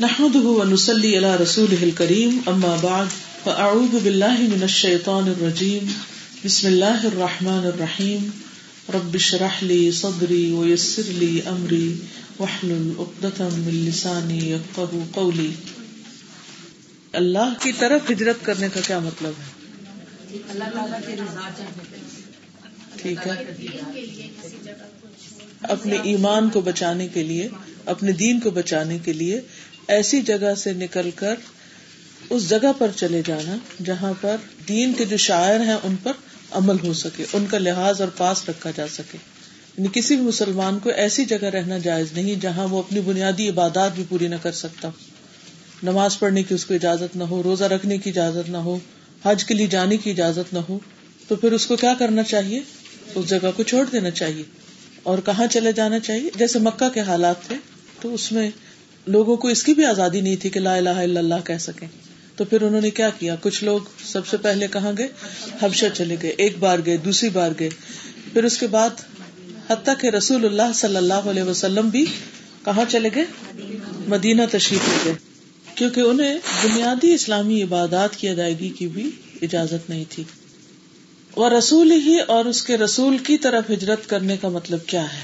نحمده ونسلي على رسوله الكريم اما بعد فاعوذ بالله من الشيطان الرجيم. بسم الله الرحمن الرحيم. رب اشرح لي صدري ويسر لي امري واحلل عقدة من لساني يفقهوا قولي. اللہ کی طرف ہجرت کرنے کا کیا مطلب ہے؟ اللہ تعالیٰ کی رضا چاہتے ٹھیک ہے۔ اپنے ایمان کو بچانے کے لیے اپنے دین کو بچانے کے لیے ایسی جگہ سے نکل کر اس جگہ پر چلے جانا جہاں پر دین کے جو شاعر ہیں ان پر عمل ہو سکے، ان کا لحاظ اور پاس رکھا جا سکے۔ یعنی کسی بھی مسلمان کو ایسی جگہ رہنا جائز نہیں جہاں وہ اپنی بنیادی عبادات بھی پوری نہ کر سکتا۔ نماز پڑھنے کی اس کو اجازت نہ ہو، روزہ رکھنے کی اجازت نہ ہو، حج کے لیے جانے کی اجازت نہ ہو، تو پھر اس کو کیا کرنا چاہیے؟ اس جگہ کو چھوڑ دینا چاہیے۔ اور کہاں چلے جانا چاہیے؟ جیسے مکہ کے حالات تھے، تو اس میں لوگوں کو اس کی بھی آزادی نہیں تھی کہ لا الہ الا اللہ کہہ سکیں۔ تو پھر انہوں نے کیا کیا؟ کچھ لوگ سب سے پہلے کہاں گئے؟ حبشہ چلے گئے، ایک بار گئے، دوسری بار گئے۔ پھر اس کے بعد حتیٰ کہ رسول اللہ صلی اللہ علیہ وسلم بھی کہاں چلے گئے؟ مدینہ تشریف لے گئے۔ کیونکہ انہیں بنیادی اسلامی عبادات کی ادائیگی کی بھی اجازت نہیں تھی۔ اور رسول ہی اور اس کے رسول کی طرف ہجرت کرنے کا مطلب کیا ہے؟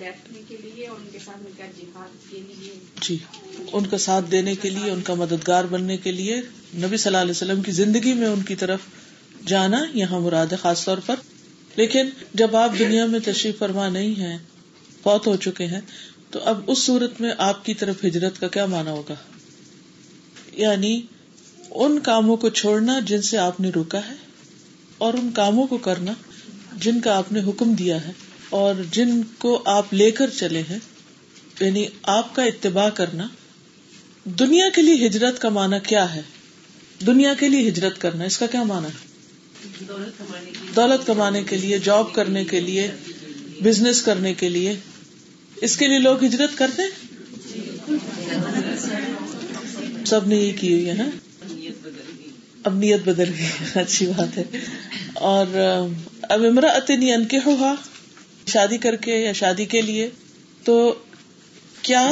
بیٹھنے کے لیے اور ان کے ساتھ مل کر جہاد کے لیے۔ جی ان کا ساتھ دینے کے لیے، ان کا مددگار بننے کے لیے نبی صلی اللہ علیہ وسلم کی زندگی میں ان کی طرف جانا یہاں مراد ہے خاص طور پر۔ لیکن جب آپ دنیا میں تشریف فرما نہیں ہیں، فوت ہو چکے ہیں، تو اب اس صورت میں آپ کی طرف ہجرت کا کیا مانا ہوگا؟ یعنی ان کاموں کو چھوڑنا جن سے آپ نے روکا ہے اور ان کاموں کو کرنا جن کا آپ نے حکم دیا ہے۔ اور جن کو آپ لے کر چلے ہیں یعنی آپ کا اتباع کرنا، دنیا کے لیے ہجرت کا مانا کیا ہے؟ دنیا کے لیے ہجرت کرنا، اس کا کیا مانا ہے؟ دولت کمانے کے لیے، جاب کرنے کے لیے بزنس کرنے کے لیے، اس کے لیے لوگ ہجرت کرتے سب نے یہ کی ہوئی ہے اب نیت بدل گئی، اچھی بات ہے۔ اور اب امرا اتنی ان کے ہوا شادی کر کے یا شادی کے لیے، تو کیا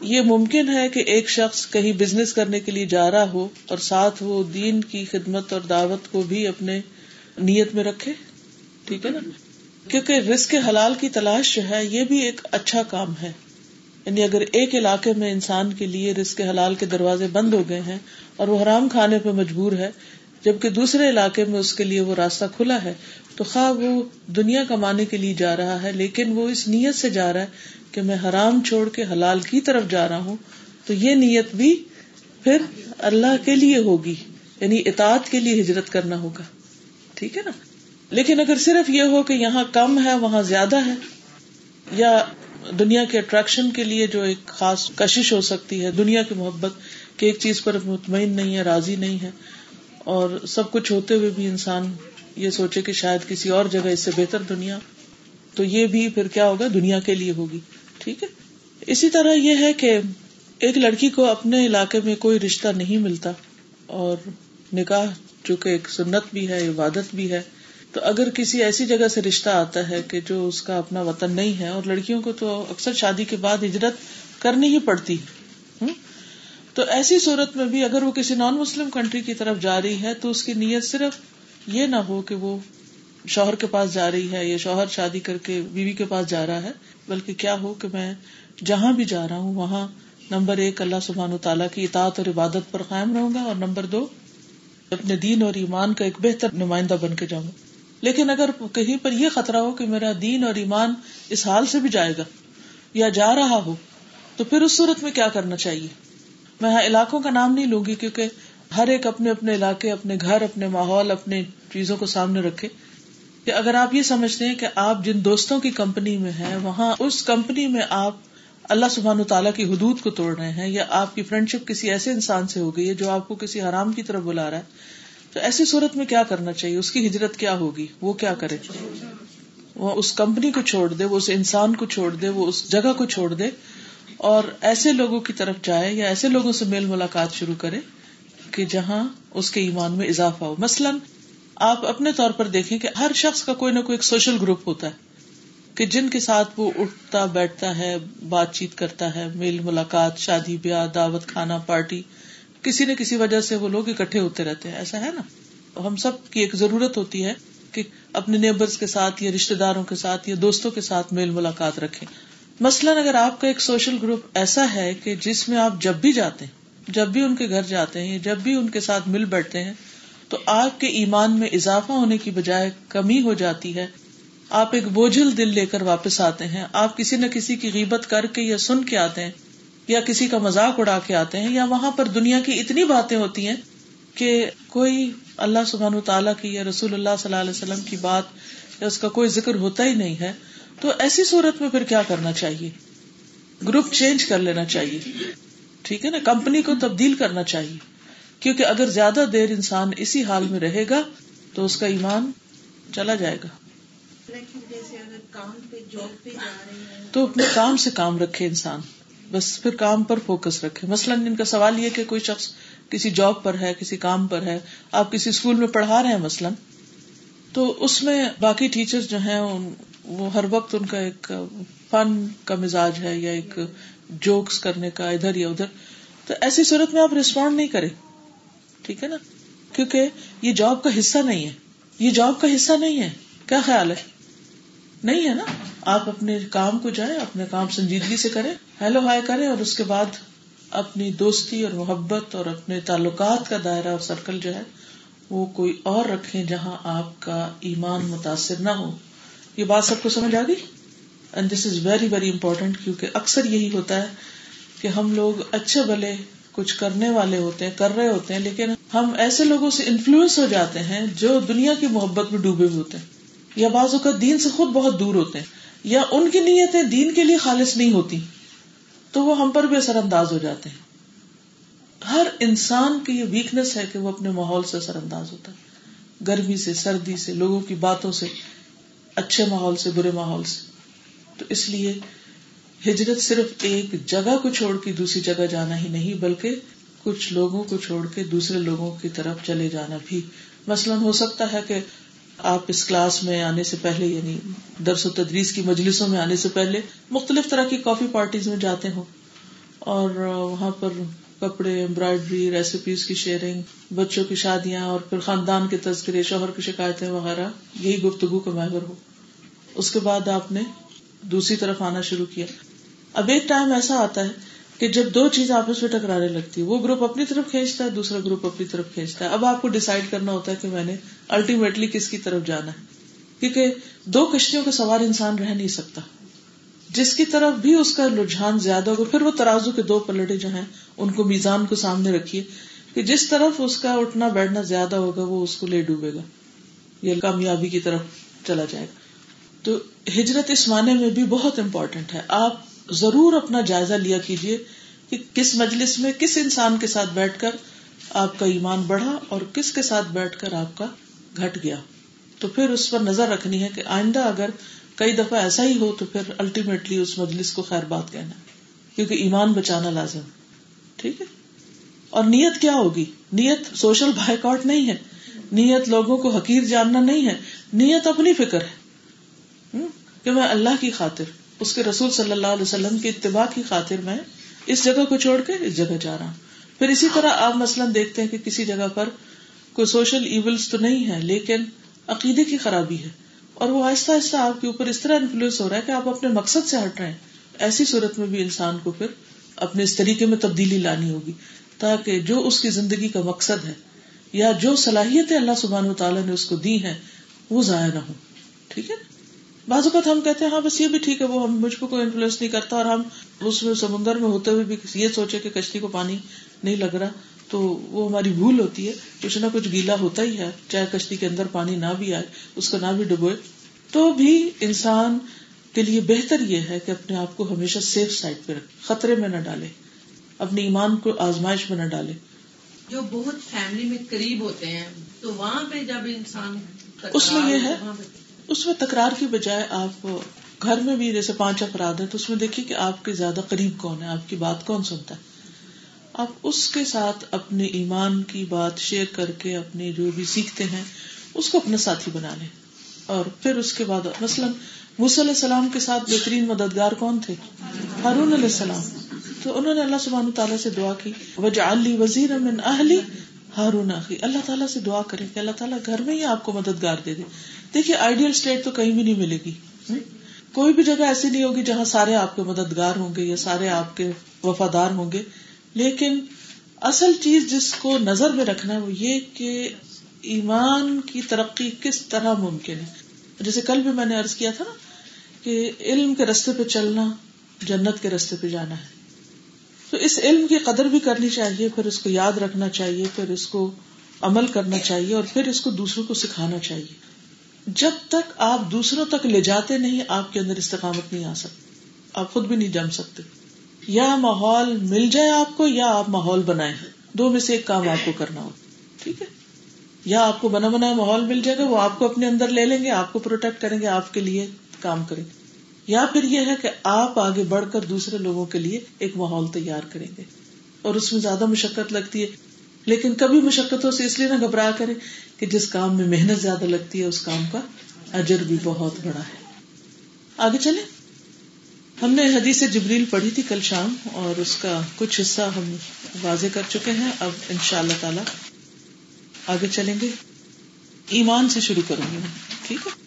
یہ ممکن ہے کہ ایک شخص کہیں بزنس کرنے کے لیے جا رہا ہو اور ساتھ وہ دین کی خدمت اور دعوت کو بھی اپنے نیت میں رکھے؟ ٹھیک ہے نا؟ کیونکہ رسک حلال کی تلاش جو ہے، یہ بھی ایک اچھا کام ہے۔ یعنی اگر ایک علاقے میں انسان کے لیے رسک حلال کے دروازے بند ہو گئے ہیں اور وہ حرام کھانے پہ مجبور ہے جبکہ دوسرے علاقے میں اس کے لیے وہ راستہ کھلا ہے، تو خواہ وہ دنیا کمانے کے لیے جا رہا ہے، لیکن وہ اس نیت سے جا رہا ہے کہ میں حرام چھوڑ کے حلال کی طرف جا رہا ہوں، تو یہ نیت بھی پھر اللہ کے لیے ہوگی یعنی اطاعت کے لیے ہجرت کرنا ہوگا۔ ٹھیک ہے نا؟ لیکن اگر صرف یہ ہو کہ یہاں کم ہے، وہاں زیادہ ہے، یا دنیا کے اٹریکشن کے لیے جو ایک خاص کشش ہو سکتی ہے، دنیا کی محبت، کہ ایک چیز پر مطمئن نہیں ہے، راضی نہیں ہے اور سب کچھ ہوتے ہوئے بھی انسان یہ سوچے کہ شاید کسی اور جگہ اس سے بہتر دنیا، تو یہ بھی پھر کیا ہوگا؟ دنیا کے لیے ہوگی، ٹھیک ہے؟ اسی طرح یہ ہے کہ ایک لڑکی کو اپنے علاقے میں کوئی رشتہ نہیں ملتا اور نکاح، چونکہ ایک سنت بھی ہے، عبادت بھی ہے، تو اگر کسی ایسی جگہ سے رشتہ آتا ہے کہ جو اس کا اپنا وطن نہیں ہے اور لڑکیوں کو تو اکثر شادی کے بعد ہجرت کرنی ہی پڑتی تو ایسی صورت میں بھی اگر وہ کسی نان مسلم کنٹری کی طرف جا رہی ہے، تو اس کی نیت صرف یہ نہ ہو کہ وہ شوہر کے پاس جا رہی ہے یا شوہر شادی کر کے بیوی کے پاس جا رہا ہے، بلکہ کیا ہو کہ میں جہاں بھی جا رہا ہوں، وہاں نمبر ایک اللہ سبحان و تعالیٰ کی اطاعت اور عبادت پر قائم رہوں گا اور نمبر دو، اپنے دین اور ایمان کا ایک بہتر نمائندہ بن کے جاؤں گا۔ لیکن اگر کہیں پر یہ خطرہ ہو کہ میرا دین اور ایمان اس حال سے بھی جائے گا یا جا رہا ہو، تو پھر اس صورت میں کیا کرنا چاہیے؟ میں علاقوں کا نام نہیں لوں گی کیونکہ ہر ایک اپنے اپنے علاقے، اپنے گھر، اپنے ماحول اپنے چیزوں کو سامنے رکھے۔ کہ اگر آپ یہ سمجھتے ہیں کہ آپ جن دوستوں کی کمپنی میں ہیں، وہاں اس کمپنی میں آپ اللہ سبحان و تعالیٰ کی حدود کو توڑ رہے ہیں یا آپ کی فرینڈ شپ کسی ایسے انسان سے ہو گئی ہے جو آپ کو کسی حرام کی طرف بلا رہا ہے، تو ایسی صورت میں کیا کرنا چاہیے؟ اس کی ہجرت کیا ہوگی؟ وہ کیا کرے؟ وہ اس کمپنی کو چھوڑ دے، وہ اس انسان کو چھوڑ دے، وہ اس جگہ کو چھوڑ دے۔ اور ایسے لوگوں کی طرف جائے یا ایسے لوگوں سے میل ملاقات شروع کرے کہ جہاں اس کے ایمان میں اضافہ ہو۔ مثلاً آپ اپنے طور پر دیکھیں کہ ہر شخص کا کوئی نہ کوئی ایک سوشل گروپ ہوتا ہے کہ جن کے ساتھ وہ اٹھتا بیٹھتا ہے، بات چیت کرتا ہے، میل ملاقات، شادی، بیاہ، دعوت، کھانا، پارٹی، کسی نہ کسی وجہ سے وہ لوگ اکٹھے ہوتے رہتے ہیں۔ ایسا ہے نا؟ ہم سب کی ایک ضرورت ہوتی ہے کہ اپنے نیبرز کے ساتھ یا رشتے داروں کے ساتھ یا دوستوں کے ساتھ میل ملاقات رکھیں۔ مثلاً اگر آپ کا ایک سوشل گروپ ایسا ہے کہ جس میں آپ جب بھی جاتے ہیں، جب بھی ان کے گھر جاتے ہیں جب بھی ان کے ساتھ مل بیٹھتے ہیں، تو آپ کے ایمان میں اضافہ ہونے کی بجائے کمی ہو جاتی ہے۔ آپ ایک بوجھل دل لے کر واپس آتے ہیں۔ آپ کسی نہ کسی کی غیبت کر کے یا سن کے آتے ہیں یا کسی کا مزاق اڑا کے آتے ہیں یا وہاں پر دنیا کی اتنی باتیں ہوتی ہیں کہ کوئی اللہ سبحان تعالیٰ کی یا رسول اللہ صلی اللہ علیہ وسلم کی بات یا اس کا کوئی ذکر ہوتا ہی نہیں ہے۔ تو ایسی صورت میں پھر کیا کرنا چاہیے؟ گروپ چینج کر لینا چاہیے۔ ٹھیک ہے نا؟ کمپنی کو تبدیل کرنا چاہیے۔ کیونکہ اگر زیادہ دیر انسان اسی حال میں رہے گا، تو اس کا ایمان چلا جائے گا۔ تو اپنے کام سے کام رکھے انسان۔ بس پھر کام پر فوکس رکھے۔ مثلاً ان کا سوال یہ کہ کوئی شخص کسی جاب پر ہے، کسی کام پر ہے، آپ کسی اسکول میں پڑھا رہے ہیں مثلاً، تو اس میں باقی ٹیچر جو ہیں وہ ہر وقت ان کا ایک فن کا مزاج ہے یا ایک جوکس کرنے کا ادھر یا ادھر۔ تو ایسی صورت میں آپ ریسپونڈ نہیں کریں۔ ٹھیک ہے نا؟ کیونکہ یہ جاب کا حصہ نہیں ہے۔ یہ جاب کا حصہ نہیں ہے۔ کیا خیال ہے؟ نہیں ہے نا؟ آپ اپنے کام کو جائیں، اپنے کام سنجیدگی سے کریں ہیلو ہائی کریں اور اس کے بعد اپنی دوستی اور محبت اور اپنے تعلقات کا دائرہ اور سرکل جو ہے، وہ کوئی اور رکھے جہاں آپ کا ایمان متاثر نہ ہو۔ یہ بات سب کو سمجھ آ گئی؟ And this is very very important کیونکہ اکثر یہی ہوتا ہے کہ ہم لوگ اچھے بلے کچھ کرنے والے ہوتے ہیں، کر رہے ہوتے ہیں، لیکن ہم ایسے لوگوں سے انفلوئنس ہو جاتے ہیں جو دنیا کی محبت میں ڈوبے ہوئے ہوتے ہیں، یا بعض اوقات دین سے خود بہت دور ہوتے ہیں، یا ان کی نیتیں دین کے لیے خالص نہیں ہوتی، تو وہ ہم پر بھی اثر انداز ہو جاتے ہیں۔ ہر انسان کی یہ ویکنیس ہے کہ وہ اپنے ماحول سے اثر انداز ہوتا ہے۔ گرمی سے، سردی سے، لوگوں کی باتوں سے۔ اچھے ماحول سے، برے ماحول سے۔ تو اس لیے ہجرت صرف ایک جگہ کو چھوڑ کے دوسری جگہ جانا ہی نہیں، بلکہ کچھ لوگوں کو چھوڑ کے دوسرے لوگوں کی طرف چلے جانا بھی۔ مثلاً ہو سکتا ہے کہ آپ اس کلاس میں آنے سے پہلے یعنی درس و تدریس کی مجلسوں میں آنے سے پہلے مختلف طرح کی کافی پارٹیز میں جاتے ہوں اور وہاں پر کپڑے امبرائڈری ریسیپیز کی شیئرنگ بچوں کی شادیاں اور پھر خاندان کے تذکرے شوہر کی شکایتیں وغیرہ، یہی گفتگو کا محور ہو اس کے بعد آپ نے دوسری طرف آنا شروع کیا۔ اب ایک ٹائم ایسا آتا ہے کہ جب دو چیز آپس میں ٹکرانے لگتی ہے وہ گروپ اپنی طرف کھینچتا ہے، دوسرا گروپ اپنی طرف کھینچتا ہے۔ اب آپ کو ڈسائڈ کرنا ہوتا ہے کہ میں نے الٹیمیٹلی کس کی طرف جانا ہے۔ کیونکہ دو کشتیوں کا سوار انسان رہ نہیں سکتا۔ جس کی طرف بھی اس کا رجحان زیادہ ہوگا، پھر وہ ترازو کے دو پلٹے جو ہیں، ان کو میزان کو سامنے رکھیے کہ جس طرف اس کا اٹھنا بیٹھنا زیادہ ہوگا، وہ اس کو لے ڈوبے گا۔ یا کامیابی کی طرف چلا جائے گا۔ تو ہجرت اس معنی میں بھی بہت امپورٹینٹ ہے۔ آپ ضرور اپنا جائزہ لیا کیجیے کہ کس مجلس میں کس انسان کے ساتھ بیٹھ کر آپ کا ایمان بڑھا اور کس کے ساتھ بیٹھ کر آپ کا گھٹ گیا۔ تو پھر اس پر نظر رکھنی ہے کہ آئندہ اگر کئی دفعہ ایسا ہی ہو تو پھر الٹیمیٹلی اس مجلس کو خیر بات کہنا، کیونکہ ایمان بچانا لازم۔ ٹھیک ہے؟ اور نیت کیا ہوگی؟ نیت سوشل بائک آؤٹ نہیں ہے۔ نیت لوگوں کو حقیر جاننا نہیں ہے۔ نیت اپنی فکر ہے۔ کہ میں اللہ کی خاطر، اس کے رسول صلی اللہ علیہ وسلم کی اتباع کی خاطر میں اس جگہ کو چھوڑ کے اس جگہ جا رہا ہوں۔ پھر اسی طرح آپ مثلاً دیکھتے ہیں کہ کسی جگہ پر کوئی سوشل ایونٹس تو نہیں ہے، لیکن عقیدے کی خرابی ہے۔ اور وہ آہستہ آہستہ آپ کے اوپر اس طرح انفلوئنس ہو رہا ہے کہ آپ اپنے مقصد سے ہٹ رہے ہیں۔ ایسی صورت میں بھی انسان کو پھر اپنے اس طریقے میں تبدیلی لانی ہوگی تاکہ جو اس کی زندگی کا مقصد ہے یا جو صلاحیت اللہ سبحان و تعالیٰ نے اس کو دی ہے وہ ضائع نہ ہو ٹھیک ہے؟ بعض اوقات ہم کہتے ہیں ہاں بس یہ بھی ٹھیک ہے، وہ ہم مجھ کو کوئی انفلوئنس نہیں کرتا اور ہم اس میں سمندر میں ہوتے ہوئے بھی یہ سوچے کہ کشتی کو پانی نہیں لگ رہا۔ تو وہ ہماری بھول ہوتی ہے کچھ نہ کچھ گیلا ہوتا ہی ہے چاہے کشتی کے اندر پانی نہ بھی آئے اس کو نہ بھی ڈبوئے تو بھی انسان کے لیے بہتر یہ ہے کہ اپنے آپ کو ہمیشہ سیف سائڈ پہ رکھے خطرے میں نہ ڈالے اپنے ایمان کو آزمائش میں نہ ڈالے۔ جو بہت فیملی میں قریب ہوتے ہیں تو وہاں پہ جب انسان اس میں یہ ہے اس میں تکرار کی بجائے آپ گھر میں بھی جیسے پانچ افراد ہیں تو اس میں دیکھیے کہ آپ کے زیادہ قریب کون ہے آپ کی بات کون سنتا ہے؟ آپ اس کے ساتھ اپنے ایمان کی بات شیئر کر کے اپنے جو بھی سیکھتے ہیں، اس کو اپنا ساتھی بنا لیں۔ اور پھر اس کے بعد، مثلاً علیہ السلام کے ساتھ بہترین مددگار کون تھے؟ ہارون علیہ السلام۔ تو انہوں نے اللہ سبحانہ تعالیٰ سے دعا کی وجہ علی وزیر من اہلی ہارون اللہ تعالیٰ سے دعا کرے کہ اللہ تعالیٰ گھر میں ہی آپ کو مددگار دے دے۔ دیکھیے آئیڈیل اسٹیٹ تو کہیں بھی نہیں ملے گی۔ کوئی بھی جگہ ایسی نہیں ہوگی جہاں سارے آپ کے مددگار ہوں گے یا سارے آپ کے وفادار ہوں گے۔ لیکن اصل چیز جس کو نظر میں رکھنا ہے وہ یہ کہ ایمان کی ترقی کس طرح ممکن ہے۔ جیسے کل بھی میں نے ارض کیا تھا نا کہ علم کے رستے پہ چلنا جنت کے رستے پہ جانا ہے۔ تو اس علم کی قدر بھی کرنی چاہیے، پھر اس کو یاد رکھنا چاہیے، پھر اس کو عمل کرنا چاہیے اور پھر اس کو دوسروں کو سکھانا چاہیے۔ جب تک آپ دوسروں تک لے جاتے نہیں، آپ کے اندر استقامت نہیں آ سکتی۔ آپ خود بھی نہیں جم سکتے۔ یا ماحول مل جائے آپ کو یا آپ ماحول بنائے دو میں سے ایک کام آپ کو کرنا ہو۔ ٹھیک ہے؟ یا آپ کو بنا بنا ماحول مل جائے گا، وہ آپ کو اپنے اندر لے لیں گے، آپ کو پروٹیکٹ کریں گے، آپ کے لیے کام کریں۔ گے یا پھر یہ ہے کہ آپ آگے بڑھ کر دوسرے لوگوں کے لیے ایک ماحول تیار کریں گے۔ اور اس میں زیادہ مشقت لگتی ہے۔ لیکن کبھی مشقتوں سے اس لیے نہ گھبراہ کرے کہ جس کام میں محنت زیادہ لگتی ہے، اس کام کا اجر بھی بہت بڑا ہے۔ آگے چلے ہم نے حدیث جبریل پڑھی تھی کل شام اور اس کا کچھ حصہ ہم واضح کر چکے ہیں۔ اب ان شاء اللہ تعالی آگے چلیں گے۔ ایمان سے شروع کروں گی۔ ٹھیک ہے؟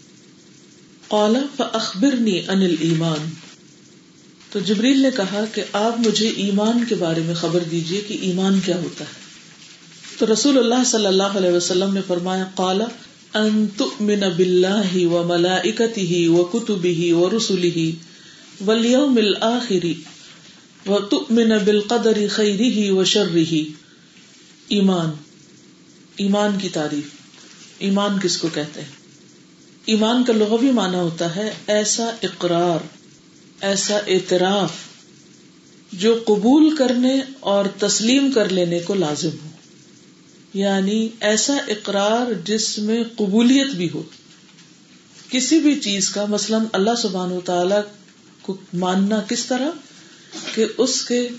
فاخبرنی انل ایمان تو جبریل نے کہا کہ آپ مجھے ایمان کے بارے میں خبر دیجیے کہ ایمان کیا ہوتا ہے۔ تو رسول اللہ صلی اللہ علیہ وسلم نے فرمایا کالا ان تؤمن باللہ و ملائکتہ و کتبہ و رسلہ۔ والیوم الاخر و تؤمن بالقدر خیرہ و ایمان. ایمان کی تعریف. ایمان کس کو کہتے ہیں؟ ایمان کا لغوی معنی ہوتا ہے ایسا اقرار، ایسا اعتراف جو قبول کرنے اور تسلیم کر لینے کو لازم ہو۔ یعنی ایسا اقرار جس میں قبولیت بھی ہو۔ کسی بھی چیز کا، مثلاً اللہ سبحان و تعالی کو ماننا کس طرح کہ اس کے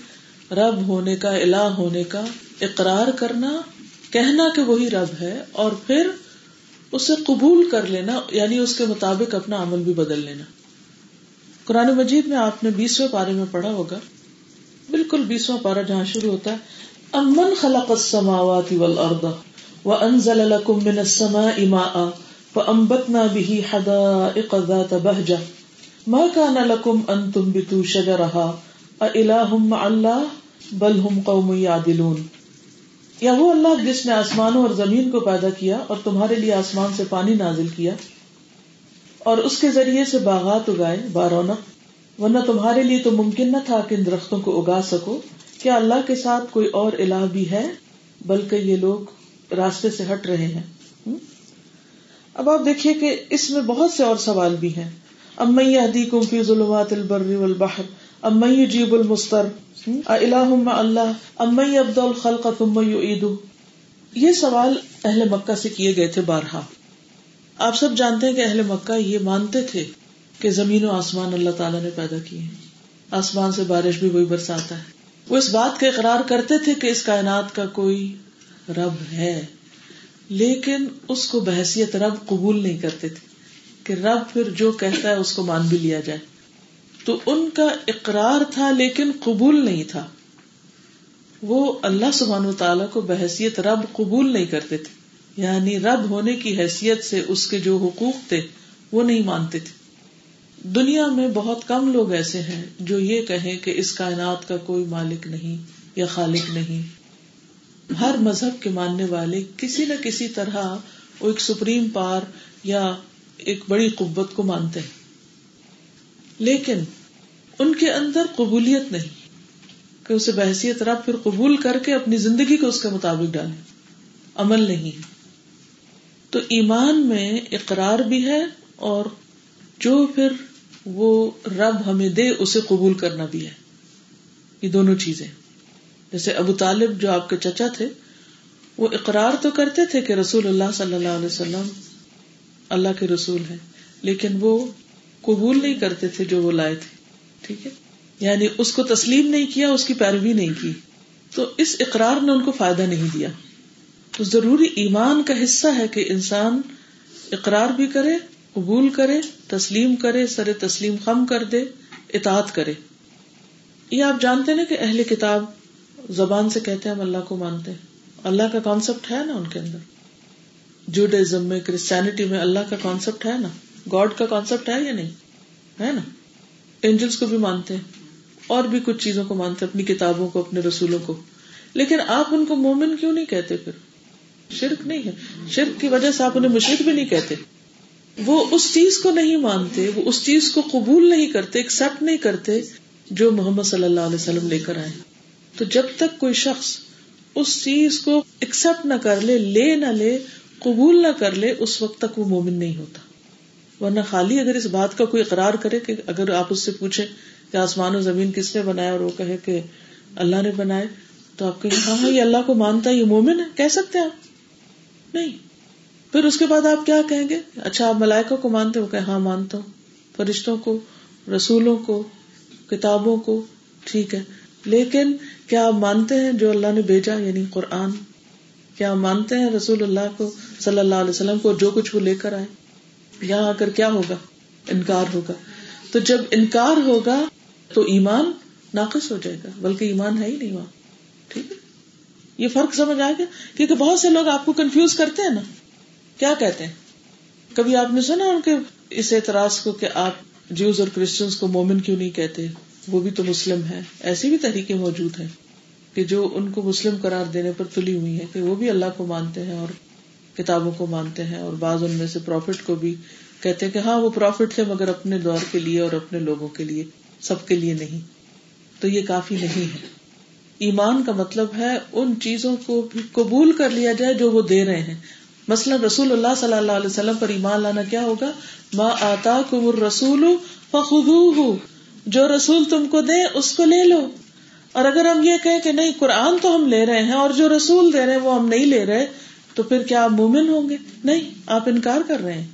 رب ہونے کا الہ ہونے کا اقرار کرنا کہنا کہ وہی رب ہے اور پھر اسے قبول کر لینا یعنی اس کے مطابق اپنا عمل بھی بدل لینا۔ قرآن مجید میں آپ نے بیسویں پارے میں پڑھا ہوگا۔ بالکل بیسواں پارا جہاں شروع ہوتا ہے۔ امن خلق السماوات والارض وانزل لكم من السماء ماء فانبتنا به حدائق ذات بهجة ما كان ان تنبتوا شجرها؟ اله مع الله؟ بل هم قوم يعدلون. یا وہ اللہ جس نے آسمانوں اور زمین کو پیدا کیا اور تمہارے لیے آسمان سے پانی نازل کیا اور اس کے ذریعے سے باغات اگائے بارونق ورنہ تمہارے لیے تو ممکن نہ تھا کہ ان درختوں کو اگا سکو۔ کیا اللہ کے ساتھ کوئی اور الہ بھی ہے؟ بلکہ یہ لوگ راستے سے ہٹ رہے ہیں۔ اب آپ دیکھیے کہ اس میں بہت سے اور سوال بھی ہیں۔ امئی حدی کمفی ظلمات البر والبحر امئی جیب المستر الہ اللہ امی عبد الخلق تم عید یہ سوال اہل مکہ سے کیے گئے تھے بارہا۔ آپ سب جانتے ہیں کہ اہل مکہ یہ مانتے تھے کہ زمین و آسمان اللہ تعالیٰ نے پیدا کیے ہیں۔ آسمان سے بارش بھی وہی برساتا ہے۔ وہ اس بات کا اقرار کرتے تھے کہ اس کائنات کا کوئی رب ہے، لیکن اس کو بحثیت رب قبول نہیں کرتے تھے۔ کہ رب پھر جو کہتا ہے اس کو مان بھی لیا جائے۔ تو ان کا اقرار تھا لیکن قبول نہیں تھا۔ وہ اللہ سبحان و تعالیٰ کو بحثیت رب قبول نہیں کرتے تھے۔ یعنی رب ہونے کی حیثیت سے اس کے جو حقوق تھے وہ نہیں مانتے تھے۔ دنیا میں بہت کم لوگ ایسے ہیں جو یہ کہیں کہ اس کائنات کا کوئی مالک نہیں یا خالق نہیں۔ ہر مذہب کے ماننے والے کسی نہ کسی طرح وہ ایک سپریم پار یا ایک بڑی قوت کو مانتے ہیں۔ لیکن ان کے اندر قبولیت نہیں۔ کہ اسے بحثیت رب پھر قبول کر کے اپنی زندگی کو اس کے مطابق ڈالے عمل نہیں۔ تو ایمان میں اقرار بھی ہے اور جو پھر وہ رب ہمیں دے اسے قبول کرنا بھی ہے۔ یہ دونوں چیزیں۔ جیسے ابو طالب جو آپ کے چچا تھے، وہ اقرار تو کرتے تھے کہ رسول اللہ صلی اللہ علیہ وسلم اللہ کے رسول ہیں۔ لیکن وہ قبول نہیں کرتے تھے جو وہ لائے تھے۔ ٹھیک ہے؟ یعنی اس کو تسلیم نہیں کیا، اس کی پیروی نہیں کی۔ تو اس اقرار نے ان کو فائدہ نہیں دیا۔ تو ضروری ایمان کا حصہ ہے کہ انسان اقرار بھی کرے، قبول کرے، تسلیم کرے، سر تسلیم خم کر دے، اطاعت کرے۔ یہ آپ جانتے نا کہ اہل کتاب زبان سے کہتے ہیں، ہم اللہ کو مانتے ہیں۔ اللہ کا کانسیپٹ ہے نا ان کے اندر۔ جوڈزم میں، کرسچینٹی میں اللہ کا کانسیپٹ ہے نا؟ گاڈ کا کانسیپٹ ہے یا نہیں؟ ہے نا؟ اینجلس کو بھی مانتے ہیں، اور بھی کچھ چیزوں کو مانتے اپنی کتابوں کو، اپنے رسولوں کو۔ لیکن آپ ان کو مومن کیوں نہیں کہتے پھر؟ شرک نہیں ہے۔ شرک کی وجہ سے آپ انہیں مشرق بھی نہیں کہتے۔ وہ اس چیز کو نہیں مانتے، وہ اس چیز کو قبول نہیں کرتے ایکسپٹ نہیں کرتے جو محمد صلی اللہ علیہ وسلم لے کر آئے۔ تو جب تک کوئی شخص اس چیز کو ایکسپٹ نہ کر لے لے نہ لے قبول نہ کر لے، اس وقت تک وہ مومن نہیں ہوتا۔ ورنہ خالی اگر اس بات کا کوئی اقرار کرے کہ اگر آپ اس سے پوچھے کہ آسمان و زمین کس نے بنایا اور وہ کہے کہ اللہ نے بنائے تو آپ کہیں ہاں ہاں یہ اللہ کو مانتا ہے یہ مومن ہے، کہہ سکتے آپ۔ نہیں۔ پھر اس کے بعد آپ کیا کہیں گے؟ اچھا آپ ملائکہ کو مانتے ہو کہ ہاں مانتا ہوں۔ فرشتوں کو، رسولوں کو، کتابوں کو، ٹھیک ہے۔ لیکن کیا آپ مانتے ہیں جو اللہ نے بھیجا یعنی قرآن؟ کیا مانتے ہیں رسول اللہ کو صلی اللہ علیہ وسلم کو جو کچھ وہ لے کر آئے؟ یہاں آ کر کیا ہوگا؟ انکار ہوگا۔ تو جب انکار ہوگا تو ایمان ناقص ہو جائے گا، بلکہ ایمان ہے ہی نہیں وہاں۔ ٹھیک ہے؟ یہ فرق سمجھ آئے گا؟ کیونکہ بہت سے لوگ آپ کو کنفیوز کرتے ہیں نا۔ کیا کہتے ہیں؟ کبھی آپ نے سنا ان کے اس اعتراض کو کہ آپ جیوز اور کرسچنس کو مومن کیوں نہیں کہتے؟ وہ بھی تو مسلم ہے ایسی بھی طریقے موجود ہیں۔ کہ جو ان کو مسلم قرار دینے پر تلی ہوئی ہے کہ وہ بھی اللہ کو مانتے ہیں اور کتابوں کو مانتے ہیں اور بعض ان میں سے پروفٹ کو بھی کہتے ہیں کہ ہاں وہ پروفٹ تھے مگر اپنے دور کے لیے اور اپنے لوگوں کے لیے، سب کے لیے نہیں۔ تو یہ کافی نہیں ہے۔ ایمان کا مطلب ہے ان چیزوں کو بھی قبول کر لیا جائے جو وہ دے رہے ہیں۔ مثلا رسول اللہ صلی اللہ علیہ وسلم پر ایمان لانا کیا ہوگا؟ ماں آتا کمر رسول جو رسول تم کو دے اس کو لے لو۔ اور اگر ہم یہ کہیں کہ نہیں، قرآن تو ہم لے رہے ہیں اور جو رسول دے رہے ہیں وہ ہم نہیں لے رہے، تو پھر کیا آپ مومن ہوں گے؟ نہیں، آپ انکار کر رہے ہیں۔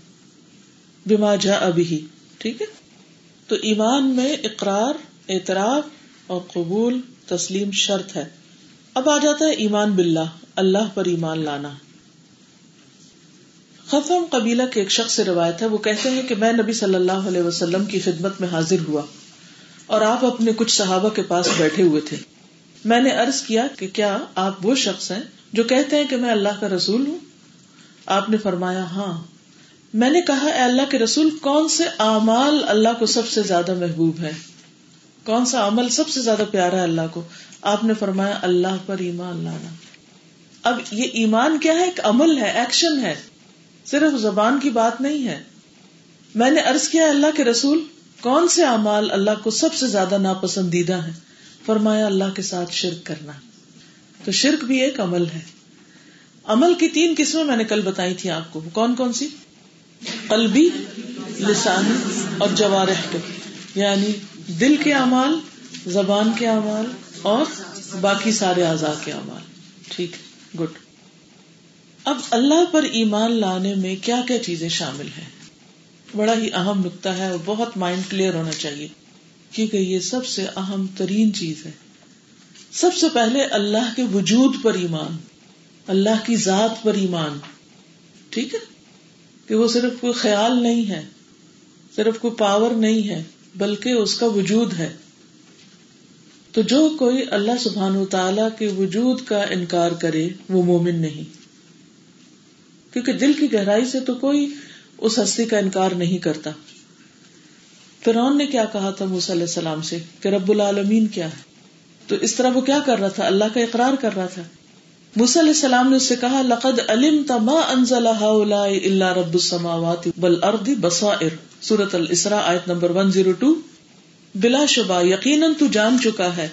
بیما جا ابھی ٹھیک ہے؟ تو ایمان میں اقرار، اعتراف اور قبول تسلیم شرط ہے۔ اب آ جاتا ہے ایمان باللہ، اللہ پر ایمان لانا۔ خفم قبیلہ کے ایک شخص سے روایت ہے، وہ کہتے ہیں کہ میں نبی صلی اللہ علیہ وسلم کی خدمت میں حاضر ہوا۔ اور آپ اپنے کچھ صحابہ کے پاس بیٹھے ہوئے تھے۔ میں نے ارض کیا کہ کیا آپ وہ شخص ہیں جو کہتے ہیں کہ میں اللہ کا رسول ہوں؟ آپ نے فرمایا ہاں۔ میں نے کہا، اے اللہ کے رسول، کون سے اعمال اللہ کو سب سے زیادہ محبوب ہے؟ کون سا عمل سب سے زیادہ پیارا ہے اللہ کو؟ آپ نے فرمایا، اللہ پر ایمان لانا۔ اب یہ ایمان کیا ہے؟ ایک عمل ہے، ایکشن ہے۔ صرف زبان کی بات نہیں ہے۔ میں نے ارض کیا اللہ کے رسول کون سے اعمال اللہ کو سب سے زیادہ ناپسندیدہ ہے فرمایا، اللہ کے ساتھ شرک کرنا۔ تو شرک بھی ایک عمل ہے۔ عمل کی تین قسمیں میں نے کل بتائی تھی آپ کو۔ کون کون سی؟ قلبی، لسانی اور جوارح کے۔ یعنی دل کے اعمال، زبان کے اعمال اور باقی سارے اعضاء کے اعمال۔ ٹھیک گڈ۔ اب اللہ پر ایمان لانے میں کیا کیا چیزیں شامل ہیں؟ بڑا ہی اہم نقطہ ہے اور بہت مائنڈ کلیئر ہونا چاہیے کیونکہ یہ سب سے اہم ترین چیز ہے۔ سب سے پہلے اللہ کے وجود پر ایمان، اللہ کی ذات پر ایمان، ٹھیک ہے؟ کہ وہ صرف کوئی خیال نہیں ہے، صرف کوئی پاور نہیں ہے، بلکہ اس کا وجود ہے۔ تو جو کوئی اللہ سبحان و تعالی کے وجود کا انکار کرے، وہ مومن نہیں۔ کیونکہ دل کی گہرائی سے تو کوئی اس ہستی کا انکار نہیں کرتا۔ فرعون نے کیا کہا تھا موسی علیہ السلام سے کہ رب العالمین کیا ہے؟ تو اس طرح وہ کیا کر رہا تھا؟ اللہ کا اقرار کر رہا تھا۔ موسی علیہ السلام نے اس سے کہا، لقد علم ما انزل هؤلاء الا رب السماوات والارض بصائر۔ سورۃ الاسراء ایت نمبر 102 بلا شبہ، یقیناً تو جان چکا ہے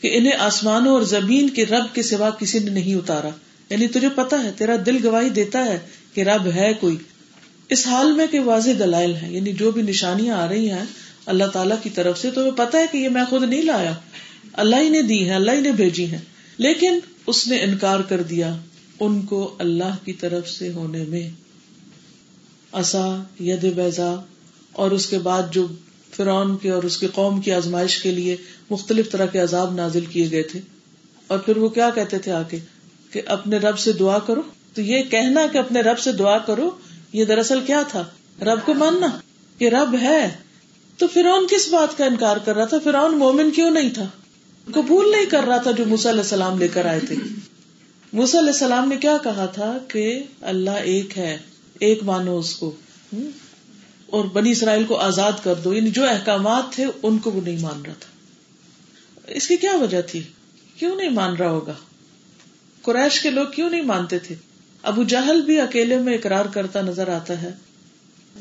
کہ انہیں آسمانوں اور زمین کے رب کے سوا کسی نے نہیں اتارا۔ یعنی تجھے پتا ہے، تیرا دل گواہی دیتا ہے کہ رب ہے کوئی۔ اس حال میں کہ واضح دلائل ہے یعنی جو بھی نشانیاں آ رہی ہیں اللہ تعالیٰ کی طرف سے، تو پتا ہے کہ یہ میں خود نہیں لایا۔ اللہ ہی نے دی ہے اللہ ہی نے بھیجی ہے لیکن اس نے انکار کر دیا ان کو اللہ کی طرف سے ہونے میں۔ اصا ید بیزا اور اس کے بعد جو فرعون کے اور اس کے قوم کی آزمائش کے لیے مختلف طرح کے عذاب نازل کیے گئے تھے۔ اور پھر وہ کیا کہتے تھے آ کے کہ اپنے رب سے دعا کرو۔ تو یہ کہنا کہ اپنے رب سے دعا کرو یہ دراصل کیا تھا؟ رب کو ماننا کہ رب ہے۔ تو فرعون کس بات کا انکار کر رہا تھا؟ فرعون مومن کیوں نہیں تھا؟ قبول نہیں کر رہا تھا جو موسیٰ علیہ السلام لے کر آئے تھے۔ موسیٰ علیہ السلام نے کیا کہا تھا کہ اللہ ایک ہے، ایک مانو اس کو۔ اور بنی اسرائیل کو آزاد کر دو۔ یعنی جو احکامات تھے، ان کو وہ نہیں مان رہا تھا۔ اس کی کیا وجہ تھی؟ کیوں نہیں مان رہا ہوگا؟ قریش کے لوگ کیوں نہیں مانتے تھے؟ ابو جہل بھی اکیلے میں اقرار کرتا نظر آتا ہے۔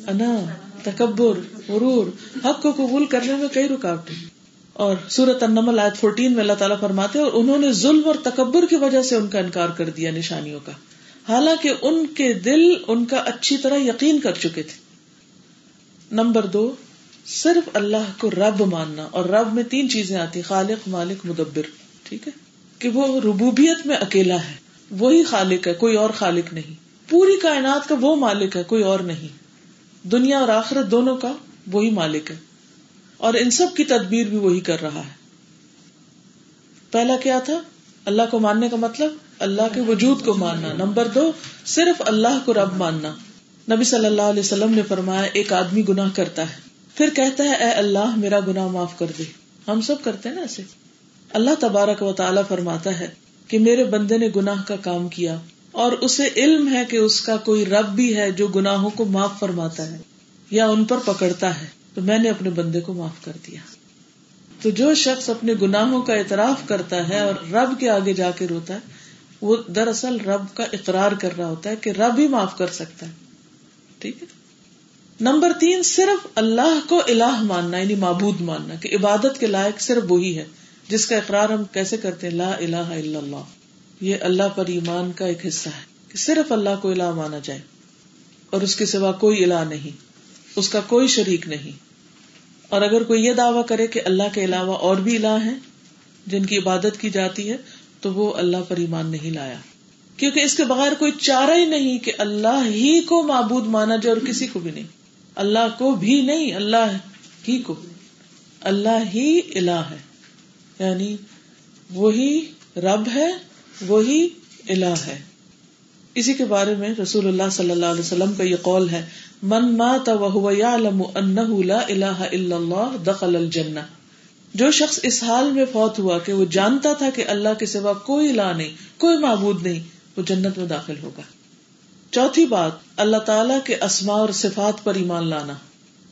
انا، تکبر، غرور، حق کو قبول کرنے میں کئی رکاوٹیں۔ اور سورت النمل آیت 14 میں اللہ تعالیٰ فرماتے اور انہوں نے ظلم اور تکبر کی وجہ سے ان کا انکار کر دیا نشانیوں کا۔ حالانکہ ان کے دل ان کا اچھی طرح یقین کر چکے تھے۔ نمبر دو، صرف اللہ کو رب ماننا۔ اور رب میں تین چیزیں آتی خالق، مالک، مدبر۔ ٹھیک ہے؟ کہ وہ ربوبیت میں اکیلا ہے۔ وہی خالق ہے، کوئی اور خالق نہیں۔ پوری کائنات کا وہ مالک ہے، کوئی اور نہیں۔ دنیا اور آخرت دونوں کا وہی مالک ہے۔ اور ان سب کی تدبیر بھی وہی کر رہا ہے۔ پہلا کیا تھا؟ اللہ کو ماننے کا مطلب؟ اللہ کے وجود کو ماننا۔ نمبر دو، صرف اللہ کو رب ماننا۔ نبی صلی اللہ علیہ وسلم نے فرمایا، ایک آدمی گناہ کرتا ہے۔ پھر کہتا ہے، اے اللہ، میرا گناہ معاف کر دے۔ ہم سب کرتے ہیں نا ایسے۔ اللہ تبارک و تعالیٰ فرماتا ہے کہ میرے بندے نے گناہ کا کام کیا اور اسے علم ہے کہ اس کا کوئی رب بھی ہے جو گناہوں کو معاف فرماتا ہے یا ان پر پکڑتا ہے، تو میں نے اپنے بندے کو معاف کر دیا۔ تو جو شخص اپنے گناہوں کا اعتراف کرتا ہے اور رب کے آگے جا کے روتا ہے، وہ دراصل رب کا اقرار کر رہا ہوتا ہے کہ رب ہی معاف کر سکتا ہے۔ ٹھیک ہے؟ نمبر تین، صرف اللہ کو الہ ماننا یعنی معبود ماننا، کہ عبادت کے لائق صرف وہی ہے۔ جس کا اقرار ہم کیسے کرتے ہیں؟ لا الہ الا اللہ۔ یہ اللہ پر ایمان کا ایک حصہ ہے کہ صرف اللہ کو الہ مانا جائے اور اس کے سوا کوئی الہ نہیں، اس کا کوئی شریک نہیں۔ اور اگر کوئی یہ دعویٰ کرے کہ اللہ کے علاوہ اور بھی الہ ہیں جن کی عبادت کی جاتی ہے، تو وہ اللہ پر ایمان نہیں لایا۔ کیونکہ اس کے بغیر کوئی چارہ ہی نہیں کہ اللہ ہی کو معبود مانا جائے اور کسی کو بھی نہیں۔ اللہ کو بھی نہیں، اللہ ہی کو۔ اللہ ہی الہ ہے۔ یعنی وہی رب ہے، وہی الہ ہے۔ اسی کے بارے میں رسول اللہ صلی اللہ علیہ وسلم کا یہ قول ہے، من مات وهو يعلم انه لا الہ الا اللہ دخل الجنہ۔ جو شخص اس حال میں فوت ہوا کہ وہ جانتا تھا کہ اللہ کے سوا کوئی الہ نہیں، کوئی معبود نہیں، وہ جنت میں داخل ہوگا۔ چوتھی بات، اللہ تعالی کے اسما اور صفات پر ایمان لانا۔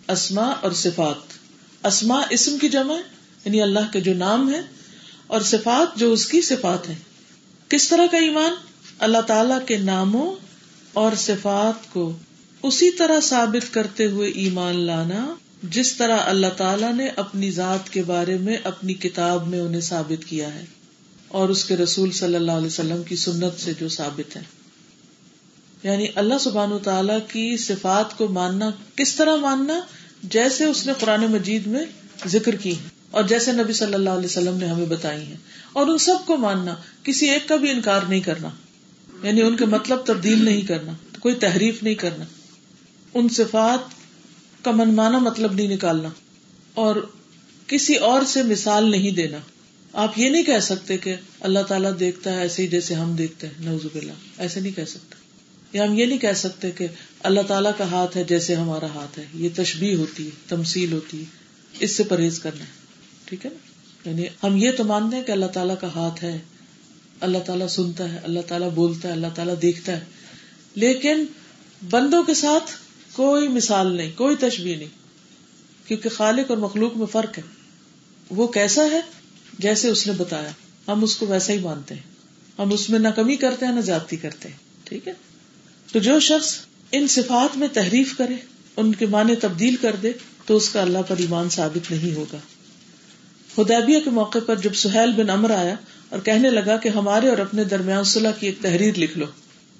اسما اور صفات۔ اسما اسم کی جمع یعنی اللہ کے جو نام ہے اور صفات جو اس کی صفات ہے کس طرح کا ایمان؟ اللہ تعالی کے ناموں اور صفات کو اسی طرح ثابت کرتے ہوئے ایمان لانا، جس طرح اللہ تعالیٰ نے اپنی ذات کے بارے میں اپنی کتاب میں انہیں ثابت کیا ہے اور اس کے رسول صلی اللہ علیہ وسلم کی سنت سے جو ثابت ہے۔ یعنی اللہ سبحان تعالیٰ کی صفات کو ماننا، کس طرح ماننا؟ جیسے اس نے قرآن مجید میں ذکر کی۔ ہے اور جیسے نبی صلی اللہ علیہ وسلم نے ہمیں بتائی ہیں۔ اور ان سب کو ماننا، کسی ایک کا بھی انکار نہیں کرنا۔ یعنی ان کے مطلب تبدیل نہیں کرنا، کوئی تحریف نہیں کرنا۔ ان صفات کا منمانا مطلب نہیں نکالنا۔ اور کسی اور سے مثال نہیں دینا۔ آپ یہ نہیں کہہ سکتے کہ اللہ تعالیٰ دیکھتا ہے ایسے ہی جیسے ہم دیکھتے ہیں۔ نوز اللہ ایسے نہیں کہہ سکتے۔ یا ہم یہ نہیں کہہ سکتے کہ اللہ تعالیٰ کا ہاتھ ہے جیسے ہمارا ہاتھ ہے۔ یہ تشبیح ہوتی ہے تمسیل ہوتی ہے۔ اس سے پرہیز کرنا ہے۔ ٹھیک ہے نا؟ یعنی ہم یہ تو مانتے ہیں کہ اللہ تعالیٰ کا ہاتھ ہے، اللہ تعالیٰ سنتا ہے، اللہ تعالیٰ بولتا ہے، اللہ تعالیٰ دیکھتا ہے۔ لیکن بندوں کے ساتھ کوئی مثال نہیں، کوئی تشبیح نہیں۔ کیونکہ خالق اور مخلوق میں فرق ہے۔ وہ کیسا ہے؟ جیسے اس نے بتایا۔ ہم اس کو ویسا ہی مانتے ہیں۔ ہم اس میں نہ کمی کرتے ہیں، نہ زیادتی کرتے ہیں۔ ٹھیک ہے؟ تو جو شخص ان صفات میں تحریف کرے، ان کے معنی تبدیل کر دے، تو اس کا اللہ پر ایمان ثابت نہیں ہوگا۔ ہدیبیہ کے موقع پر جب سہیل بن امر آیا اور کہنے لگا کہ ہمارے اور اپنے درمیان صلاح کی ایک تحریر لکھ لو،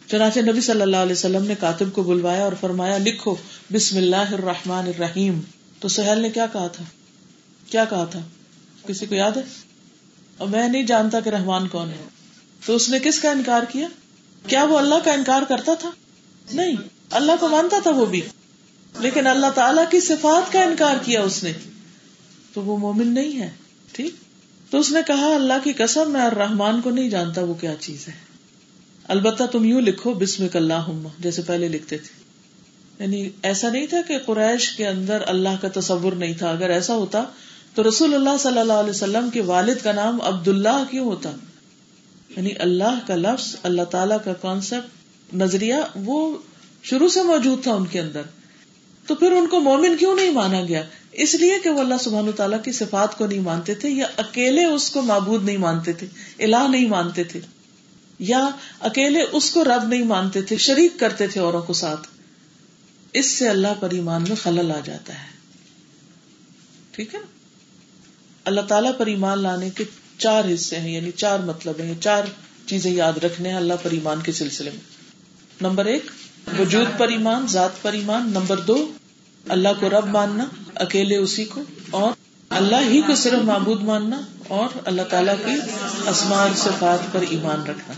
چنانچہ نبی صلی اللہ علیہ وسلم نے کاتب کو بلوایا اور فرمایا، لکھو، بسم اللہ الرحمن الرحیم۔ تو سہیل نے کیا کہا تھا؟ کیا کہا تھا؟ کسی کو یاد ہے؟ اور میں نہیں جانتا کہ رحمان کون ہے۔ تو اس نے کس کا انکار کیا؟ کیا وہ اللہ کا انکار کرتا تھا؟ نہیں، اللہ کو مانتا تھا وہ بھی۔ لیکن اللہ تعالی کی صفات کا انکار کیا اس نے۔ تو وہ مومن نہیں ہے۔ ٹھیک تو اس نے کہا، اللہ کی قسم، میں رحمان کو نہیں جانتا وہ کیا چیز ہے۔ البتہ تم یوں لکھو بسم اللہ جیسے پہلے لکھتے تھے۔ یعنی ایسا نہیں تھا کہ قریش کے اندر اللہ کا تصور نہیں تھا۔ اگر ایسا ہوتا تو رسول اللہ صلی اللہ علیہ وسلم کے والد کا نام عبد اللہ کیوں ہوتا؟ یعنی اللہ کا لفظ، اللہ تعالی کا کانسیپٹ نظریہ، وہ شروع سے موجود تھا ان کے اندر۔ تو پھر ان کو مومن کیوں نہیں مانا گیا؟ اس لیے کہ وہ اللہ سبحان تعالیٰ کی صفات کو نہیں مانتے تھے یا اکیلے اس کو معبود نہیں مانتے تھے، الہ نہیں مانتے تھے، یا اکیلے اس کو رب نہیں مانتے تھے، شریک کرتے تھے اوروں کو ساتھ۔ اس سے اللہ پر ایمان میں خلل آ جاتا ہے۔ ٹھیک ہے؟ نا اللہ تعالیٰ پر ایمان لانے کے چار حصے ہیں یعنی چار مطلب ہیں، چار چیزیں یاد رکھنے ہیں اللہ پر ایمان کے سلسلے میں۔ نمبر ایک وجود پر ایمان، ذات پر ایمان، نمبر دو، اللہ کو رب ماننا، اکیلے اسی کو، اور اللہ ہی کو صرف معبود ماننا، اور اللہ تعالیٰ کی اسمان صفات پر ایمان رکھنا۔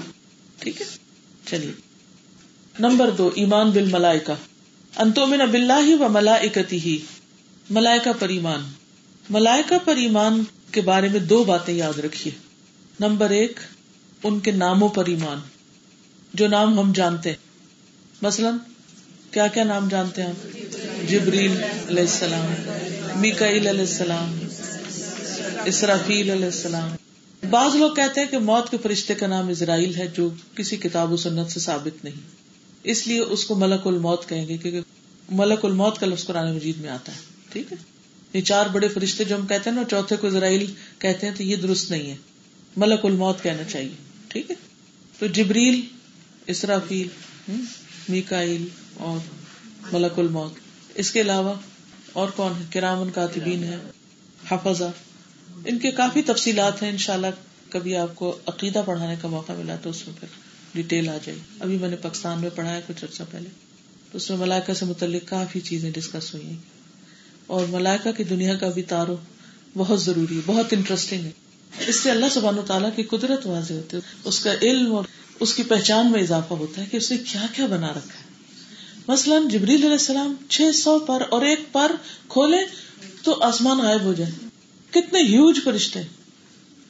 ٹھیک ہے؟ چلیے۔ نمبر دو، ایمان بل ملائکا انتو من بلّہ و ملائکتی ہی ملائکا پر ایمان۔ ملائکا پر ایمان کے بارے میں دو باتیں یاد رکھیے۔ نمبر ایک، ان کے ناموں پر ایمان۔ جو نام ہم جانتے ہیں۔ مثلاً کیا کیا نام جانتے ہیں آپ؟ جبریل علیہ السلام، میکائیل علیہ السلام، اسرافیل علیہ السلام۔ بعض لوگ کہتے ہیں کہ موت کے فرشتے کا نام اسرائیل ہے جو کسی کتاب و سنت سے ثابت نہیں۔ اس لیے اس کو ملک الموت کہیں گے کیونکہ ملک الموت کا لفظ قرآن مجید میں آتا ہے۔ ٹھیک ہے؟ یہ چار بڑے فرشتے جو ہم کہتے ہیں نا، چوتھے کو اسرائیل کہتے ہیں تو یہ درست نہیں ہے۔ ملک الموت کہنا چاہیے۔ ٹھیک ہے؟ تو جبریل، اسرافیل میکائل اور ملک الموت۔ اس کے علاوہ اور کون ہے؟ کرامن کاتبین ہے، حفظہ۔ ان کے کافی تفصیلات ہیں، انشاءاللہ کبھی آپ کو عقیدہ پڑھانے کا موقع ملا تو اس میں پھر ڈیٹیل آ جائے۔ ابھی میں نے پاکستان میں پڑھایا کچھ عرصہ پہلے۔ تو اس میں ملائکہ سے متعلق کافی چیزیں ڈسکس ہوئی ہیں۔ اور ملائکہ کی دنیا کا بھی تارو بہت ضروری ہے، بہت انٹرسٹنگ ہے۔ اس سے اللہ سبحانہ تعالیٰ کی قدرت واضح ہوتی ہے۔ اس کا علم اور اس کی پہچان میں اضافہ ہوتا ہے کہ اس نے کیا کیا بنا رکھا ہے۔ مثلاً جبریل علیہ السلام چھ سو پر اور ایک پر کھولے تو آسمان غائب ہو جائے۔ کتنے ہیوج فرشتے۔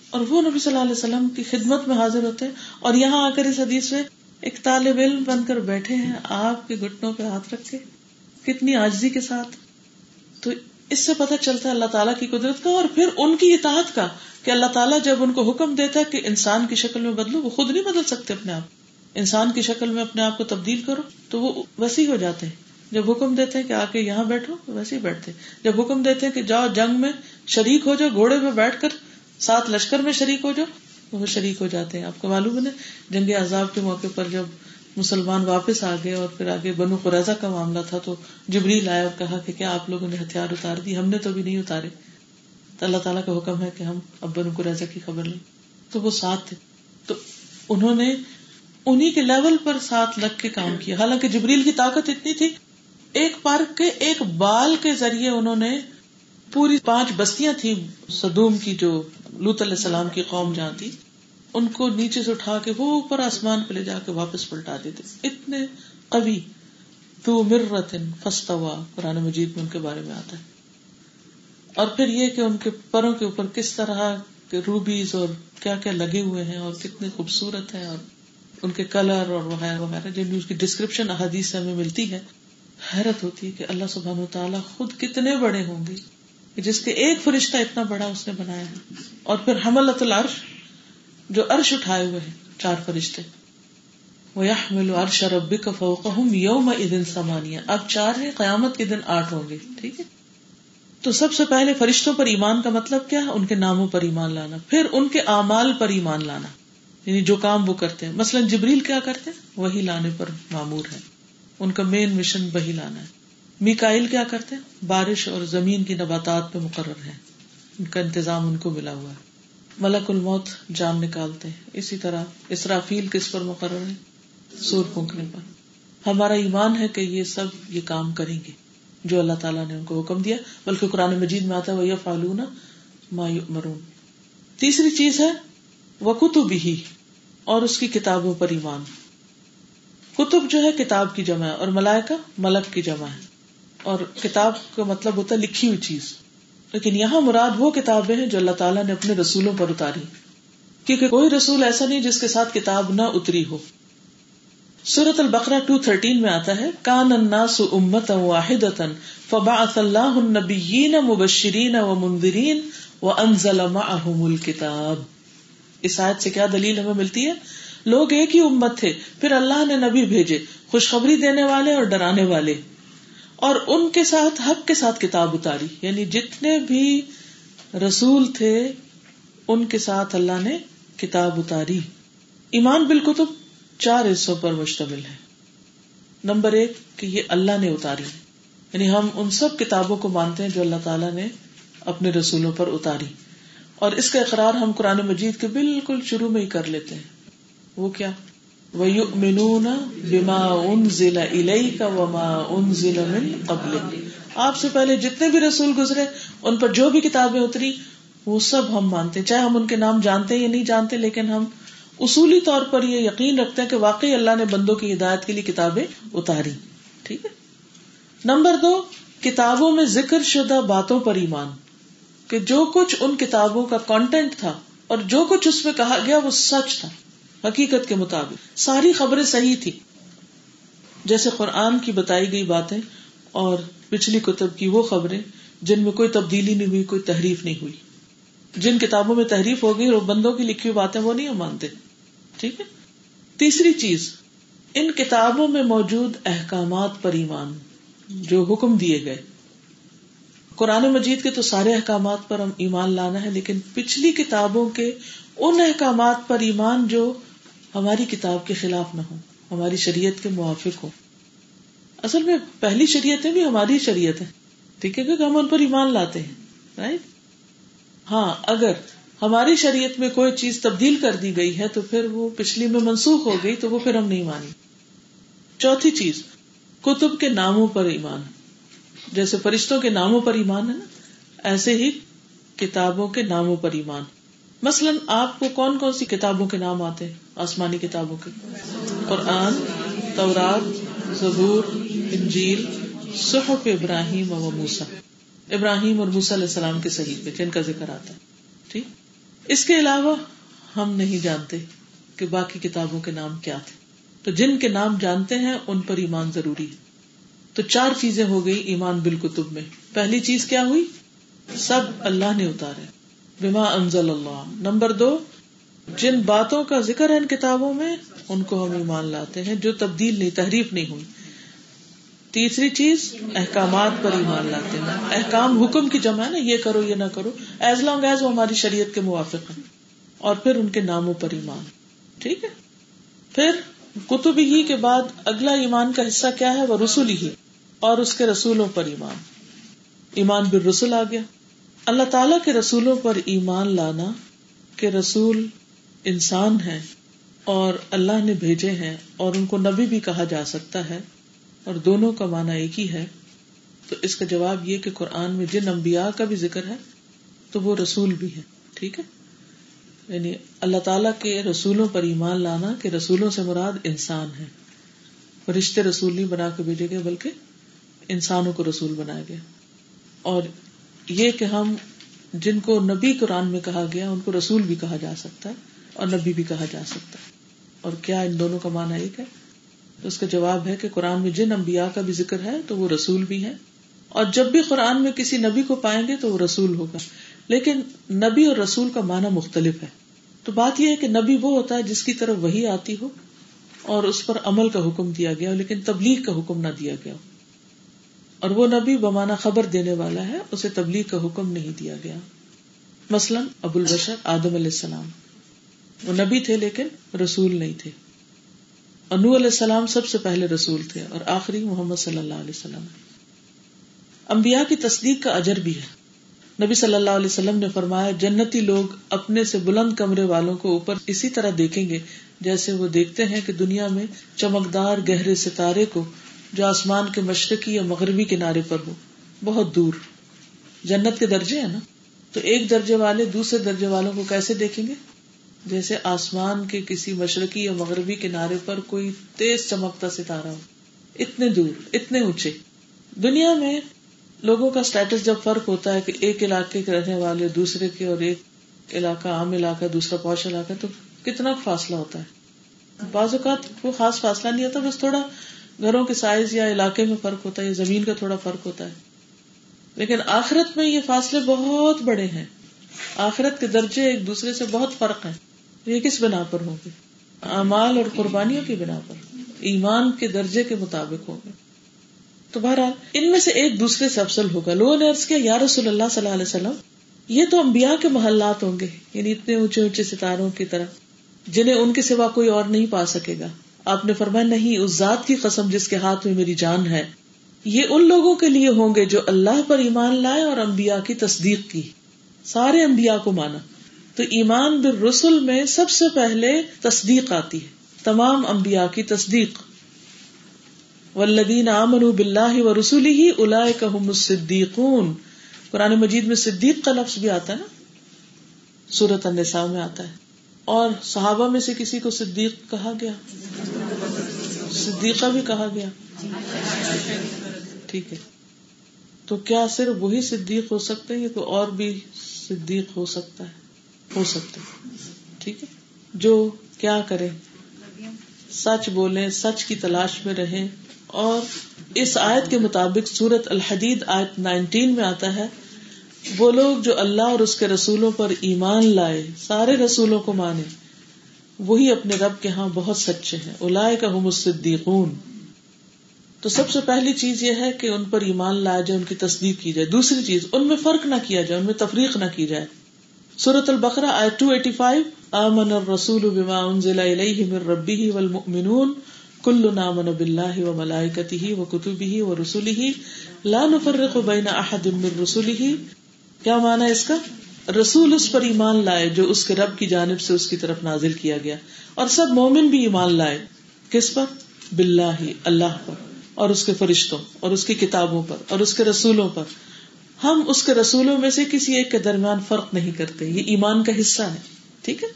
اور وہ نبی صلی اللہ علیہ وسلم کی خدمت میں حاضر ہوتے ہیں اور یہاں آ کر اس حدیث میں ایک طالب علم بن کر بیٹھے ہیں، آپ کے گٹنوں پہ ہاتھ رکھ کے، کتنی آجزی کے ساتھ۔ تو اس سے پتہ چلتا ہے اللہ تعالیٰ کی قدرت کا اور پھر ان کی اطاعت کا کہ اللہ تعالیٰ جب ان کو حکم دیتا ہے کہ انسان کی شکل میں بدلو، وہ خود نہیں بدل سکتے اپنے آپ انسان کی شکل میں اپنے آپ کو تبدیل کرو تو وہ ویسے ہو جاتے ہیں۔ جب حکم دیتے ہیں کہ آ کے یہاں بیٹھو ویسے ہی بیٹھتے جب حکم دیتے ہیں کہ جاؤ جنگ میں شریک ہو جاؤ، گھوڑے میں بیٹھ کر ساتھ لشکر میں شریک ہو جاؤ تو وہ شریک ہو جاتے ہیں۔ آپ کو معلوم ہے جنگ عذاب کے موقع پر جب مسلمان واپس آ گئے اور پھر آگے بنو قرضہ کا معاملہ تھا تو جبریل آیا اور کہا کہ کیا آپ لوگوں نے ہتھیار اتار دی؟ ہم نے تو بھی نہیں اتارے۔ تو اللہ تعالیٰ کا حکم ہے کہ ہم اب بنو قرضہ کی خبر لیں۔ تو وہ ساتھ تھے۔ تو انہوں نے انہیں کے لیول پر ساتھ لگ کے کام کیا۔ حالانکہ جبریل کی طاقت اتنی تھی، ایک پارک کے ایک بال کے ذریعے انہوں نے پوری پانچ بستیاں تھی سدوم کی جو لوت علیہ السلام کی قوم جہاں تھی۔ ان کو نیچے سے اٹھا کے وہ اوپر آسمان پہ لے جا کے واپس پلٹا دیتے اتنے کبھی تو مرتن فستا ہوا قرآن مجید میں ان کے بارے میں آتا ہے۔ اور پھر یہ کہ ان کے پروں کے اوپر کس طرح کے روبیز اور کیا کیا لگے ہوئے ہیں اور کتنے خوبصورت ہیں اور ان کے کلر اور وغیرہ وغیرہ جن کی ڈسکرپشن احادیث سے ہمیں ملتی ہے، حیرت ہوتی ہے کہ اللہ سبحان و تعالیٰ خود کتنے بڑے ہوں گے جس کے ایک فرشتہ اتنا بڑا اس نے بنایا ہے۔ اور پھر حملت العرش جو عرش اٹھائے ہوئے ہیں، چار فرشتے۔ وہ عرش ربی کا فوقہم یوم دن اب چار ہے قیامت کے دن آٹھ ہوں گے، ٹھیک ہے؟ تو سب سے پہلے فرشتوں پر ایمان کا مطلب کیا؟ ہے ان کے ناموں پر ایمان لانا، پھر ان کے اعمال پر ایمان لانا۔ یعنی جو کام وہ کرتے ہیں۔ مثلاً جبریل کیا کرتے ہیں؟ وہی لانے پر معمور ہے ان کا مین مشن وہی لانا ہے۔ میکائل کیا کرتے ہیں؟ بارش اور زمین کی نباتات پہ مقرر ہے ان کا انتظام ان کو ملا ہوا ہے۔ ملک الموت جان نکالتے ہیں۔ اسی طرح اسرافیل کس پر مقرر ہے سور پھونکنے پر۔ ہمارا ایمان ہے کہ یہ سب یہ کام کریں گے۔ جو اللہ تعالیٰ نے ان کو حکم دیا، بلکہ قرآن مجید میں آتا ہے وہ فالونا مرون تیسری چیز ہے وہ کتب ہی اور اس کی کتابوں پر ایمان۔ کتب جو ہے، کتاب کی جمع ہے، اور ملائکہ ملک کی جمع ہے۔ اور کتاب کا مطلب ہوتا ہے لکھی ہوئی چیز۔ لیکن یہاں مراد وہ کتابیں ہیں جو اللہ تعالیٰ نے اپنے رسولوں پر اتاری کیونکہ کوئی رسول ایسا نہیں جس کے ساتھ کتاب نہ اتری ہو۔ سورت البقرہ 213 میں آتا ہے، کان الناس امت واحد فبعث اللہ النبیین مبشرین و منذرین و انزل معهم الكتاب اس آیت سے کیا دلیل ہمیں ملتی ہے؟ لوگ ایک ہی امت تھے، پھر اللہ نے نبی بھیجے، خوشخبری دینے والے اور ڈرانے والے۔ اور ان کے ساتھ حق کے ساتھ کتاب اتاری۔ یعنی جتنے بھی رسول تھے، ان کے ساتھ اللہ نے کتاب اتاری۔ ایمان بالکتب چار حصوں پر مشتمل ہے۔ نمبر ایک کہ یہ اللہ نے اتاری۔ یعنی ہم ان سب کتابوں کو مانتے ہیں جو اللہ تعالیٰ نے اپنے رسولوں پر اتاری۔ اور اس کا اقرار ہم قرآن مجید کے بالکل شروع میں ہی کر لیتے ہیں۔ وہ کیا؟ وَيُؤْمِنُونَ بِمَا أُنزِلَ إِلَيْكَ وَمَا أُنزِلَ مِن قَبْلِكَ۔ آپ سے پہلے جتنے بھی رسول گزرے، ان پر جو بھی کتابیں اتری، وہ سب ہم مانتے چاہے ہم ان کے نام جانتے یا نہیں جانتے، لیکن ہم اصولی طور پر یہ یقین رکھتے ہیں کہ واقعی اللہ نے بندوں کی ہدایت کے لیے کتابیں اتاری۔ ٹھیک ہے؟ نمبر دو، کتابوں میں ذکر شدہ باتوں پر ایمان۔ کہ جو کچھ ان کتابوں کا کانٹینٹ تھا اور جو کچھ اس میں کہا گیا وہ سچ تھا۔ حقیقت کے مطابق۔ ساری خبریں صحیح تھی جیسے قرآن کی بتائی گئی باتیں اور پچھلی کتب کی وہ خبریں جن میں کوئی تبدیلی نہیں ہوئی، کوئی تحریف نہیں ہوئی۔ جن کتابوں میں تحریف ہو گئی اور بندوں کی لکھی ہوئی باتیں وہ نہیں ہم مانتے۔ ٹھیک ہے؟ تیسری چیز، ان کتابوں میں موجود احکامات پر ایمان، جو حکم دیے گئے۔ قرآن مجید کے تو سارے احکامات پر ہم ایمان لانا ہے، لیکن پچھلی کتابوں کے ان احکامات پر ایمان جو ہماری کتاب کے خلاف نہ ہو ہماری شریعت کے موافق ہو اصل میں پہلی شریعتیں بھی ہماری شریعت ہے ٹھیک ہے کہ ہم ان پر ایمان لاتے ہیں رائٹ ہاں اگر ہماری شریعت میں کوئی چیز تبدیل کر دی گئی ہے تو پھر وہ پچھلی میں منسوخ ہو گئی تو وہ پھر ہم نہیں مانی چوتھی چیز، کتب کے ناموں پر ایمان۔ جیسے فرشتوں کے ناموں پر ایمان ہے نا، ایسے ہی کتابوں کے ناموں پر ایمان۔ مثلاً آپ کو کون کون سی کتابوں کے نام آتے ہیں؟ آسمانی کتابوں کے۔ قرآن، تورات، زبور، انجیل، صحف ابراہیم و موسا ابراہیم اور موسا علیہ السلام کے صحیح پہ جن کا ذکر آتا ہے۔ ٹھیک؟ اس کے علاوہ ہم نہیں جانتے کہ باقی کتابوں کے نام کیا تھے۔ تو جن کے نام جانتے ہیں، ان پر ایمان ضروری ہے۔ تو چار چیزیں ہو گئی ایمان بالکتب میں۔ پہلی چیز کیا ہوئی؟ سب اللہ نے اتارے۔ بما انزل اللہ۔ نمبر دو، جن باتوں کا ذکر ہے ان کتابوں میں، ان کو ہم ایمان لاتے ہیں، جو تبدیل نہیں، تحریف نہیں ہوئی۔ تیسری چیز، احکامات پر ایمان لاتے ہیں۔ احکام حکم کی جمع ہے نا، یہ کرو، یہ نہ کرو۔ ایز لانگ ایز وہ ہماری شریعت کے موافق ہیں۔ اور پھر ان کے ناموں پر ایمان۔ ٹھیک ہے؟ پھر کتب ہی کے بعد اگلا ایمان کا حصہ کیا ہے؟ وہ رسول ہی۔ اور اس کے رسولوں پر ایمان۔ ایمان بر رسول آ گیا۔ اللہ تعالی کے رسولوں پر ایمان لانا کہ رسول انسان ہے اور اللہ نے بھیجے ہیں اور ان کو نبی بھی کہا جا سکتا ہے اور دونوں کا مانا ایک ہی ہے، تو اس کا جواب یہ کہ قرآن میں جن انبیاء کا بھی ذکر ہے، تو وہ رسول بھی ہے ٹھیک ہے؟ یعنی اللہ تعالی کے رسولوں پر ایمان لانا کہ رسولوں سے مراد انسان ہے رشتے رسول نہیں بنا کے بھیجے گئے، بلکہ انسانوں کو رسول بنایا گیا۔ اور یہ کہ ہم جن کو نبی قرآن میں کہا گیا، ان کو رسول بھی کہا جا سکتا ہے اور نبی بھی کہا جا سکتا ہے۔ اور کیا ان دونوں کا مانا ایک ہے؟ اس کا جواب ہے کہ قرآن میں جن انبیاء کا بھی ذکر ہے تو وہ رسول بھی ہے اور جب بھی قرآن میں کسی نبی کو پائیں گے تو وہ رسول ہوگا۔ لیکن نبی اور رسول کا معنی مختلف ہے۔ تو بات یہ ہے کہ نبی وہ ہوتا ہے جس کی طرف وہی آتی ہو اور اس پر عمل کا حکم دیا گیا ہو، لیکن تبلیغ کا حکم نہ دیا گیا ہو۔ اور وہ نبی بمانا خبر دینے والا ہے، اسے تبلیغ کا حکم نہیں دیا گیا۔ مثلاً ابو البشر، آدم علیہ السلام۔ وہ نبی تھے لیکن رسول نہیں تھے۔ انو علیہ السلام سب سے پہلے رسول تھے اور آخری محمد صلی اللہ علیہ وسلم۔ امبیا کی تصدیق کا اجر بھی ہے۔ نبی صلی اللہ علیہ وسلم نے فرمایا، جنتی لوگ اپنے سے بلند کمرے والوں کو اوپر اسی طرح دیکھیں گے، جیسے وہ دیکھتے ہیں کہ دنیا میں چمکدار گہرے ستارے کو جو آسمان کے مشرقی یا مغربی کنارے پر ہو، بہت دور۔ جنت کے درجے ہیں نا؟ تو ایک درجے والے دوسرے درجے والوں کو کیسے دیکھیں گے؟ جیسے آسمان کے کسی مشرقی یا مغربی کنارے پر کوئی تیز چمکتا ستارہ ہو۔ اتنے دور، اتنے اونچے۔ دنیا میں لوگوں کا اسٹیٹس جب فرق ہوتا ہے کہ ایک علاقے کے رہنے والے دوسرے کے اور ایک علاقہ، عام علاقہ، دوسرا پوش علاقہ، تو کتنا فاصلہ ہوتا ہے؟ بعض اوقات کوئی خاص فاصلہ نہیں ہوتا، بس تھوڑا گھروں کے سائز یا علاقے میں فرق ہوتا ہے یا زمین کا تھوڑا فرق ہوتا ہے۔ لیکن آخرت میں یہ فاصلے بہت بڑے ہیں۔ آخرت کے درجے ایک دوسرے سے بہت فرق ہیں۔ یہ کس بنا پر ہوں گے؟ اعمال اور قربانیوں کی بنا پر۔ ایمان کے درجے کے مطابق ہوں گے۔ تو بہرحال، ان میں سے ایک دوسرے سے افسل ہوگا۔ لوگوں نے کیا، یا رسول اللہ صلی اللہ علیہ وسلم، یہ تو انبیاء کے محلات ہوں گے یعنی اتنے اونچے اونچے ستاروں کی طرح، جنہیں ان کے سوا کوئی اور نہیں پا سکے گا۔ آپ نے فرمایا، نہیں، اس ذات کی قسم جس کے ہاتھ میں میری جان ہے، یہ ان لوگوں کے لیے ہوں گے جو اللہ پر ایمان لائے اور انبیاء کی تصدیق کی۔ سارے انبیاء کو مانا۔ تو ایمان بر رسول میں سب سے پہلے تصدیق آتی ہے۔ تمام انبیاء کی تصدیق۔ ولدین امن بلّہ و رسول ہی الا صدیقون قرآن مجید میں صدیق کا لفظ بھی آتا ہے نا؟ سورت النساء میں آتا ہے۔ اور صحابہ میں سے کسی کو صدیق کہا گیا؟ صدیقہ بھی کہا گیا۔ ٹھیک ہے۔ تو کیا صرف وہی صدیق ہو سکتے ہیں یا کوئی اور بھی صدیق ہو سکتا ہے؟ ہو سکتا ہے ٹھیک ہے۔ جو کیا کرے سچ بولے سچ کی تلاش میں رہے اور اس آیت کے مطابق سورت الحدید آیت نائنٹین میں آتا ہے، وہ لوگ جو اللہ اور اس کے رسولوں پر ایمان لائے، سارے رسولوں کو مانے۔ وہی اپنے رب کے ہاں بہت سچے ہیں۔ الائے کا ہم الصدیقون۔ تو سب سے پہلی چیز یہ ہے کہ ان پر ایمان لایا جائے، ان کی تصدیق کی جائے۔ دوسری چیز، ان میں فرق نہ کیا جائے، ان میں تفریق نہ کی جائے۔ سورت البقرا آئی ٹو ایٹی فائیو آمن الرسول بما انزل الیہ من ربہ والمؤمنون۔ کل نامن باللہ و ملائکتہ و کتبہ و رسولہ لا نفرق بین احد من رسولہ کیا مانا اس کا؟ رسول اس پر ایمان لائے جو اس کے رب کی جانب سے اس کی طرف نازل کیا گیا۔ اور سب مومن بھی ایمان لائے۔ کس پر؟ بلّہ اللہ پر۔ اور اس کے فرشتوں، اور اس کی کتابوں پر، اور اس کے رسولوں پر۔ ہم اس کے رسولوں میں سے کسی ایک کے درمیان فرق نہیں کرتے۔ یہ ایمان کا حصہ ہے۔ ٹھیک ہے؟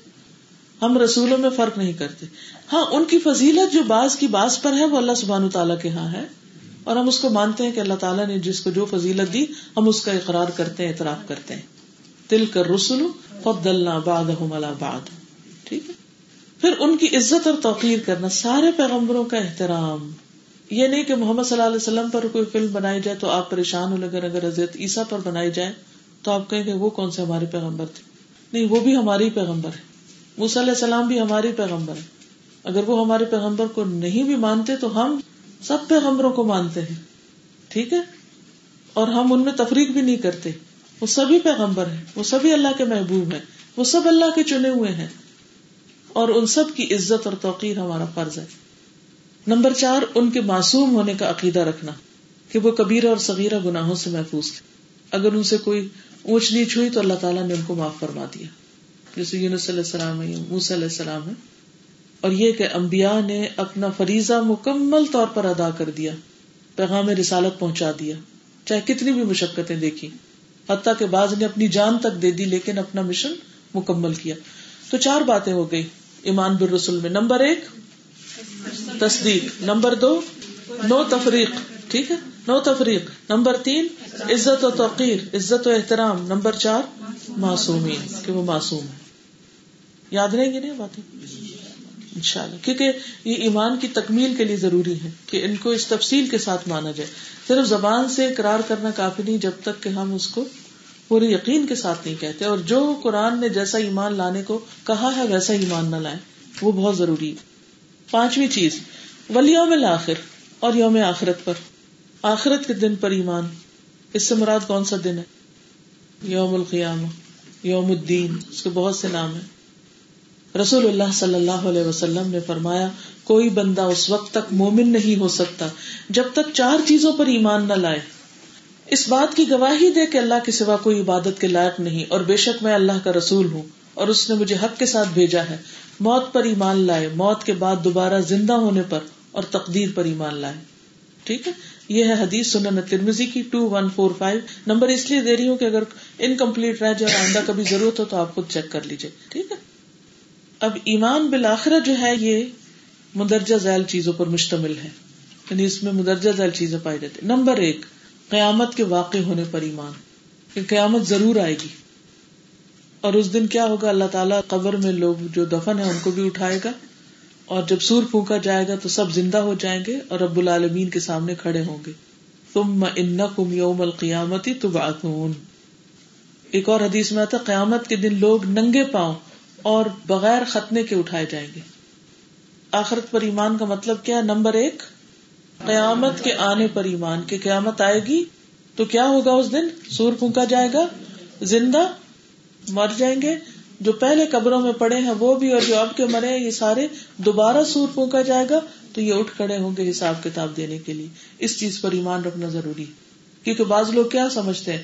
ہم رسولوں میں فرق نہیں کرتے۔ ہاں ان کی فضیلت جو بعض کی بعض پر ہے، وہ اللہ سبحان تعالیٰ کے ہاں ہے۔ اور ہم اس کو مانتے ہیں کہ اللہ تعالیٰ نے جس کو جو فضیلت دی، ہم اس کا اقرار کرتے ہیں، اعتراف کرتے ہیں۔ تل کر رسول باد باد ٹھیک ہے؟ پھر ان کی عزت اور توقیر کرنا، سارے پیغمبروں کا احترام۔ یہ نہیں کہ محمد صلی اللہ علیہ وسلم پر کوئی فلم بنائی جائے تو آپ پریشان ہو لگے، اگر حضرت عیسیٰ پر بنائی جائے تو آپ کہیں کہ وہ کون سے ہمارے پیغمبر تھے؟ نہیں، وہ بھی ہماری پیغمبر ہے۔ علیہ السلام بھی ہماری پیغمبر ہے اگر وہ ہمارے پیغمبر کو نہیں بھی مانتے تو ہم سب پیغمبروں کو مانتے ہیں۔ ٹھیک ہے؟ اور ہم ان میں تفریق بھی نہیں کرتے۔ وہ سبھی پیغمبر ہیں، وہ سبھی اللہ کے محبوب ہیں، وہ سب اللہ کے چنے ہوئے ہیں۔ اور ان سب کی عزت اور توقیر ہمارا فرض ہے۔ نمبر چار، ان کے معصوم ہونے کا عقیدہ رکھنا، کہ وہ کبیرہ اور صغیرہ گناہوں سے محفوظ تھے۔ اگر ان سے کوئی اونچ نیچ ہوئی تو اللہ تعالیٰ نے ان کو معاف فرما دیا۔ جیسے یونس علیہ السلام ہے موس علیہ السلام ہے اور یہ کہ امبیا نے اپنا فریضہ مکمل طور پر ادا کر دیا، پیغام رسالت پہنچا دیا، چاہے کتنی بھی مشقتیں دیکھی حتیٰ کہ بعض نے اپنی جان تک دے دی لیکن اپنا مشن مکمل کیا۔ تو چار باتیں ہو گئی ایمان بر رسول میں۔ نمبر ایک، تصدیق۔ نمبر دو، نو تفریق۔ ٹھیک ہے؟ نو تفریق۔ نمبر تین، عزت و توقیر عزت و احترام۔ نمبر چار، معصومین، کہ وہ معصوم ہے یاد رہیں گے نہیں باتیں؟ ان شاء اللہ کیونکہ یہ ایمان کی تکمیل کے لیے ضروری ہے کہ ان کو اس تفصیل کے ساتھ مانا جائے۔ صرف زبان سے اقرار کرنا کافی نہیں، جب تک کہ ہم اس کو پورے یقین کے ساتھ نہیں کہتے اور جو قرآن نے جیسا ایمان لانے کو کہا ہے ویسا ایمان نہ لائے وہ بہت ضروری۔ ہے پانچویں چیز، ولیوم آخر اور یوم آخرت پر۔ آخرت کے دن پر ایمان۔ اس سے مراد کون سا دن ہے؟ یوم القیام یوم الدین، اس کے بہت سے نام ہیں۔ رسول اللہ صلی اللہ علیہ وسلم نے فرمایا، کوئی بندہ اس وقت تک مومن نہیں ہو سکتا جب تک چار چیزوں پر ایمان نہ لائے۔ اس بات کی گواہی دے کہ اللہ کے سوا کوئی عبادت کے لائق نہیں اور بے شک میں اللہ کا رسول ہوں اور اس نے مجھے حق کے ساتھ بھیجا ہے۔ موت پر ایمان لائے، موت کے بعد دوبارہ زندہ ہونے پر اور تقدیر پر ایمان لائے۔ ٹھیک ہے؟ یہ ہے حدیث سنن ترمزی کی two one four five. Number اس لیے دے رہی ہوں کہ اگر انکمپلیٹ رہ جائے اور آئندہ کبھی ضرورت ہو تو آپ خود چیک کر لیجیے ٹھیک ہے؟ اب ایمان بالآخرہ جو ہے یہ مدرجہ ذیل چیزوں پر مشتمل ہے یعنی اس میں مدرجہ ذیل چیزیں پائی جاتی نمبر ایک قیامت کے واقع ہونے پر ایمان، کہ قیامت ضرور آئے گی۔ اور اس دن کیا ہوگا؟ اللہ تعالیٰ قبر میں لوگ جو دفن ہے ان کو بھی اٹھائے گا۔ اور جب سور پھونکا جائے گا، تو سب زندہ ہو جائیں گے اور رب العالمین کے سامنے کھڑے ہوں گے۔ تم ان کم یوم القیامتی تو ایک اور حدیث میں آتا قیامت کے دن لوگ ننگے پاؤں اور بغیر ختنے کے اٹھائے جائیں گے۔ آخرت پر ایمان کا مطلب کیا ہے؟ نمبر ایک قیامت کے آنے پر ایمان کی قیامت آئے گی تو کیا ہوگا اس دن؟ سور پھونکا جائے گا، زندہ مر جائیں گے۔ جو پہلے قبروں میں پڑے ہیں وہ بھی اور جو اب کے مرے ہیں، یہ سارے دوبارہ سور پھونکا جائے گا۔ تو یہ اٹھ کھڑے ہوں گے حساب کتاب دینے کے لیے۔ اس چیز پر ایمان رکھنا ضروری۔ کیونکہ بعض لوگ کیا سمجھتے ہیں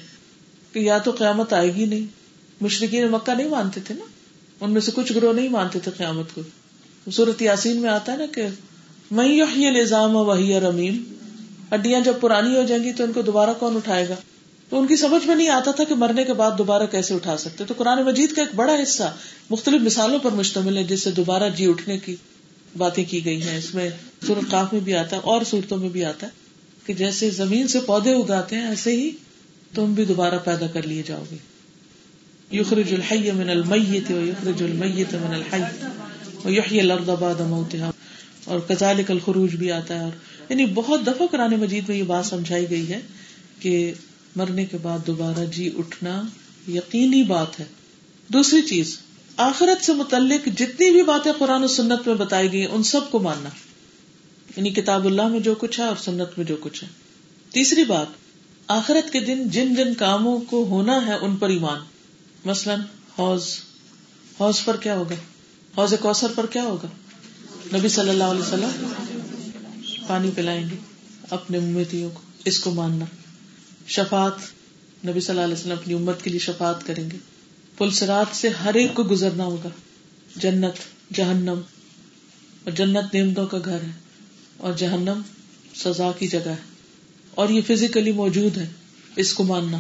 کہ یا تو قیامت آئے گی نہیں۔ مشرقین مکہ نہیں مانتے تھے نا؟ ان میں سے کچھ گروہ نہیں مانتے تھے قیامت کو۔ صورت یاسین میں آتا ہے نا کہ میں الزام وہی رمیم، ہڈیاں جب پرانی ہو جائیں گی تو ان کو دوبارہ کون اٹھائے گا؟ تو ان کی سمجھ میں نہیں آتا تھا کہ مرنے کے بعد دوبارہ کیسے اٹھا سکتے؟ تو قرآن مجید کا ایک بڑا حصہ مختلف مثالوں پر مشتمل ہے جس سے دوبارہ جی اٹھنے کی باتیں کی گئی ہیں۔ اس میں سورت قاف میں بھی آتا ہے، اور صورتوں میں بھی آتا ہے کہ جیسے زمین سے پودے اگاتے ہیں، ایسے ہی تم بھی دوبارہ پیدا کر لیے جاؤ گے۔ یخرج الحی من المیت و یخرج المیت من الحی و یحیی الارض بعد موتها۔ اور کذالک الخروج بھی آتا ہے اور یعنی بہت دفعہ قرآن مجید میں یہ بات سمجھائی گئی ہے کہ مرنے کے بعد دوبارہ جی اٹھنا یقینی بات ہے۔ دوسری چیز، آخرت سے متعلق جتنی بھی باتیں قرآن و سنت میں بتائی گئی، ان سب کو ماننا۔ یعنی کتاب اللہ میں جو کچھ ہے اور سنت میں جو کچھ ہے۔ تیسری بات، آخرت کے دن جن جن کاموں کو ہونا ہے ان پر ایمان۔ مثلاً حوض حوض پر کیا ہوگا؟ حوض کوثر پر کیا ہوگا؟ نبی صلی اللہ علیہ وسلم پانی پلائیں گے اپنے امیدیوں کو، اس کو ماننا۔ شفات نبی صلی اللہ علیہ وسلم اپنی امت کے لیے شفات کریں گے۔ پلسرات سے ہر ایک کو گزرنا ہوگا۔ جنت، جہنم۔ اور جنت نعمتوں کا گھر ہے۔ اور جہنم سزا کی جگہ ہے۔ اور یہ فزیکلی موجود ہے۔ اس کو ماننا۔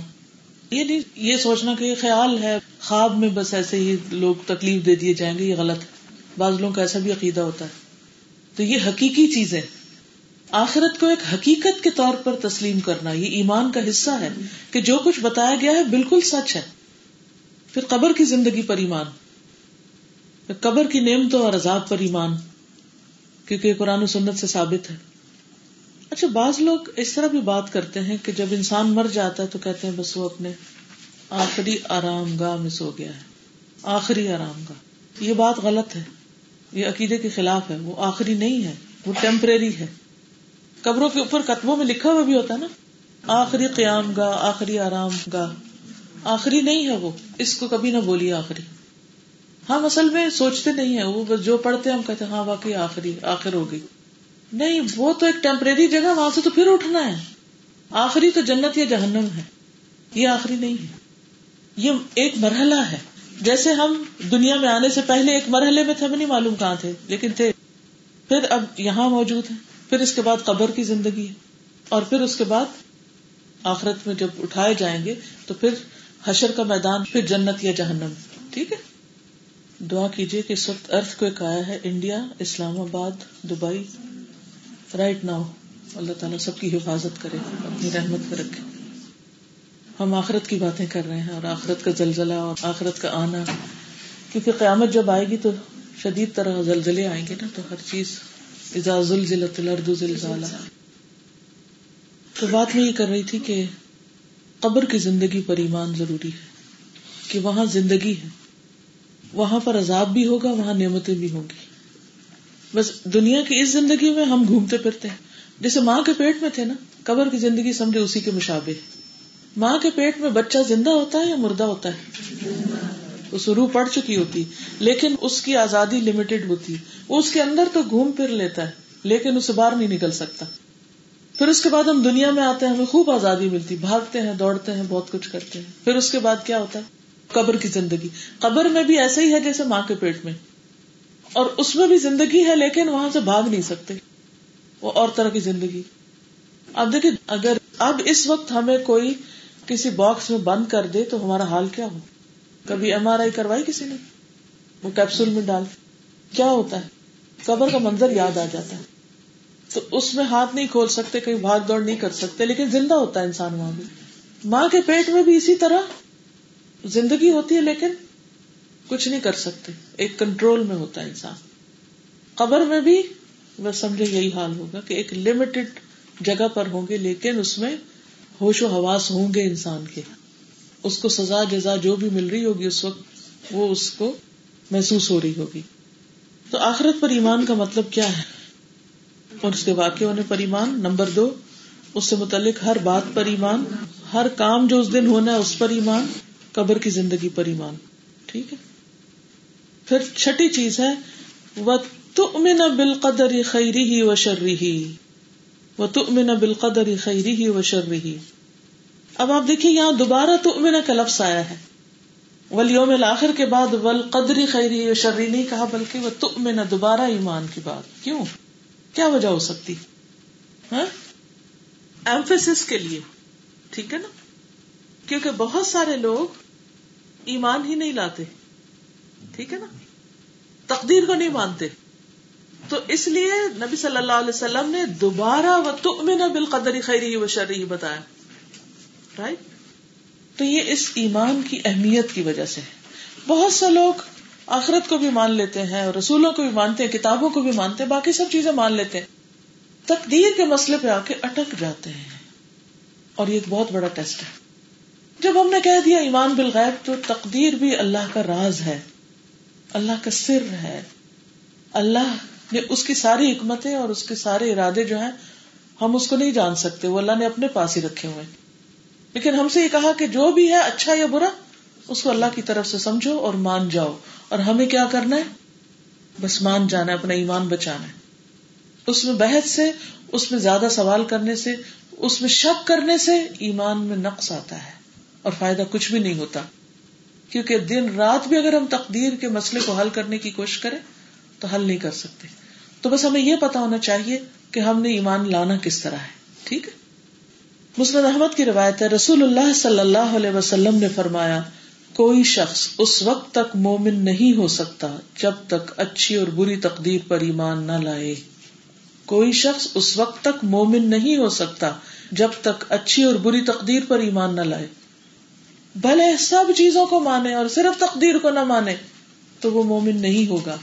یہ نہیں، یہ سوچنا کہ یہ خیال ہے، خواب میں بس ایسے ہی لوگ تکلیف دے دیے جائیں گے، یہ غلط ہے۔ بعض لوگوں کا ایسا بھی عقیدہ ہوتا ہے۔ تو یہ حقیقی چیز ہے آخرت کو ایک حقیقت کے طور پر تسلیم کرنا یہ ایمان کا حصہ ہے کہ جو کچھ بتایا گیا ہے بالکل سچ ہے۔ پھر قبر کی زندگی پر ایمان۔ قبر کی نعمتوں اور عذاب پر ایمان۔ کیونکہ قرآن و سنت سے ثابت ہے۔ اچھا بعض لوگ اس طرح بھی بات کرتے ہیں کہ جب انسان مر جاتا ہے تو کہتے ہیں، بس وہ اپنے آخری آرام گاہ میں سو گیا ہے۔ آخری آرام گاہ۔ یہ بات غلط ہے۔ یہ عقیدے کے خلاف ہے، وہ آخری نہیں ہے، وہ ٹیمپریری ہے۔ قبروں کے اوپر کتبوں میں لکھا ہوا بھی ہوتا ہے نا۔ آخری قیام گاہ، آخری آرام گاہ۔ آخری نہیں ہے وہ، اس کو کبھی نہ بولیے آخری۔ ہم اصل میں سوچتے نہیں ہے وہ جو پڑھتے ہم کہتے ہاں واقعی آخری، آخر ہو گئی۔ نہیں، وہ تو ایک ٹیمپریری جگہ، وہاں سے تو پھر اٹھنا ہے۔ آخری تو جنت یا جہنم ہے۔ یہ آخری نہیں ہے۔ یہ ایک مرحلہ ہے۔ جیسے ہم دنیا میں آنے سے پہلے ایک مرحلے میں تھے نہیں معلوم کہاں تھے، لیکن تھے۔ پھر اب یہاں موجود ہے پھر اس کے بعد قبر کی زندگی ہے۔ اور پھر اس کے بعد آخرت میں جب اٹھائے جائیں گے، تو پھر حشر کا میدان، پھر جنت یا جہنم۔ ٹھیک ہے؟ دعا کیجیے کہ اس وقت ارتھ کو ایک آیا ہے، انڈیا، اسلام آباد، دبئی۔ رائٹ ناؤ اللہ تعالیٰ سب کی حفاظت کرے، اپنی رحمت کر رکھے۔ ہم آخرت کی باتیں کر رہے ہیں اور آخرت کا زلزلہ اور آخرت کا آنا۔ کیونکہ قیامت جب آئے گی تو شدید طرح زلزلے آئیں گے نا، تو ہر چیز الارض زلزالہ تو بات میں یہ کر رہی تھی کہ قبر کی زندگی پر ایمان ضروری ہے، کہ وہاں زندگی ہے۔ وہاں پر عذاب بھی ہوگا، وہاں نعمتیں بھی ہوں گی۔ بس دنیا کی اس زندگی میں ہم گھومتے پھرتے ہیں۔ جیسے ماں کے پیٹ میں تھے نا، قبر کی زندگی سمجھے اسی کے مشابے ماں کے پیٹ میں بچہ زندہ ہوتا ہے یا مردہ ہوتا ہے؟ اس روح پڑ چکی ہوتی، لیکن اس کی آزادی لمیٹڈ ہوتی۔ وہ اس کے اندر تو گھوم پھر لیتا ہے، لیکن اسے باہر نہیں نکل سکتا۔ پھر اس کے بعد ہم دنیا میں آتے ہیں، ہمیں خوب آزادی ملتی۔ بھاگتے ہیں، دوڑتے ہیں، بہت کچھ کرتے ہیں۔ پھر اس کے بعد کیا ہوتا ہے؟ قبر کی زندگی۔ قبر میں بھی ایسا ہی ہے جیسے ماں کے پیٹ میں۔ اور اس میں بھی زندگی ہے، لیکن وہاں سے بھاگ نہیں سکتے۔ وہ اور طرح کی زندگی۔ اب دیکھیں، اگر اب اس وقت ہمیں کوئی کسی باکس میں بند کر دے تو ہمارا حال کیا ہو؟ کبھی ایم آر آئی کروائی کسی نے؟ وہ کیپسول میں ڈال۔ کیا ہوتا ہے؟ قبر کا منظر یاد آ جاتا ہے۔ تو اس میں ہاتھ نہیں کھول سکتے، کہیں بھاگ دوڑ نہیں کر سکتے، لیکن زندہ ہوتا ہے انسان وہاں بھی۔ ماں کے پیٹ میں بھی اسی طرح۔ زندگی ہوتی ہے لیکن کچھ نہیں کر سکتے۔ ایک کنٹرول میں ہوتا ہے انسان۔ قبر میں بھی، بس سمجھے یہی حال ہوگا کہ ایک لمیٹڈ جگہ پر ہوں گے، لیکن اس میں ہوش و حواس ہوں گے انسان کے۔ اس کو سزا، جزا جو بھی مل رہی ہوگی اس وقت، وہ اس کو محسوس ہو رہی ہوگی۔ تو آخرت پر ایمان کا مطلب کیا ہے؟ اور اس کے واقع ہونے پر ایمان۔ نمبر دو، اس سے متعلق ہر بات پر ایمان۔ ہر کام جو اس دن ہونا ہے، اس پر ایمان۔ قبر کی زندگی پر ایمان۔ ٹھیک ہے؟ پھر چھٹی چیز ہے وہ تؤمن بالقدر خیری ہی و شرری ہی وہ تؤمن بالقدر خیری ہی و شرری ہی اب آپ دیکھیے یہاں دوبارہ تؤمن کا لفظ آیا ہے۔ ولیوم الآخر کے بعد ول قدری خیری شرری نہیں کہا، بلکہ وہ تؤمن دوبارہ ایمان کی بات۔ کیوں؟ کیا وجہ ہو سکتی؟ ہاں؟ ایمفیس کے لیے۔ ٹھیک ہے نا؟ کیونکہ بہت سارے لوگ ایمان ہی نہیں لاتے۔ ٹھیک ہے نا؟ تقدیر کو نہیں مانتے۔ تو اس لیے نبی صلی اللہ علیہ وسلم نے دوبارہ وہ تؤمن بالقدر خیری و شرری بتایا۔ رائٹ تو یہ اس ایمان کی اہمیت کی وجہ سے بہت سے لوگ آخرت کو بھی مان لیتے ہیں رسولوں کو بھی مانتے ہیں، کتابوں کو بھی مانتے ہیں، باقی سب چیزیں مان لیتے ہیں۔ تقدیر کے مسئلے پہ آ کے اٹک جاتے ہیں۔ اور یہ ایک بہت بڑا ٹیسٹ ہے۔ جب ہم نے کہہ دیا ایمان بالغیب، تو تقدیر بھی اللہ کا راز ہے۔ اللہ کا سر ہے۔ اللہ اس کی ساری حکمتیں اور اس کے سارے ارادے جو ہیں، ہم اس کو نہیں جان سکتے، وہ اللہ نے اپنے پاس ہی رکھے ہوئے۔ لیکن ہم سے یہ کہا کہ جو بھی ہے اچھا یا برا، اس کو اللہ کی طرف سے سمجھو اور مان جاؤ۔ اور ہمیں کیا کرنا ہے؟ بس مان جانا ہے، اپنا ایمان بچانا ہے۔ اس میں بحث سے، اس میں زیادہ سوال کرنے سے، اس میں شک کرنے سے ایمان میں نقص آتا ہے۔ اور فائدہ کچھ بھی نہیں ہوتا۔ کیونکہ دن رات بھی اگر ہم تقدیر کے مسئلے کو حل کرنے کی کوشش کریں تو حل نہیں کر سکتے۔ تو بس ہمیں یہ پتا ہونا چاہیے کہ ہم نے ایمان لانا کس طرح ہے۔ ٹھیک ہے؟ مسلم احمد کی روایت ہے، رسول اللہ صلی اللہ علیہ وسلم نے فرمایا، کوئی شخص اس وقت تک مومن نہیں ہو سکتا جب تک اچھی اور بری تقدیر پر ایمان نہ لائے۔ کوئی شخص اس وقت تک مومن نہیں ہو سکتا جب تک اچھی اور بری تقدیر پر ایمان نہ لائے۔ بھلے سب چیزوں کو مانے اور صرف تقدیر کو نہ مانے تو وہ مومن نہیں ہوگا۔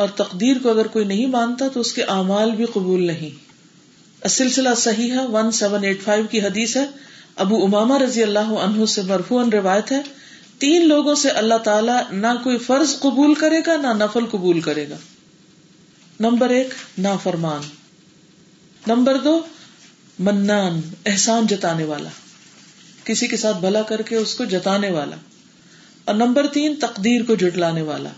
اور تقدیر کو اگر کوئی نہیں مانتا تو اس کے اعمال بھی قبول نہیں۔ سلسلہ صحیح ہے ون سیون ایٹ فائیو کی حدیث ہے۔ ابو اماما رضی اللہ عنہ سے مرفون روایت ہے۔ تین لوگوں سے اللہ تعالیٰ نہ کوئی فرض قبول کرے گا، نہ نفل قبول کرے گا۔ نمبر ایک نا فرمان نمبر دو، منان، احسان جتانے والا۔ کسی کے ساتھ بھلا کر کے اس کو جتانے والا۔ اور نمبر تین، تقدیر کو جٹلانے والا۔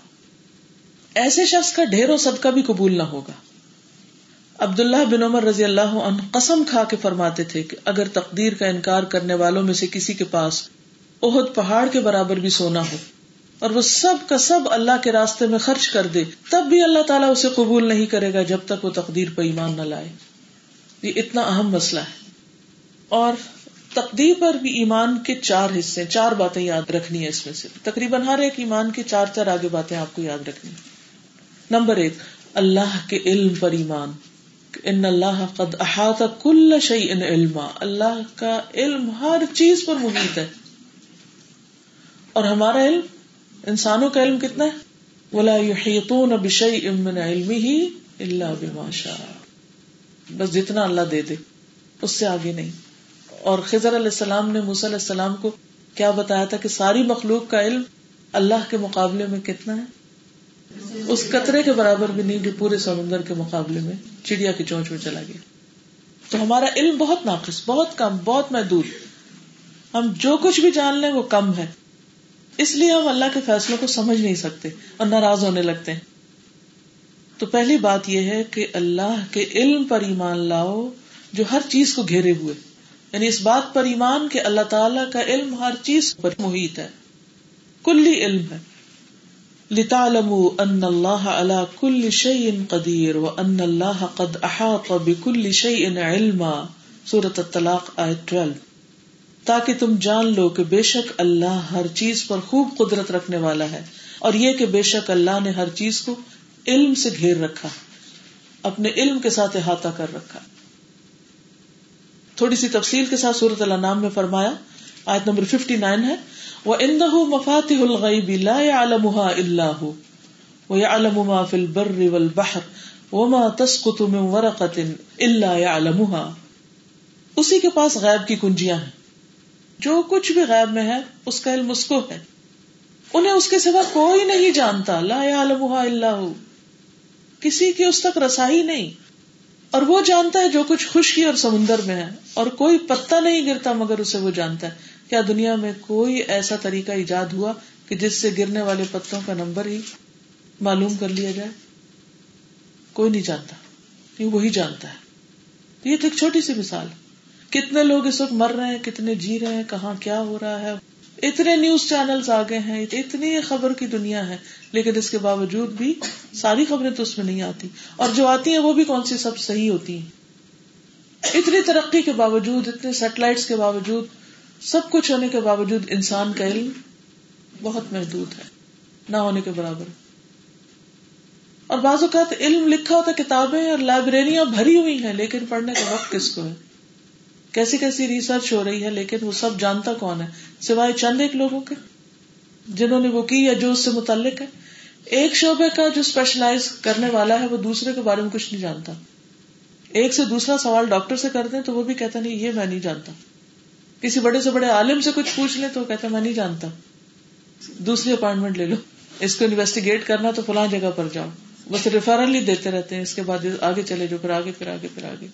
ایسے شخص کا ڈھیروں صدقہ بھی قبول نہ ہوگا۔ عبد اللہ بن عمر رضی اللہ عنہ قسم کھا کے فرماتے تھے کہ اگر تقدیر کا انکار کرنے والوں میں سے کسی کے پاس اہد پہاڑ کے برابر بھی سونا ہو اور وہ سب کا سب اللہ کے راستے میں خرچ کر دے، تب بھی اللہ تعالیٰ اسے قبول نہیں کرے گا جب تک وہ تقدیر پہ ایمان نہ لائے۔ یہ اتنا اہم مسئلہ ہے۔ اور تقدیر پر بھی ایمان کے چار حصے، چار باتیں یاد رکھنی ہے اس میں سے۔ تقریباً ہر ایک ایمان کے چار چار آگے باتیں آپ کو یاد رکھنی نمبر ایک، اللہ کے علم پر ایمان۔ ان اللہ قد احاطہ کل شعی ان علم اللہ کا علم ہر چیز پر محیط ہے۔ اور ہمارا علم، انسانوں کا علم کتنا ہے؟ ولا يحيطون بشيء من علمه الا بما شاء۔ بس جتنا اللہ دے دے، اس سے آگے نہیں۔ اور خضر علیہ السلام نے موسی علیہ السلام کو کیا بتایا تھا کہ ساری مخلوق کا علم اللہ کے مقابلے میں کتنا ہے؟ اس قطرے کے برابر بھی نہیں، جو پورے سمندر کے مقابلے میں چڑیا کی چونچ میں چلا گیا۔ تو ہمارا علم بہت ناقص، بہت کم، بہت محدود۔ ہم جو کچھ بھی جان لیں، وہ کم ہے۔ اس لیے ہم اللہ کے فیصلوں کو سمجھ نہیں سکتے اور ناراض ہونے لگتے ہیں۔ تو پہلی بات یہ ہے کہ اللہ کے علم پر ایمان لاؤ، جو ہر چیز کو گھیرے ہوئے۔ یعنی اس بات پر ایمان کہ اللہ تعالی کا علم ہر چیز پر محیط ہے۔ کلی علم ہے۔ ان اللہ على كل شيء قدیر وان اللہ قد احاط بكل شيء علما. سورۃ الطلاق، آیت 12 تاکہ تم جان لو کہ بے شک اللہ ہر چیز پر خوب قدرت رکھنے والا ہے اور یہ کہ بے شک اللہ نے ہر چیز کو علم سے گھیر رکھا، اپنے علم کے ساتھ احاطہ کر رکھا. تھوڑی سی تفصیل کے ساتھ سورت اللہ نام میں فرمایا، آیت نمبر 59 ہے وہ اندہ مفات الغیب لا يعلمها الا وَيَعْلَمُ مَا فِي الْبَرِّ وَالْبَحْرِ وَمَا تَسْقُطُ مِنْ وَرَقَةٍ إِلَّا يَعْلَمُهَا۔ اسی کے پاس غیب کی کنجیاں ہیں۔ جو کچھ بھی غیب میں ہے، اس کا علم اس کو ہے۔ انہیں اس کے سوا کوئی نہیں جانتا۔ لا يعلمها الا هو۔ کسی کی اس تک رسائی نہیں۔ اور وہ جانتا ہے جو کچھ خشکی اور سمندر میں ہے۔ اور کوئی پتا نہیں گرتا مگر اسے وہ جانتا ہے۔ کیا دنیا میں کوئی ایسا طریقہ ایجاد ہوا کہ جس سے گرنے والے پتوں کا نمبر ہی معلوم کر لیا جائے؟ کوئی نہیں جانتا وہی جانتا ہے۔ یہ تو ایک چھوٹی سی مثال کتنے لوگ اس وقت مر رہے ہیں، کتنے جی رہے ہیں، کہاں کیا ہو رہا ہے۔ اتنے نیوز چینل آگے ہیں، اتنی خبر کی دنیا ہے، لیکن اس کے باوجود بھی ساری خبریں تو اس میں نہیں آتی۔ اور جو آتی ہیں، وہ بھی کون سی سب صحیح ہوتی ہیں؟ اتنی ترقی کے باوجود، اتنے سیٹلائٹس کے باوجود سب کچھ ہونے کے باوجود انسان کا علم بہت محدود ہے، نہ ہونے کے برابر۔ اور بعض اوقات علم لکھا ہوتا کتابیں اور لائبریریاں بھری ہوئی ہیں، لیکن پڑھنے کا وقت کس کو ہے؟ کیسی کیسی ریسرچ ہو رہی ہے، لیکن وہ سب جانتا کون ہے؟ سوائے چند ایک لوگوں کے، جنہوں نے وہ کی یا جو اس سے متعلق ہے۔ ایک شعبے کا جو اسپیشلائز کرنے والا ہے، وہ دوسرے کے بارے میں کچھ نہیں جانتا۔ ایک سے دوسرا سوال ڈاکٹر سے کرتے ہیں تو وہ بھی کہتا نہیں، یہ میں نہیں جانتا۔ کسی بڑے سے بڑے عالم سے کچھ پوچھ لے تو کہتا میں نہیں جانتا۔ دوسری اپائنٹمنٹ لے لو۔ اس کو انویسٹیگیٹ کرنا تو فلاں جگہ پر جاؤ۔ بس ریفرل ہی دیتے رہتے ہیں۔ اس کے بعد آگے چلے جو، پھر آگے پھر آگے پھر آگے۔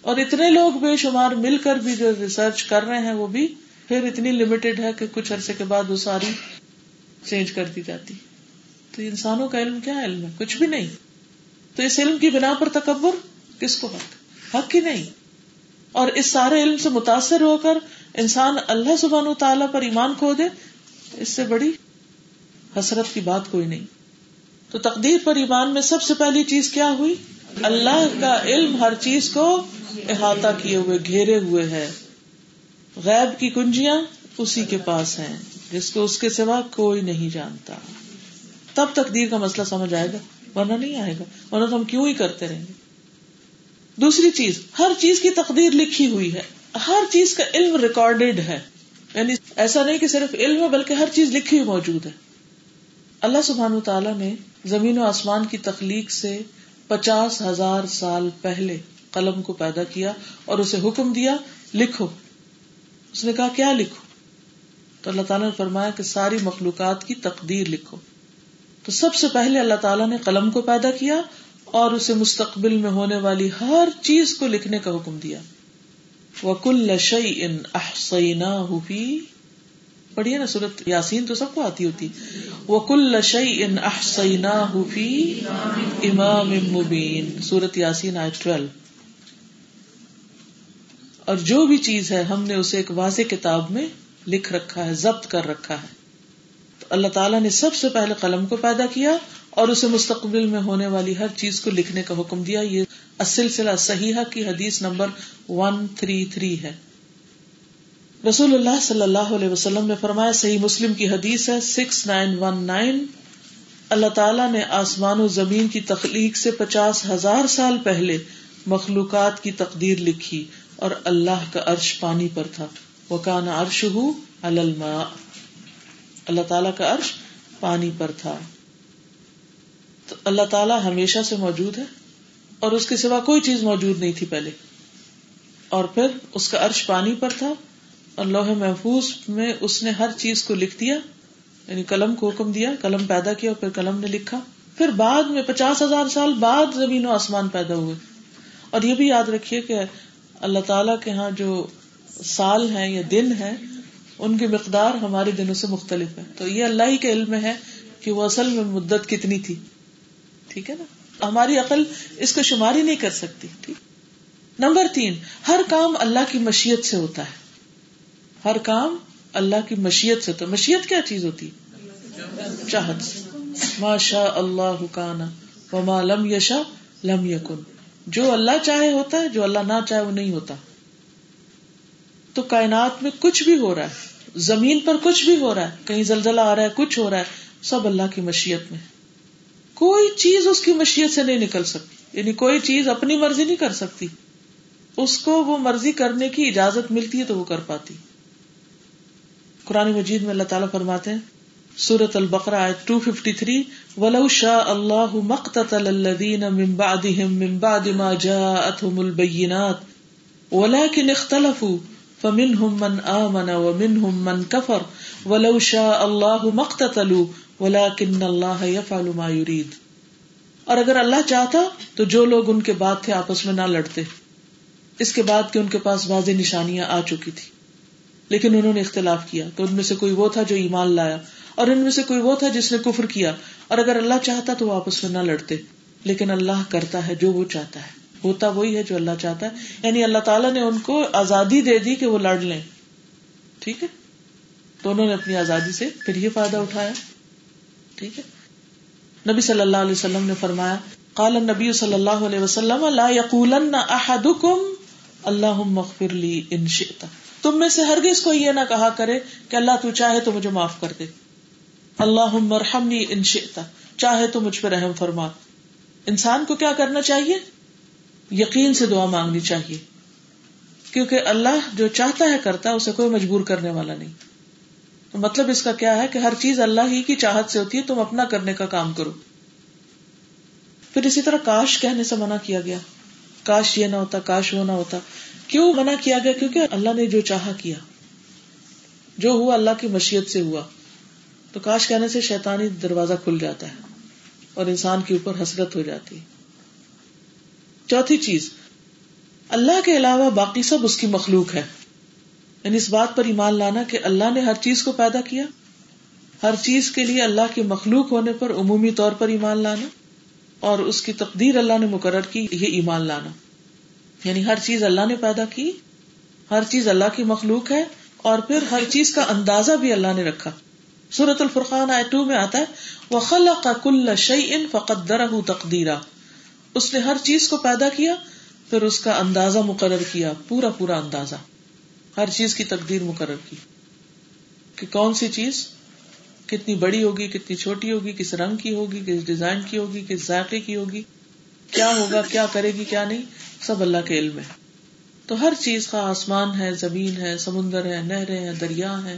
اور اتنے لوگ بے شمار مل کر بھی جو ریسرچ کر رہے ہیں وہ بھی پھر اتنی لمیٹڈ ہے کہ کچھ عرصے کے بعد وہ ساری چینج کر دی جاتی۔ تو انسانوں کا علم کیا علم ہے؟ کچھ بھی نہیں۔ تو اس علم کی بنا پر تکبر کس کو حق حق ہی نہیں۔ اور اس سارے علم سے متاثر ہو کر انسان اللہ سبحان و تعالیٰ پر ایمان کھو دے، اس سے بڑی حسرت کی بات کوئی نہیں۔ تو تقدیر پر ایمان میں سب سے پہلی چیز کیا ہوئی؟ اللہ کا علم ہر چیز کو احاطہ کیے ہوئے، گھیرے ہوئے ہے۔ غیب کی کنجیاں اسی کے پاس ہیں، جس کو اس کے سوا کوئی نہیں جانتا۔ تب تقدیر کا مسئلہ سمجھ آئے گا، ورنہ نہیں آئے گا۔ ورنہ تو ہم کیوں ہی کرتے رہیں گے؟ دوسری چیز، ہر چیز کی تقدیر لکھی ہوئی ہے۔ ہر چیز کا علم ریکارڈیڈ ہے۔ یعنی ایسا نہیں کہ صرف علم ہے، بلکہ ہر چیز لکھی ہوئی موجود ہے۔ اللہ سبحان تعالیٰ نے زمین و آسمان کی تخلیق سے پچاس ہزار سال پہلے قلم کو پیدا کیا اور اسے حکم دیا، لکھو۔ اس نے کہا، کیا لکھو؟ تو اللہ تعالیٰ نے فرمایا کہ ساری مخلوقات کی تقدیر لکھو۔ تو سب سے پہلے اللہ تعالیٰ نے قلم کو پیدا کیا اور اسے مستقبل میں ہونے والی ہر چیز کو لکھنے کا حکم دیا۔ وکل شعی ان احسینا پڑھیے نا سورت یاسین تو سب کو آتی ہوتی۔ وکل شعی ان احسینا امام مبین سورت یاسین آئے ٹویلو۔ اور جو بھی چیز ہے، ہم نے اسے ایک واضح کتاب میں لکھ رکھا ہے، ضبط کر رکھا ہے۔ تو اللہ تعالیٰ نے سب سے پہلے قلم کو پیدا کیا۔ اور اسے مستقبل میں ہونے والی ہر چیز کو لکھنے کا حکم دیا۔ یہ سلسلہ صحیح کی حدیث نمبر ون تھری تھری ہے۔ رسول اللہ صلی اللہ علیہ وسلم نے فرمایا، صحیح مسلم کی حدیث ہے، سکس نائن ون نائن۔ اللہ تعالیٰ نے آسمان و زمین کی تخلیق سے پچاس ہزار سال پہلے مخلوقات کی تقدیر لکھی اور اللہ کا عرش پانی پر تھا۔ وہ کانا عرش ہوں اللہ تعالیٰ کا عرش پانی پر تھا۔ تو اللہ تعالیٰ ہمیشہ سے موجود ہے اور اس کے سوا کوئی چیز موجود نہیں تھی پہلے۔ اور پھر اس کا عرش پانی پر تھا اور لوہے محفوظ میں اس نے ہر چیز کو لکھ دیا یعنی قلم کو حکم دیا، قلم پیدا کیا اور پھر قلم نے لکھا۔ پھر بعد میں پچاس ہزار سال بعد زمین و آسمان پیدا ہوئے۔ اور یہ بھی یاد رکھیے کہ اللہ تعالیٰ کے یہاں جو سال ہیں یا دن ہے ان کی مقدار ہمارے دنوں سے مختلف ہے۔ تو یہ اللہ ہی کے علم ہے کہ وہ اصل میں مدت کتنی تھی۔ ٹھیک ہے نا؟ ہماری عقل اس کو شمار ہی نہیں کر سکتی، ٹھیک؟ نمبر تین، ہر کام اللہ کی مشیت سے ہوتا ہے۔ ہر کام اللہ کی مشیت سے تو مشیت کیا چیز ہوتی؟ چاہت ماشا اللہ کانا وما لم یشا لم یکن۔ جو اللہ چاہے ہوتا ہے، جو اللہ نہ چاہے، وہ نہیں ہوتا۔ تو کائنات میں کچھ بھی ہو رہا ہے، زمین پر کچھ بھی ہو رہا ہے، کہیں زلزلہ آ رہا ہے، کچھ ہو رہا ہے، سب اللہ کی مشیت میں۔ کوئی چیز اس کی مشیت سے نہیں نکل سکتی۔ یعنی کوئی چیز اپنی مرضی نہیں کر سکتی۔ اس کو وہ مرضی کرنے کی اجازت ملتی ہے تو وہ کر پاتی۔ قرآن مجید میں اللہ تعالیٰ فرماتے ہیں سورت البقرا ٹو ففٹی تھری ولو شاء اللہ مقتتل الذین من بعدهم من بعد ما جاءتهم البینات ولكن اختلفوا، فمنهم من آمن ومنهم من كفر۔ ولو شاء اللہ مقتتلوا ولكن اللہ يفعل ما يريد اور اگر اللہ چاہتا تو جو لوگ ان کے بعد تھے آپس میں نہ لڑتے۔ اس کے بعد کہ ان کے پاس واضح نشانیاں آ چکی تھی۔ لیکن انہوں نے اختلاف کیا تو ان میں سے کوئی وہ تھا جو ایمان لایا اور ان میں سے کوئی وہ تھا جس نے کفر کیا۔ اور اگر اللہ چاہتا تو وہ آپس میں نہ لڑتے۔ لیکن اللہ کرتا ہے جو وہ چاہتا ہے۔ ہوتا وہی ہے جو اللہ چاہتا ہے۔ یعنی اللہ تعالیٰ نے ان کو آزادی دے دی کہ وہ لڑ لیں۔ ٹھیک ہے؟ تو انہوں نے اپنی آزادی سے پھر یہ فائدہ اٹھایا۔ ٹھیک ہے؟ نبی صلی اللہ علیہ وسلم نے فرمایا، قال نبی صلی اللہ علیہ وسلم، لا يقولن احدكم اللهم اغفر لي ان شئت. تم میں سے ہرگز کوئی یہ نہ کہا کرے کہ اللہ تو چاہے تو مجھے معاف کر دے. اللهم ارحمني ان شئت. چاہے تو مجھ پر رحم فرما. انسان کو کیا کرنا چاہیے؟ یقین سے دعا مانگنی چاہیے. کیونکہ اللہ جو چاہتا ہے کرتا ہے، اسے کوئی مجبور کرنے والا نہیں. تو مطلب اس کا کیا ہے کہ ہر چیز اللہ ہی کی چاہت سے ہوتی ہے، تم اپنا کرنے کا کام کرو۔ پھر اسی طرح کاش کہنے سے منع کیا گیا۔ کاش یہ نہ ہوتا، کاش وہ نہ ہوتا۔ کیوں منع کیا گیا؟ کیونکہ اللہ نے جو چاہا کیا۔ جو ہوا اللہ کی مشیت سے ہوا۔ تو کاش کہنے سے شیطانی دروازہ کھل جاتا ہے اور انسان کے اوپر حسرت ہو جاتی۔ چوتھی چیز، اللہ کے علاوہ باقی سب اس کی مخلوق ہے۔ یعنی اس بات پر ایمان لانا کہ اللہ نے ہر چیز کو پیدا کیا، ہر چیز کے لیے اللہ کی مخلوق ہونے پر عمومی طور پر ایمان لانا، اور اس کی تقدیر اللہ نے مقرر کی، یہ ایمان لانا۔ یعنی ہر چیز اللہ نے پیدا کی، ہر چیز اللہ کی مخلوق ہے، اور پھر ہر چیز کا اندازہ بھی اللہ نے رکھا۔ سورت الفرقان آئے ٹو میں آتا ہے وہ خلا کا کل شعی ان فقت تقدیرا اس نے ہر چیز کو پیدا کیا، پھر اس کا اندازہ مقرر کیا، پورا پورا اندازہ۔ ہر چیز کی تقدیر مقرر کی کہ کون سی چیز کتنی بڑی ہوگی، کتنی چھوٹی ہوگی، کس رنگ کی ہوگی، کس ڈیزائن کی ہوگی، کس ذائقے کی ہوگی، کیا ہوگا، کیا کرے گی، کیا نہیں، سب اللہ کے علم ہے۔ تو ہر چیز کا آسمان ہے، زمین ہے، سمندر ہے، نہریں ہیں، دریا ہے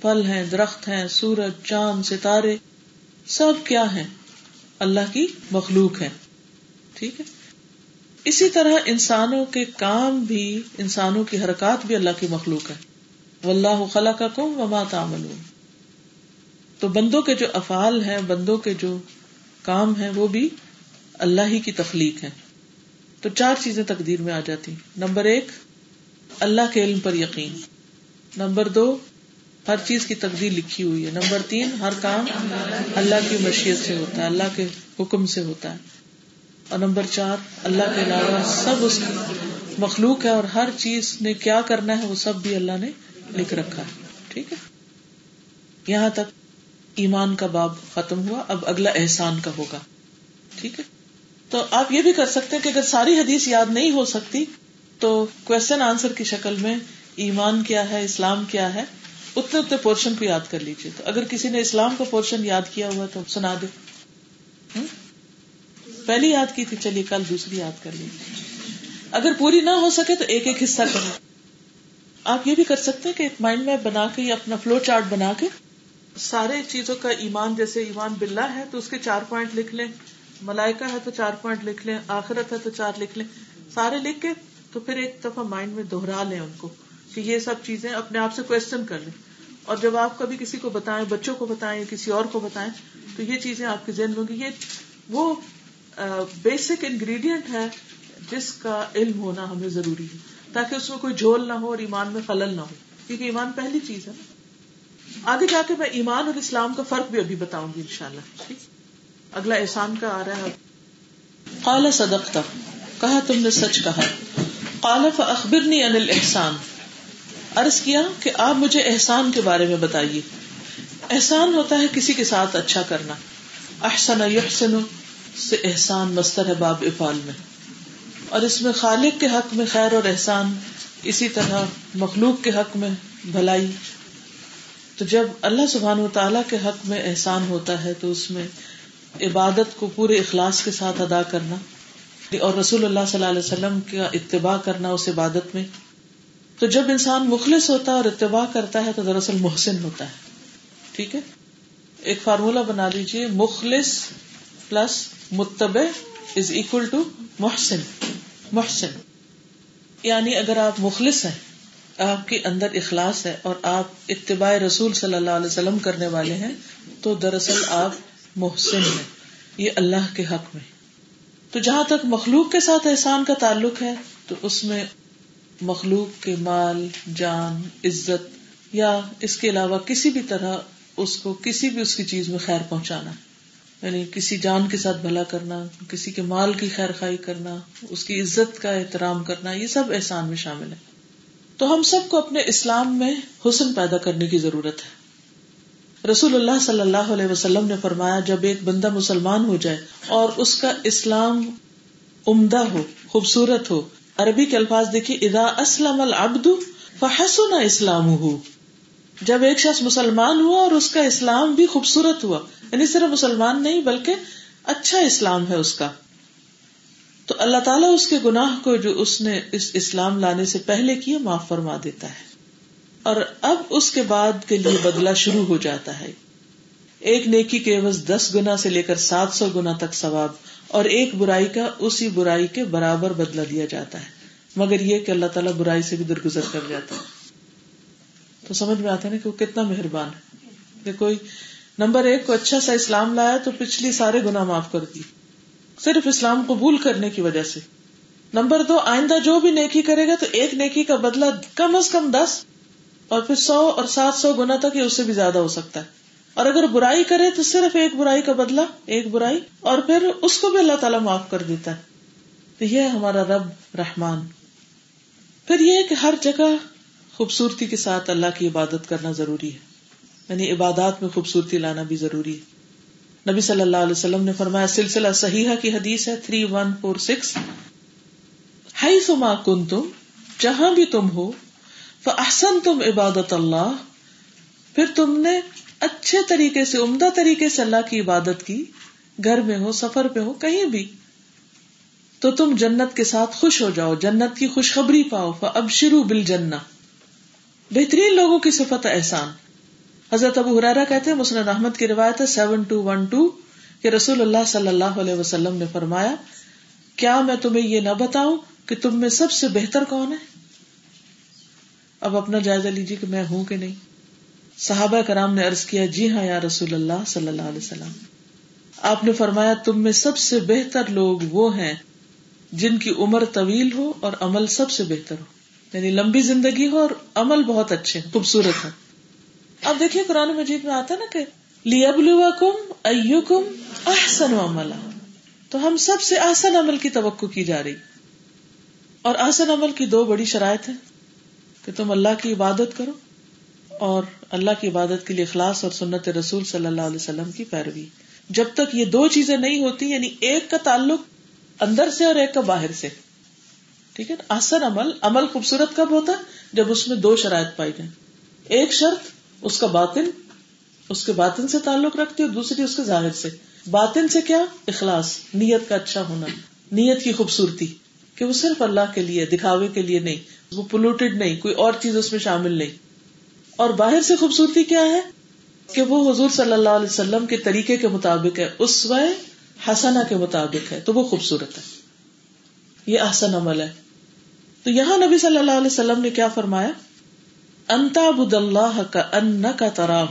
پھل ہیں، درخت ہیں، سورج، چاند، ستارے، سب کیا ہے اللہ کی مخلوق ہے ٹھیک ہے؟ اسی طرح انسانوں کے کام بھی، انسانوں کی حرکات بھی اللہ کی مخلوق ہے واللہ خلقکم وما تعملون۔ تو بندوں کے جو افعال ہیں، بندوں کے جو کام ہیں، وہ بھی اللہ ہی کی تخلیق ہے تو چار چیزیں تقدیر میں آ جاتی۔ نمبر ایک، اللہ کے علم پر یقین۔ نمبر دو، ہر چیز کی تقدیر لکھی ہوئی ہے۔ نمبر تین، ہر کام اللہ کی مشیت سے ہوتا ہے، اللہ کے حکم سے ہوتا ہے۔ اور نمبر چار، اللہ کے علاوہ سب اس مخلوق ہے اور ہر چیز نے کیا کرنا ہے، وہ سب بھی اللہ نے لکھ رکھا ہے۔ ٹھیک ہے؟ یہاں تک ایمان کا باب ختم ہوا، اب اگلا احسان کا ہوگا۔ ٹھیک ہے؟ تو آپ یہ بھی کر سکتے ہیں کہ اگر ساری حدیث یاد نہیں ہو سکتی، تو کوشچن آنسر کی شکل میں ایمان کیا ہے، اسلام کیا ہے، اتنے اتنے پورشن کو یاد کر لیجیے تو اگر کسی نے اسلام کا پورشن یاد کیا ہوا تو سنا دے۔ پہلی یاد کی تھی، چلیے کل دوسری یاد کر لیجیے اگر پوری نہ ہو سکے تو ایک ایک حصہ کریں۔ آپ یہ بھی کر سکتے کہ ایک مائنڈ میپ بنا کے یا اپنا فلو چارٹ بنا کے سارے چیزوں کا ایمان، جیسے ایمان بلا ہے تو اس کے چار پوائنٹ لکھ لیں۔ ملائکا ہے تو چار پوائنٹ لکھ لیں۔ آخرت ہے تو چار لکھ لیں۔ سارے لکھ کے تو پھر ایک دفعہ مائنڈ میں دوہرا لیں ان کو کہ یہ سب چیزیں اپنے آپ سے کوشچن کر لیں۔ اور جب آپ کبھی کسی کو بتائیں، بچوں کو بتائیں کسی اور کو بتائیں تو یہ چیزیں آپ کے ذہن میں ہوگی یہ وہ بیسک انگریڈینٹ ہے جس کا علم ہونا ہمیں ضروری ہے، تاکہ اس میں کوئی جھول نہ ہو اور ایمان میں خلل نہ ہو۔ کیونکہ ایمان پہلی چیز ہے آگے جا کے میں ایمان اور اسلام کا فرق بھی ابھی بتاؤں گی ان شاء اللہ اگلا احسان کا آ رہا ہے۔ کالا صدق کہا تم نے سچ کہا۔ کالف اخبرنی انل احسان ارض کیا کہ آپ مجھے احسان کے بارے میں بتائیے۔ احسان ہوتا ہے کسی کے ساتھ اچھا کرنا۔ احسن یحسن سے احسان مستر ہے باب افال میں۔ اور اس میں خالق کے حق میں خیر اور احسان، اسی طرح مخلوق کے حق میں بھلائی۔ تو جب اللہ سبحان و تعالیٰ کے حق میں احسان ہوتا ہے تو اس میں عبادت کو پورے اخلاص کے ساتھ ادا کرنا، اور رسول اللہ صلی اللہ علیہ وسلم کا اتباع کرنا اس عبادت میں۔ تو جب انسان مخلص ہوتا ہے اور اتباع کرتا ہے تو دراصل محسن ہوتا ہے۔ ٹھیک ہے؟ ایک فارمولا بنا لیجیے مخلص پلس متبع از اکول ٹو محسن. محسن. یعنی اگر آپ مخلص ہیں، آپ کے اندر اخلاص ہے اور آپ اتباع رسول صلی اللہ علیہ وسلم کرنے والے ہیں، تو دراصل آپ محسن ہیں۔ یہ اللہ کے حق میں۔ تو جہاں تک مخلوق کے ساتھ احسان کا تعلق ہے، تو اس میں مخلوق کے مال، جان، عزت یا اس کے علاوہ کسی بھی طرح اس کو کسی بھی اس کی چیز میں خیر پہنچانا۔ یعنی کسی جان کے ساتھ بھلا کرنا، کسی کے مال کی خیر خائی کرنا، اس کی عزت کا احترام کرنا، یہ سب احسان میں شامل ہے تو ہم سب کو اپنے اسلام میں حسن پیدا کرنے کی ضرورت ہے۔ رسول اللہ صلی اللہ علیہ وسلم نے فرمایا، جب ایک بندہ مسلمان ہو جائے اور اس کا اسلام عمدہ ہو، خوبصورت ہو، عربی کے الفاظ دیکھیے ادا اسلم العبد فحسن اسلام ہو جب ایک شخص مسلمان ہوا اور اس کا اسلام بھی خوبصورت ہوا یعنی صرف مسلمان نہیں، بلکہ اچھا اسلام ہے اس کا۔ تو اللہ تعالیٰ اس کے گناہ کو جو اس نے اس اسلام لانے سے پہلے کیا، معاف فرما دیتا ہے۔ اور اب اس کے بعد کے لیے بدلا شروع ہو جاتا ہے۔ ایک نیکی کے عوض دس گنا سے لے کر سات سو گنا تک ثواب، اور ایک برائی کا اسی برائی کے برابر بدلا دیا جاتا ہے۔ مگر یہ کہ اللہ تعالیٰ برائی سے بھی درگزر کر جاتا ہے۔ تو سمجھ میں آتا ہے نا کہ وہ کتنا مہربان ہے۔ کہ کوئی نمبر ایک کو اچھا سا اسلام لایا تو پچھلی سارے گنا معاف کر دی صرف اسلام قبول کرنے کی وجہ سے۔ نمبر دو، آئندہ جو بھی نیکی کرے گا تو ایک نیکی کا بدلا کم از کم دس اور پھر سو اور سات سو گنا تک اس سے بھی زیادہ ہو سکتا ہے۔ اور اگر برائی کرے تو صرف ایک برائی کا بدلا ایک برائی اور پھر اس کو بھی اللہ تعالیٰ معاف کر دیتا ہے۔ تو یہ ہے ہمارا رب رحمان۔ پھر یہ کہ ہر جگہ خوبصورتی کے ساتھ اللہ کی عبادت کرنا ضروری ہے۔ یعنی عبادات میں خوبصورتی لانا بھی ضروری ہے۔ نبی صلی اللہ علیہ وسلم نے فرمایا، سلسلہ صحیحہ کی حدیث ہے، تھری ون فور سکس۔ ہائی سما کن تم جہاں بھی تم ہو احسن تم عبادت اللہ۔ پھر تم نے اچھے طریقے سے، عمدہ طریقے سے اللہ کی عبادت کی۔ گھر میں ہو، سفر پہ ہو، کہیں بھی۔ تو تم جنت کے ساتھ خوش ہو جاؤ، جنت کی خوشخبری پاؤ اب شروع بل جنا بہترین لوگوں کی صفت احسان۔ حضرت ابو حرارا کہتے ہیں مسلم احمد کی روایت ہے، سیون ٹو ون ٹو، کہ رسول اللہ صلی اللہ علیہ وسلم نے فرمایا، کیا میں تمہیں یہ نہ بتاؤں کہ تم میں سب سے بہتر کون ہے؟ اب اپنا جائزہ لیجیے کہ میں ہوں کہ نہیں۔ صحابہ کرام نے ارض کیا جی ہاں یا رسول اللہ صلی اللہ علیہ وسلم۔ آپ نے فرمایا، تم میں سب سے بہتر لوگ وہ ہیں جن کی عمر طویل ہو اور عمل سب سے بہتر ہو۔ یعنی لمبی زندگی ہو اور عمل بہت اچھے خوبصورت ہو اب دیکھیے قرآن مجید میں آتا نا کہ لیبلوا کم او کم احسن عملہ تو ہم سب سے آسن عمل کی توقع کی جا رہی۔ اور آسن عمل کی دو بڑی شرائط ہیں کہ تم اللہ کی عبادت کرو اور اللہ کی عبادت کے لیے اخلاص اور سنت رسول صلی اللہ علیہ وسلم کی پیروی۔ جب تک یہ دو چیزیں نہیں ہوتی یعنی ایک کا تعلق اندر سے اور ایک کا باہر سے۔ ٹھیک ہے؟ آسن عمل عمل خوبصورت کب ہوتا ہے؟ جب اس میں دو شرائط پائی جائیں۔ ایک شرط، اس کا باطن، اس کے باطن سے تعلق رکھتی اور دوسری اس کے ظاہر سے۔ باطن سے کیا؟ اخلاص، نیت کا اچھا ہونا۔ نیت کی خوبصورتی، کہ وہ صرف اللہ کے لیے، دکھاوے کے لیے نہیں، وہ پولوٹیڈ نہیں، کوئی اور چیز اس میں شامل نہیں۔ اور باہر سے خوبصورتی کیا ہے؟ کہ وہ حضور صلی اللہ علیہ وسلم کے طریقے کے مطابق ہے، اس حسنا کے مطابق ہے، تو وہ خوبصورت ہے۔ یہ احسن عمل ہے۔ تو یہاں نبی صلی اللہ علیہ وسلم نے کیا فرمایا؟ انتا بد اللہ کا ان کا تراہ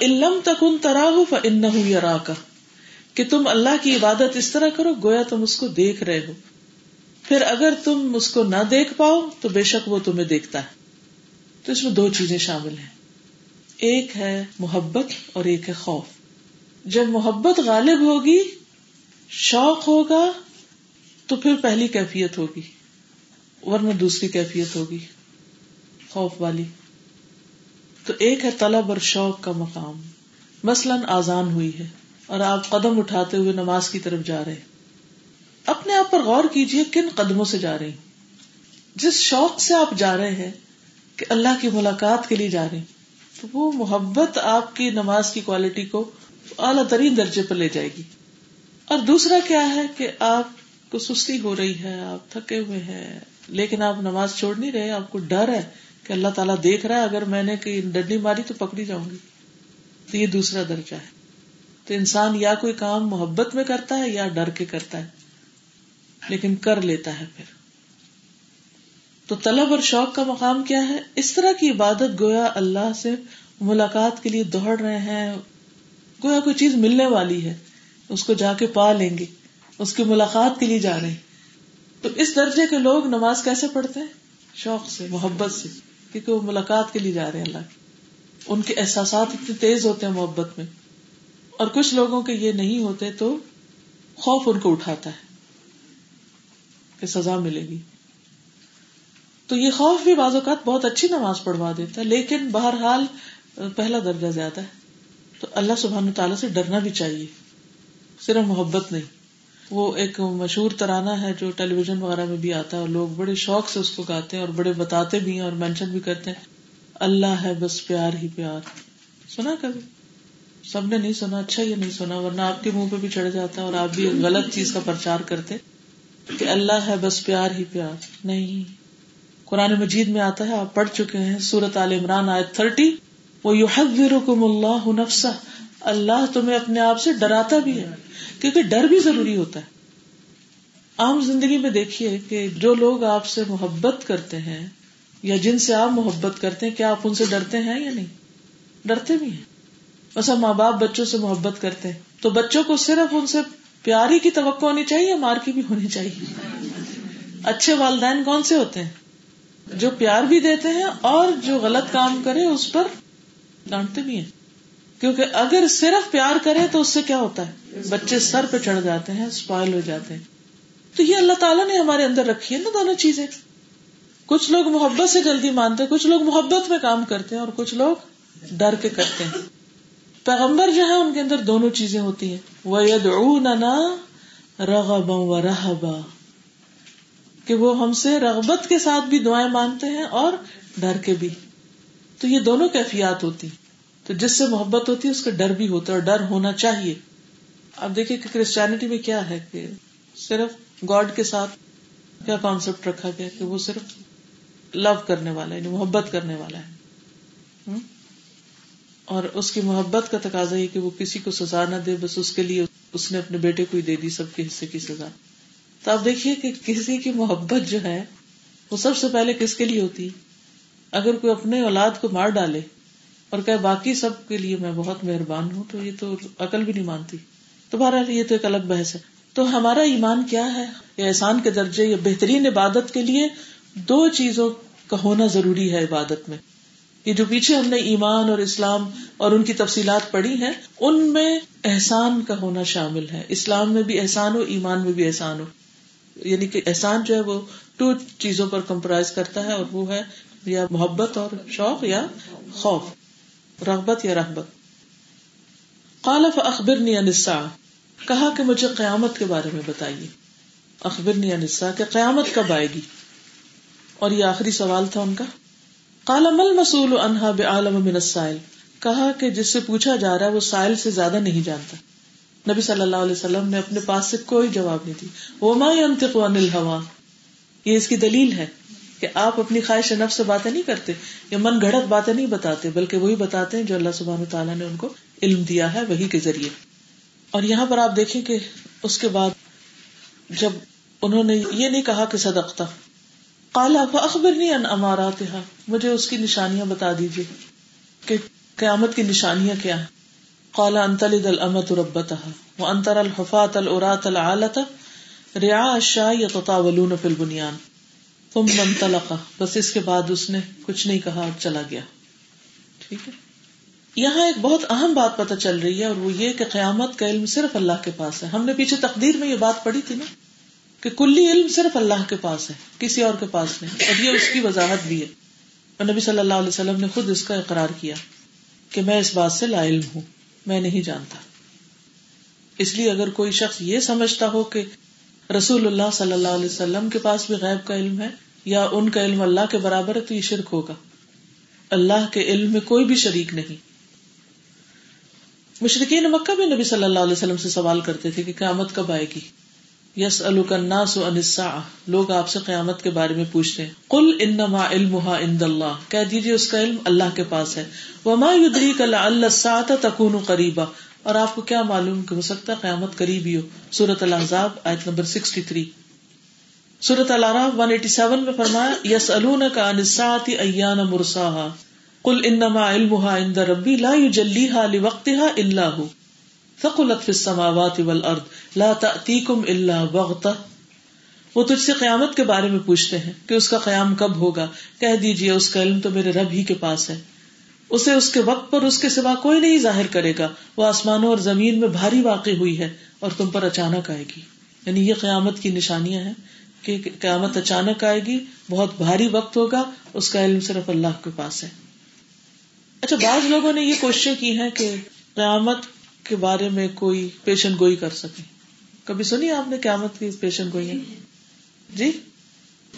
علم تکن تراہ ف ان کا کہ تم اللہ کی عبادت اس طرح کرو، گویا تم اس کو دیکھ رہے ہو۔ پھر اگر تم اس کو نہ دیکھ پاؤ، تو بے شک وہ تمہیں دیکھتا ہے۔ تو اس میں دو چیزیں شامل ہیں۔ ایک ہے محبت اور ایک ہے خوف۔ جب محبت غالب ہوگی، شوق ہوگا، تو پھر پہلی کیفیت ہوگی۔ ورنہ دوسری کیفیت ہوگی، خوف والی۔ تو ایک ہے طلب اور شوق کا مقام۔ مثلاً آزان ہوئی ہے اور آپ قدم اٹھاتے ہوئے نماز کی طرف جا رہے ہیں۔ اپنے آپ پر غور کیجیے کن قدموں سے جا رہی جس شوق سے آپ جا رہے ہیں کہ اللہ کی ملاقات کے لیے جا رہے ہیں، تو وہ محبت آپ کی نماز کی کوالٹی کو اعلیٰ ترین درجے پر لے جائے گی۔ اور دوسرا کیا ہے کہ آپ کو سستی ہو رہی ہے، آپ تھکے ہوئے ہیں۔ لیکن آپ نماز چھوڑ نہیں رہے، آپ کو ڈر ہے کہ اللہ تعالیٰ دیکھ رہا ہے، اگر میں نے ڈنڈی ماری تو پکڑی جاؤں گی۔ تو یہ دوسرا درجہ ہے۔ تو انسان یا کوئی کام محبت میں کرتا ہے یا ڈر کے کرتا ہے، لیکن کر لیتا ہے پھر۔ تو طلب اور شوق کا مقام کیا ہے؟ اس طرح کی عبادت گویا اللہ سے ملاقات کے لیے دوڑ رہے ہیں۔ گویا کوئی چیز ملنے والی ہے، اس کو جا کے پا لیں گے، اس کی ملاقات کے لیے جا رہے ہیں۔ تو اس درجے کے لوگ نماز کیسے پڑھتے ہیں؟ شوق سے، محبت سے، کیونکہ وہ ملاقات کے لیے جا رہے ہیں اللہ کی۔ ان کے احساسات اتنے تیز ہوتے ہیں محبت میں۔ اور کچھ لوگوں کے یہ نہیں ہوتے تو خوف ان کو اٹھاتا ہے کہ سزا ملے گی۔ تو یہ خوف بھی بعض اوقات بہت اچھی نماز پڑھوا دیتا ہے، لیکن بہرحال پہلا درجہ زیادہ ہے۔ تو اللہ سبحان تعالیٰ سے ڈرنا بھی چاہیے، صرف محبت نہیں۔ وہ ایک مشہور ترانہ ہے جو ٹیلی ویژن وغیرہ میں بھی آتا ہے اور لوگ بڑے شوق سے اس کو گاتے ہیں اور بڑے بتاتے بھی ہیں اور مینشن بھی کرتے ہیں۔ اللہ ہے بس پیار ہی پیار۔ سنا کبھی؟ سب نے نہیں سنا اچھا یہ نہیں سنا، ورنہ آپ کے منہ پہ بھی چڑھ جاتا ہے اور آپ بھی غلط چیز کا پرچار کرتے کہ اللہ ہے بس پیار ہی پیار۔ نہیں۔ قرآن مجید میں آتا ہے، آپ پڑھ چکے ہیں سورت عال عمران آئے تھرٹی۔ وہ یو اللہ نفسا اللہ تمہیں اپنے آپ سے ڈراتا بھی ہے۔ کیونکہ ڈر بھی ضروری ہوتا ہے۔ عام زندگی میں دیکھیے کہ جو لوگ آپ سے محبت کرتے ہیں یا جن سے آپ محبت کرتے ہیں، کیا آپ ان سے ڈرتے ہیں یا نہیں؟ ڈرتے بھی ہیں۔ بسا ماں باپ بچوں سے محبت کرتے ہیں۔ تو بچوں کو صرف ان سے پیاری کی توقع ہونی چاہیے یا مار کی بھی ہونی چاہیے؟ اچھے والدین کون سے ہوتے ہیں؟ جو پیار بھی دیتے ہیں اور جو غلط کام کرے، اس پر ڈانٹتے بھی ہیں۔ کیونکہ اگر صرف پیار کرے تو اس سے کیا ہوتا ہے؟ بچے سر پہ چڑھ جاتے ہیں اسپائل ہو جاتے ہیں۔ تو یہ اللہ تعالیٰ نے ہمارے اندر رکھی ہے نا دونوں چیزیں۔ کچھ لوگ محبت سے جلدی مانتے کچھ لوگ محبت میں کام کرتے ہیں اور کچھ لوگ ڈر کے کرتے ہیں۔ پیغمبر جو ہے ان کے اندر دونوں چیزیں ہوتی ہیں۔ وہ ید رغبا کہ وہ ہم سے رغبت کے ساتھ بھی دعائیں مانتے ہیں اور ڈر کے بھی۔ تو یہ دونوں کیفیات ہوتی تو جس سے محبت ہوتی ہے، اس کا ڈر بھی ہوتا ہے اور ڈر ہونا چاہیے۔ اب دیکھیے کہ کرسچینٹی میں کیا ہے کہ صرف گاڈ کے ساتھ کیا کانسیپٹ رکھا گیا کہ وہ صرف لو کرنے والا ہے یعنی محبت کرنے والا ہے۔ اور اس کی محبت کا تقاضا یہ کہ وہ کسی کو سزا نہ دے، بس اس کے لیے اس نے اپنے بیٹے کو ہی دے دی سب کے حصے کی سزا۔ تو آپ دیکھیے کہ کسی کی محبت جو ہے، وہ سب سے پہلے کس کے لیے ہوتی؟ اگر کوئی اپنے اولاد کو مار ڈالے اور کہ باقی سب کے لیے میں بہت مہربان ہوں، تو یہ تو عقل بھی نہیں مانتی۔ تو بہرحال یہ تو ایک الگ بحث ہے۔ تو ہمارا ایمان کیا ہے؟ یا احسان کے درجے، یا بہترین عبادت کے لیے؟ دو چیزوں کا ہونا ضروری ہے عبادت میں۔ یہ جو پیچھے ہم نے ایمان اور اسلام اور ان کی تفصیلات پڑھی ہیں، ان میں احسان کا ہونا شامل ہے۔ اسلام میں بھی احسان ہو، ایمان میں بھی احسان ہو۔ یعنی کہ احسان جو ہے وہ ٹو چیزوں پر کمپرائز کرتا ہے اور وہ ہے یا محبت اور شوق یا خوف۔ رغبت یا رحبت قالف اخبر نسا کہا کہ مجھے قیامت کے بارے میں بتائیے۔ اخبر نسا کہ قیامت کب آئے گی؟ اور یہ آخری سوال تھا ان کا۔ کالا مل مسول انہا بے عالم من السائل؟ کہا کہ جس سے پوچھا جا رہا ہے وہ سائل سے زیادہ نہیں جانتا۔ نبی صلی اللہ علیہ وسلم نے اپنے پاس سے کوئی جواب نہیں دی۔ وہ ما ينطق عن الهوى؟ یہ اس کی دلیل ہے کہ آپ اپنی خواہش نفس سے باتیں نہیں کرتے، یا من گھڑت باتیں نہیں بتاتے، بلکہ وہی بتاتے ہیں جو اللہ سبحانہ تعالیٰ نے ان کو علم دیا ہے وہی کے ذریعے۔ اور یہاں پر آپ دیکھیں کہ اس کے بعد جب انہوں نے یہ نہیں کہا کہ صدقتا کالا اخبر نہیں ان امارات مجھے اس کی نشانیاں بتا دیجیے کہ قیامت کی نشانیاں کیا ہے کالا انتل دل امت ربت وہ انتر الحفاط العرات العالت ریا شاہ یا تطاولون فی البنیان۔ تم منطلقا بس اس کے بعد اس نے کچھ نہیں کہا چلا گیا۔ ٹھیک ہے؟ یہاں ایک بہت اہم بات پتہ چل رہی ہے اور وہ یہ کہ قیامت کا علم صرف اللہ کے پاس ہے۔ ہم نے پیچھے تقدیر میں یہ بات پڑھی تھی نا۔ کہ کلی علم صرف اللہ کے پاس ہے، کسی اور کے پاس نہیں۔ اور یہ اس کی وضاحت بھی ہے۔ اور نبی صلی اللہ علیہ وسلم نے خود اس کا اقرار کیا کہ میں اس بات سے لا علم ہوں، میں نہیں جانتا۔ اس لیے اگر کوئی شخص یہ سمجھتا ہو کہ رسول اللہ صلی اللہ علیہ وسلم کے پاس بھی غیب کا علم ہے یا ان کا علم اللہ کے برابر ہے، تو یہ شرک ہوگا۔ اللہ کے علم میں کوئی بھی شریک نہیں۔ مشرقین مکہ بھی نبی صلی اللہ علیہ وسلم سے سوال کرتے تھے کہ قیامت کب آئے گی؟ یس الناس انسا لوگ آپ سے قیامت کے بارے میں پوچھتے ہیں۔ کل انما علم عند اللہ. کہہ دیجیے اس کا علم اللہ کے پاس ہے۔ وما یدری کل اللہ تکون قریبا. اور آپ کو کیا معلوم کہ ہو سکتا ہے قیامت قریب ہی ہو؟ سورت الحضاب آیت نمبر سکسٹی تھری سورت العراف ون ایٹی سیون میں فرمایا یس کا انساتی ایان مرسا کل انما علم عند ربی لا یجلیها لوقتها الا هو. ثقلت في السماوات والارض لا تأتيكم الا بغتہ وہ تجھ سے قیامت کے بارے میں پوچھتے ہیں کہ اس کا قیام کب ہوگا؟ کہہ دیجیے اس کا علم تو میرے رب ہی کے پاس ہے۔ اسے اس کے وقت پر اس کے سوا کوئی نہیں ظاہر کرے گا۔ وہ آسمانوں اور زمین میں بھاری واقع ہوئی ہے اور تم پر اچانک آئے گی۔ یعنی یہ قیامت کی نشانیاں ہیں کہ قیامت اچانک آئے گی، بہت بھاری وقت ہوگا، اس کا علم صرف اللہ کے پاس ہے۔ اچھا بعض لوگوں نے یہ کوششیں کی ہیں کہ قیامت کے بارے میں کوئی پیشن گوئی کر سکے کبھی سنی آپ نے قیامت کی پیشن گوئی ہے؟ جی؟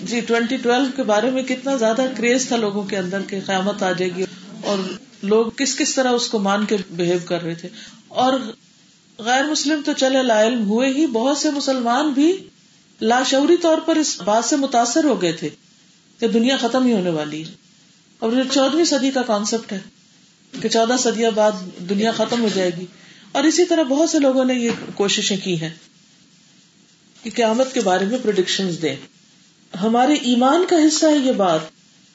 جی ٹوینٹی ٹویلو کے بارے میں کتنا زیادہ کریز تھا لوگوں کے اندر کہ قیامت آ جائے گی اور لوگ کس کس طرح اس کو مان کے بہیو کر رہے تھے۔ اور غیر مسلم تو چلے، لا علم ہوئے ہی، بہت سے مسلمان بھی لاشعوری طور پر اس بات سے متاثر ہو گئے تھے کہ دنیا ختم ہی ہونے والی ہے۔ اور چودہویں صدی کا کانسیپٹ ہے۔ کہ چودہ صدیوں بعد دنیا ختم ہو جائے گی۔ اور اسی طرح بہت سے لوگوں نے یہ کوششیں کی ہیں کہ قیامت کے بارے میں پروڈکشن دیں۔ ہمارے ایمان کا حصہ ہے یہ بات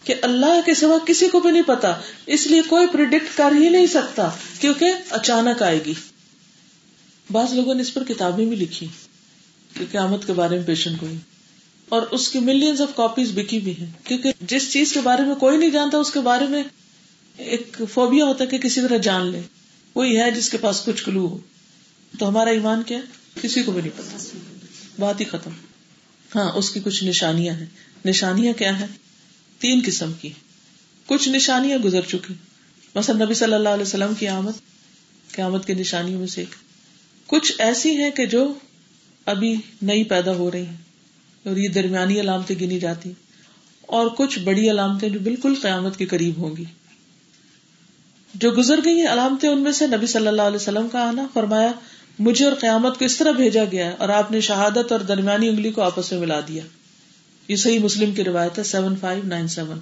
کہ اللہ کے سوا کسی کو بھی نہیں پتا، اس لیے کوئی پرڈکٹ کر ہی نہیں سکتا کیونکہ اچانک آئے گی۔ بعض لوگوں نے اس پر کتابیں بھی لکھی کہ قیامت کے بارے میں پیشن گوئی اور اس کی ملینز آف کاپیز بکی بھی ہیں۔ کیونکہ جس چیز کے بارے میں کوئی نہیں جانتا، اس کے بارے میں ایک فوبیا ہوتا ہے کہ کسی طرح جان لے۔ کوئی ہے جس کے پاس کچھ کلو ہو۔ تو ہمارا ایمان کیا کسی کو بھی نہیں پتا۔ بات ہی ختم۔ ہاں اس کی کچھ نشانیاں ہیں۔ نشانیاں کیا ہیں؟ تین قسم کی۔ کچھ نشانیاں گزر چکی۔ مثلا نبی صلی اللہ علیہ وسلم کی آمد۔ قیامت کی نشانیوں میں سے ایک۔ کچھ ایسی ہیں کہ جو ابھی نئی پیدا ہو رہی ہیں اور یہ درمیانی علامتیں گنی جاتی۔ اور کچھ بڑی علامتیں جو بالکل قیامت کے قریب ہوں گی۔ جو گزر گئی علامتیں ان میں سے نبی صلی اللہ علیہ وسلم کا آنا فرمایا، مجھے اور قیامت کو اس طرح بھیجا گیا اور آپ نے شہادت اور درمیانی انگلی کو آپس میں ملا دیا۔ یہ صحیح مسلم کی روایت ہے سیون فائیو نائن سیون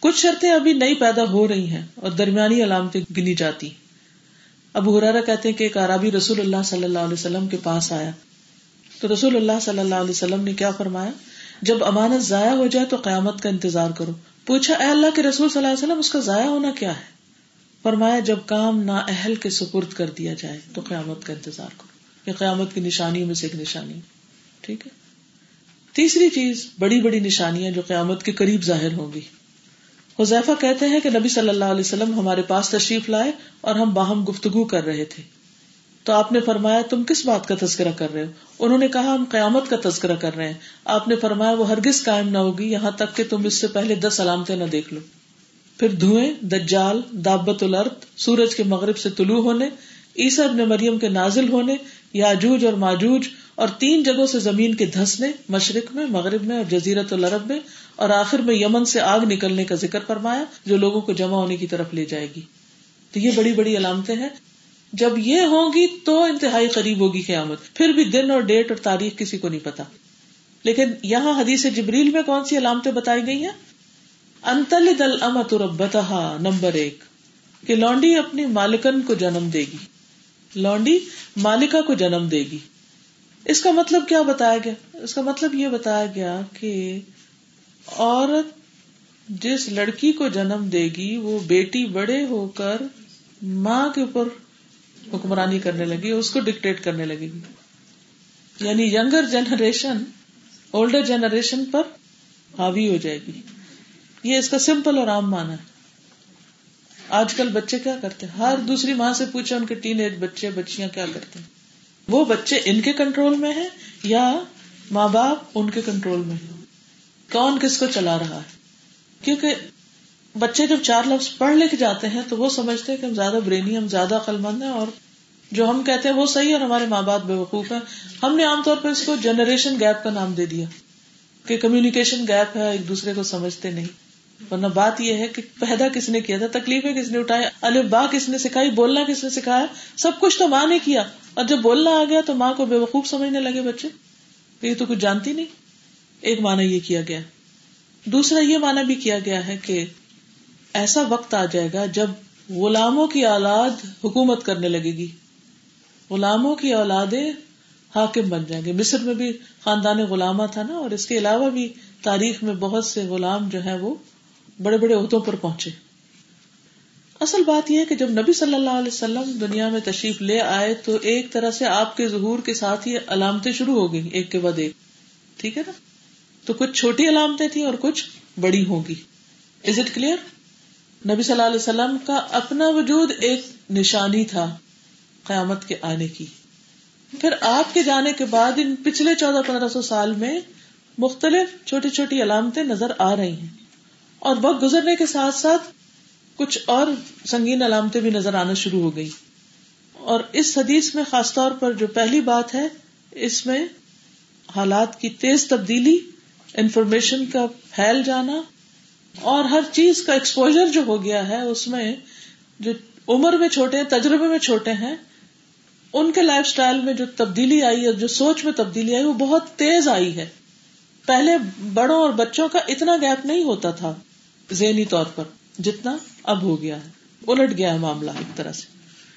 کچھ شرطیں ابھی نئی پیدا ہو رہی ہیں اور درمیانی علامتیں گنی جاتی۔ اب ہرارا کہتے ہیں کہ ایک عربی رسول اللہ صلی اللہ علیہ وسلم کے پاس آیا۔ تو رسول اللہ صلی اللہ علیہ وسلم نے کیا فرمایا؟ جب امانت ضائع ہو جائے تو قیامت کا انتظار کرو۔ پوچھا، اے اللہ کے رسول صلی اللہ علیہ وسلم، اس کا ضائع ہونا کیا ہے؟ فرمایا جب کام نا اہل کے سپرد کر دیا جائے تو قیامت کا انتظار کرو۔ یہ قیامت کی نشانیوں میں سے ایک نشانی ٹھیک ہے؟ تیسری چیز، بڑی بڑی نشانیاں جو قیامت کے قریب ظاہر ہوں گی۔ حذیفہ کہتے ہیں کہ نبی صلی اللہ علیہ وسلم ہمارے پاس تشریف لائے اور ہم باہم گفتگو کر رہے تھے۔ تو آپ نے فرمایا، تم کس بات کا تذکرہ کر رہے ہو؟ انہوں نے کہا، ہم قیامت کا تذکرہ کر رہے ہیں۔ آپ نے فرمایا، وہ ہرگز قائم نہ ہوگی، یہاں تک کہ تم اس سے پہلے دس علامتیں نہ دیکھ لو۔ پھر دھوئیں، دجال، دابت الرد سورج کے مغرب سے طلوع ہونے عیسا ابن مریم کے نازل ہونے، یاجوج اور ماجوج، اور تین جگہوں سے زمین کے دھسنے، مشرق میں، مغرب میں، اور جزیرت العرب میں، اور آخر میں یمن سے آگ نکلنے کا ذکر فرمایا، جو لوگوں کو جمع ہونے کی طرف لے جائے گی۔ تو یہ بڑی بڑی علامتیں ہیں۔ جب یہ ہوگی تو انتہائی قریب ہوگی قیامت۔ پھر بھی دن اور ڈیٹ اور تاریخ کسی کو نہیں پتا۔ لیکن یہاں حدیث جبریل میں کون سی علامتیں بتائی گئی ہیں؟ انتل دل امت ربتہا، نمبر ایک، کہ لونڈی اپنی مالکن کو جنم دے گی۔ لونڈی مالکا کو جنم دے گی۔ اس کا مطلب کیا بتایا گیا؟ اس کا مطلب یہ بتایا گیا کہ عورت جس لڑکی کو جنم دے گی، وہ بیٹی بڑے ہو کر ماں کے اوپر حکمرانی کرنے لگی، اس کو ڈکٹیٹ کرنے لگے گی یعنی یگر جنریشن اولڈر جنریشن پر حاوی ہو جائے گی۔ یہ اس کا سمپل اور عام مانا ہے۔ آج کل بچے کیا کرتے ہیں؟ ہر دوسری ماں سے پوچھا ان کے ٹین ایج بچے، بچیاں کیا کرتے ہیں؟ وہ بچے ان کے کنٹرول میں ہے یا ماں باپ ان کے کنٹرول میں ہے کون کس کو چلا رہا ہے؟ کیونکہ بچے جب چار لفظ پڑھ لکھ جاتے ہیں تو وہ سمجھتے ہیں کہ ہم زیادہ برینی، ہم زیادہ عقل مند ہیں اور جو ہم کہتے ہیں وہ صحیح اور ہمارے ماں باپ بے وقوف ہے ہم نے عام طور پہ اس کو جنریشن گیپ کا نام دے دیا کہ کمیونیکیشن گیپ ہے، ایک دوسرے کو سمجھتے نہیں۔ ورنہ بات یہ ہے کہ پیدا کس نے کیا تھا؟ تکلیفیں کس نے اٹھائی؟ الف با کس نے سکھائی؟ بولنا کس نے سکھایا؟ سب کچھ تو ماں نے کیا۔ اور جب بولنا آ گیا تو ماں کو بے وقوف سمجھنے لگے بچے۔ یہ تو کچھ جانتی نہیں۔ ایک معنی یہ کیا گیا۔ دوسرا یہ معنی بھی کیا گیا ہے کہ ایسا وقت آ جائے گا جب غلاموں کی اولاد حکومت کرنے لگے گی۔ غلاموں کی اولادیں حاکم بن جائیں گے۔ مصر میں بھی خاندان غلامہ تھا نا، اور اس کے علاوہ بھی تاریخ میں بہت سے غلام جو ہے وہ بڑے بڑے عہدوں پر پہنچے۔ اصل بات یہ ہے کہ جب نبی صلی اللہ علیہ وسلم دنیا میں تشریف لے آئے تو ایک طرح سے آپ کے ظہور کے ساتھ ہی علامتیں شروع ہو گئی ایک کے بعد ایک۔ ٹھیک ہے نا؟ تو کچھ چھوٹی علامتیں تھیں اور کچھ بڑی ہوں گی۔ از اٹ کلیئر نبی صلی اللہ علیہ وسلم کا اپنا وجود ایک نشانی تھا قیامت کے آنے کی۔ پھر آپ کے جانے کے بعد ان پچھلے چودہ پندرہ سو سال میں مختلف چھوٹی چھوٹی علامتیں نظر آ رہی ہیں۔ اور وقت گزرنے کے ساتھ ساتھ کچھ اور سنگین علامتیں بھی نظر آنا شروع ہو گئی اور اس حدیث میں خاص طور پر جو پہلی بات ہے، اس میں حالات کی تیز تبدیلی، انفارمیشن کا پھیل جانا اور ہر چیز کا ایکسپوجر جو ہو گیا ہے، اس میں جو عمر میں چھوٹے ہیں، تجربے میں چھوٹے ہیں، ان کے لائف اسٹائل میں جو تبدیلی آئی اور جو سوچ میں تبدیلی آئی، وہ بہت تیز آئی ہے۔ پہلے بڑوں اور بچوں کا اتنا گیپ نہیں ہوتا تھا۔ ذہنی طور پر جتنا اب ہو گیا ہے، الٹ گیا ہے معاملہ ایک طرح سے۔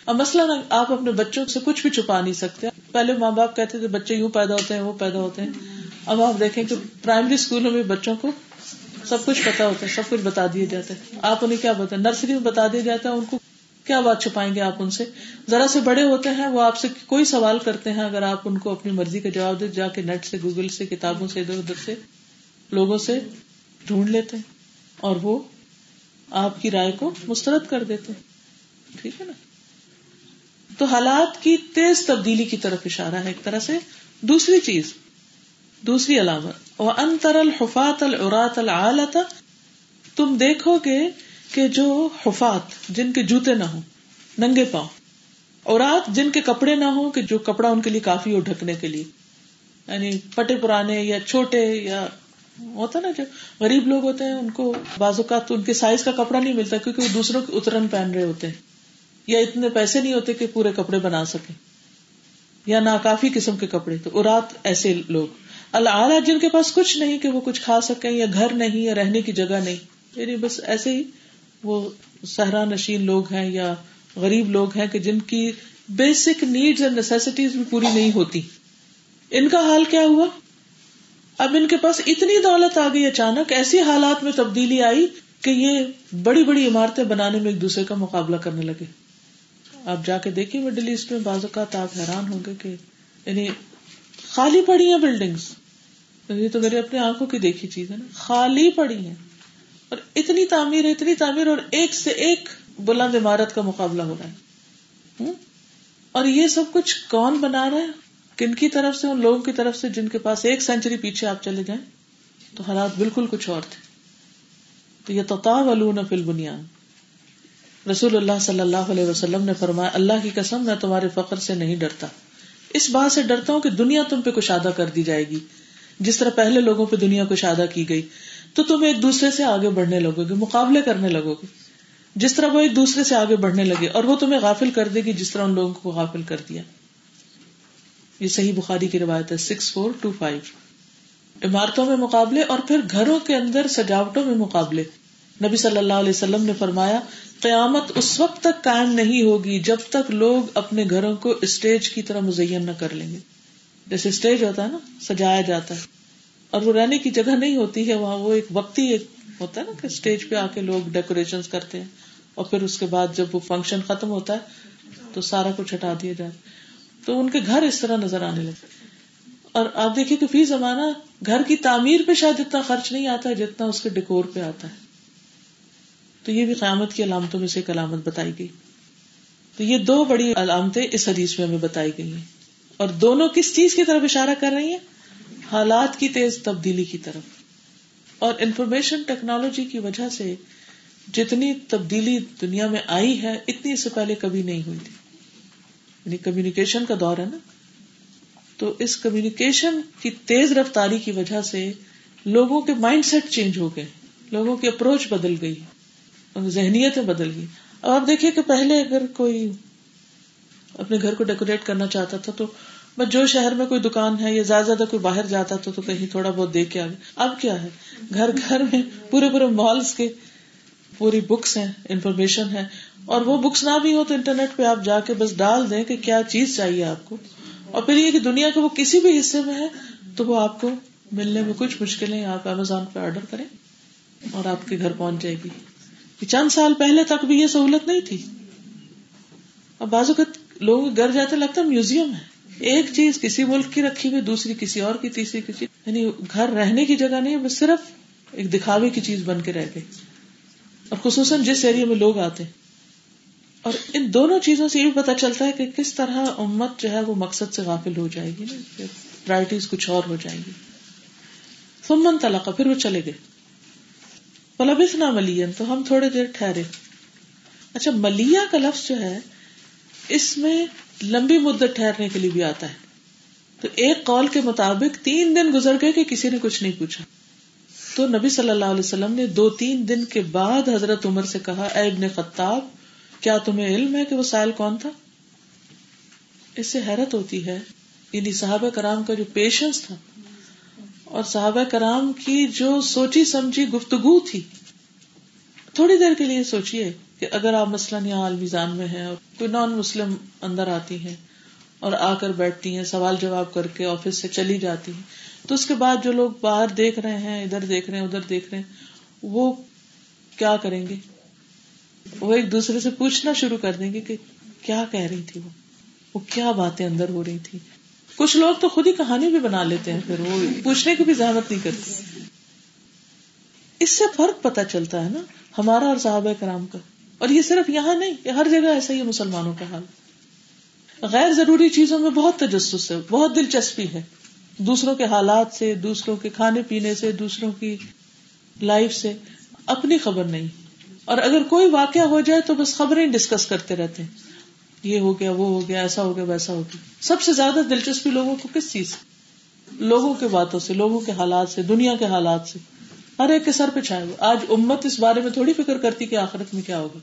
اب مثلاً آپ اپنے بچوں سے کچھ بھی چھپا نہیں سکتے۔ پہلے ماں باپ کہتے تھے، بچے یوں پیدا ہوتے ہیں، وہ پیدا ہوتے ہیں۔ اب آپ دیکھیں کہ پرائمری اسکولوں میں بچوں کو سب کچھ پتا ہوتا ہے، سب کچھ بتا دیے جاتے ہیں۔ آپ انہیں کیا بتا نرسری میں بتا دیا جاتا ہے ان کو کیا بات چھپائیں گے آپ ان سے؟ ذرا سے بڑے ہوتے ہیں، وہ آپ سے کوئی سوال کرتے ہیں۔ اگر آپ ان کو اپنی مرضی کا جواب دے جا کے نیٹ سے گوگل سے، کتابوں سے، ادھر ادھر سے لوگوں سے ڈھونڈ لیتے ہیں۔ اور وہ آپ کی رائے کو مسترد کر دیتے ٹھیک ہے نا؟ تو حالات کی تیز تبدیلی کی طرف اشارہ ہے ایک طرح سے۔ دوسری چیز، دوسری علامت وہ انتر الحفات العرات العالتا تم دیکھو گے کہ جو حفات، جن کے جوتے نہ ہوں، ننگے پاؤں اورات جن کے کپڑے نہ ہوں، کہ جو کپڑا ان کے لیے کافی ہو ڈھکنے کے لیے یعنی پٹے پرانے یا چھوٹے یا ہوتا نا جو غریب لوگ ہوتے ہیں، ان کو بعض اوقات ان کے سائز کا کپڑا نہیں ملتا کیونکہ وہ دوسروں کے اترن پہن رہے ہوتے ہیں۔ یا اتنے پیسے نہیں ہوتے کہ پورے کپڑے بنا سکے یا ناکافی قسم کے کپڑے۔ تو ارات ایسے لوگ۔ اللہ جن کے پاس کچھ نہیں کہ وہ کچھ کھا سکیں یا گھر نہیں یا رہنے کی جگہ نہیں۔ یعنی بس ایسے ہی وہ سہرا نشین لوگ ہیں یا غریب لوگ ہیں کہ جن کی بیسک نیڈس اینڈ نیسٹیز بھی پوری نہیں ہوتی۔ ان کا حال کیا ہوا؟ اب ان کے پاس اتنی دولت آ گئی اچانک، ایسی حالات میں تبدیلی آئی کہ یہ بڑی بڑی عمارتیں بنانے میں ایک دوسرے کا مقابلہ کرنے لگے۔ آپ جا کے دیکھیے مڈل ایسٹ میں بعض اوقات آپ حیران ہوں گے کہ یعنی خالی پڑی ہیں بلڈنگس یہ تو میرے اپنے آنکھوں کی دیکھی چیز ہے نا۔ خالی پڑی ہے اور اتنی تعمیر اتنی تعمیر اور ایک سے ایک بلند عمارت کا مقابلہ ہو رہا ہے۔ اور یہ سب کچھ کون بنا رہا ہے؟ کن کی طرف سے ان لوگوں کی طرف سے جن کے پاس ایک سینچری پیچھے آپ چلے جائیں تو حالات بالکل کچھ اور تھے۔ تو یہ تو فل بنیاد رسول اللہ صلی اللہ علیہ وسلم نے فرمایا، اللہ کی قسم، میں تمہارے فخر سے نہیں ڈرتا۔ اس بات سے ڈرتا ہوں کہ دنیا تم پہ کشادہ کر دی جائے گی۔ جس طرح پہلے لوگوں پہ دنیا کو شادہ کی گئی، تو تم ایک دوسرے سے آگے بڑھنے لگو گے، مقابلے کرنے لگو گے۔ جس طرح وہ ایک دوسرے سے آگے بڑھنے لگے اور وہ تمہیں غافل کر دے گی، جس طرح ان لوگوں کو غافل کر دیا۔ یہ صحیح بخاری کی روایت ہے سکس فور ٹو فائیو عمارتوں میں مقابلے اور پھر گھروں کے اندر سجاوٹوں میں مقابلے۔ نبی صلی اللہ علیہ وسلم نے فرمایا، قیامت اس وقت تک قائم نہیں ہوگی جب تک لوگ اپنے گھروں کو اسٹیج کی طرح مزین نہ کر لیں گے۔ جیسے اسٹیج ہوتا ہے نا، سجایا جاتا ہے۔ اور وہ رہنے کی جگہ نہیں ہوتی ہے، وہاں وہ ایک وقتی ایک ہوتا ہے نا کہ اسٹیج پہ آ کے لوگ ڈیکوریشن کرتے ہیں۔ اور پھر اس کے بعد جب وہ فنکشن ختم ہوتا ہے، تو سارا کچھ ہٹا دیا جائے تو ان کے گھر اس طرح نظر آنے لگے۔ اور آپ دیکھیے کہ فی زمانہ گھر کی تعمیر پہ شاید اتنا خرچ نہیں آتا ہے جتنا اس کے ڈیکور پہ آتا ہے۔ تو یہ بھی قیامت کی علامتوں میں سے ایک علامت بتائی گئی۔ تو یہ دو بڑی علامتیں اس حدیث میں ہمیں بتائی گئی ہیں۔ اور دونوں کس چیز کی طرف اشارہ کر رہی ہیں؟ حالات کی تیز تبدیلی کی طرف۔ اور انفارمیشن ٹیکنالوجی کی وجہ سے جتنی تبدیلی دنیا میں آئی ہے، اتنی اس سے پہلے کبھی نہیں ہوئی تھی۔ یعنی کمیونیکیشن کا دور ہے نا تو اس کمیونیکیشن کی تیز رفتاری کی وجہ سے لوگوں کے مائنڈ سیٹ چینج ہو گئے لوگوں کی اپروچ بدل گئی ذہنیتیں بدل گئی۔ اب آپ دیکھیے کہ پہلے اگر کوئی اپنے گھر کو ڈیکوریٹ کرنا چاہتا تھا تو بس جو شہر میں کوئی دکان ہے یا زیادہ زیادہ کوئی باہر جاتا تو, تو کہیں تھوڑا بہت دیکھ کے آ گیا اب کیا ہے؟ گھر گھر میں پورے پورے مالس کے پوری بکس ہیں انفارمیشن ہے۔ اور وہ بکس نہ بھی ہو تو انٹرنیٹ پہ آپ جا کے بس ڈال دیں کہ کیا چیز چاہیے آپ کو۔ اور پھر یہ کہ دنیا کے وہ کسی بھی حصے میں ہے تو وہ آپ کو ملنے میں کچھ مشکلیں آپ امیزون پہ آرڈر کریں اور آپ کے گھر پہنچ جائے گی۔ چند سال پہلے تک بھی یہ سہولت نہیں تھی۔ اب بازو کا لوگ گھر جاتے لگتا ہے میوزیم ہے۔ ایک چیز کسی ملک کی رکھی ہوئی، دوسری کسی اور کی، تیسری کسی۔ یعنی گھر رہنے کی جگہ نہیں، بس صرف ایک دکھاوے کی چیز بن کے رہ گئی۔ اور خصوصاً جس ایریا میں لوگ آتے اور ان دونوں چیزوں سے یہ بھی پتا چلتا ہے کہ کس طرح امت جو ہے وہ مقصد سے غافل ہو جائے گی نا پرائرٹیز کچھ اور ہو جائیں گی۔ سمن طلاق پھر وہ چلے گئے۔ پلبس نہ ملین تو ہم تھوڑی دیر ٹھہرے۔ اچھا ملیا کا لفظ جو ہے، اس میں لمبی مدت ٹھہرنے کے لیے بھی آتا ہے۔ تو ایک کال کے مطابق تین دن گزر گئے کہ کسی نے کچھ نہیں پوچھا۔ تو نبی صلی اللہ علیہ وسلم نے دو تین دن کے بعد حضرت عمر سے کہا، اے ابن خطاب کیا تمہیں علم ہے کہ وہ سائل کون تھا؟ اس سے حیرت ہوتی ہے یعنی صحابہ کرام کا جو پیشنس تھا اور صحابہ کرام کی جو سوچی سمجھی گفتگو تھی۔ تھوڑی دیر کے لیے سوچیے کہ اگر آپ مثلاً یہاں المیزان میں ہیں اور کوئی نان مسلم اندر آتی ہیں اور آ کر بیٹھتی ہیں، سوال جواب کر کے آفس سے چلی جاتی ہیں، تو اس کے بعد جو لوگ باہر دیکھ رہے ہیں، ادھر دیکھ رہے ہیں، ادھر دیکھ رہے ہیں، وہ کیا کریں گے؟ وہ ایک دوسرے سے پوچھنا شروع کر دیں گے کہ کیا کہہ رہی تھی وہ؟ وہ کیا باتیں اندر ہو رہی تھی؟ کچھ لوگ تو خود ہی کہانی بھی بنا لیتے ہیں پھر، وہ پوچھنے کی بھی زحمت نہیں کرتے۔ اس سے فرق پتا چلتا ہے نا، ہمارا اور صحابہ کرام کا۔ اور یہ صرف یہاں نہیں ہر جگہ ایسا ہی ہے مسلمانوں کا حال۔ غیر ضروری چیزوں میں بہت تجسس ہے، بہت دلچسپی ہے۔ دوسروں کے حالات سے، دوسروں کے کھانے پینے سے، دوسروں کی لائف سے۔ اپنی خبر نہیں۔ اور اگر کوئی واقعہ ہو جائے تو بس خبریں ڈسکس کرتے رہتے ہیں۔ یہ ہو گیا، وہ ہو گیا، ایسا ہو گیا، ویسا ہو گیا۔ سب سے زیادہ دلچسپی لوگوں کو کس چیز سے؟ لوگوں کے باتوں سے، لوگوں کے حالات سے، دنیا کے حالات سے۔ ہر ایک کے سر پہ چھائے ہوئے آج امت اس بارے میں تھوڑی فکر کرتی کہ آخرت میں کیا ہوگا۔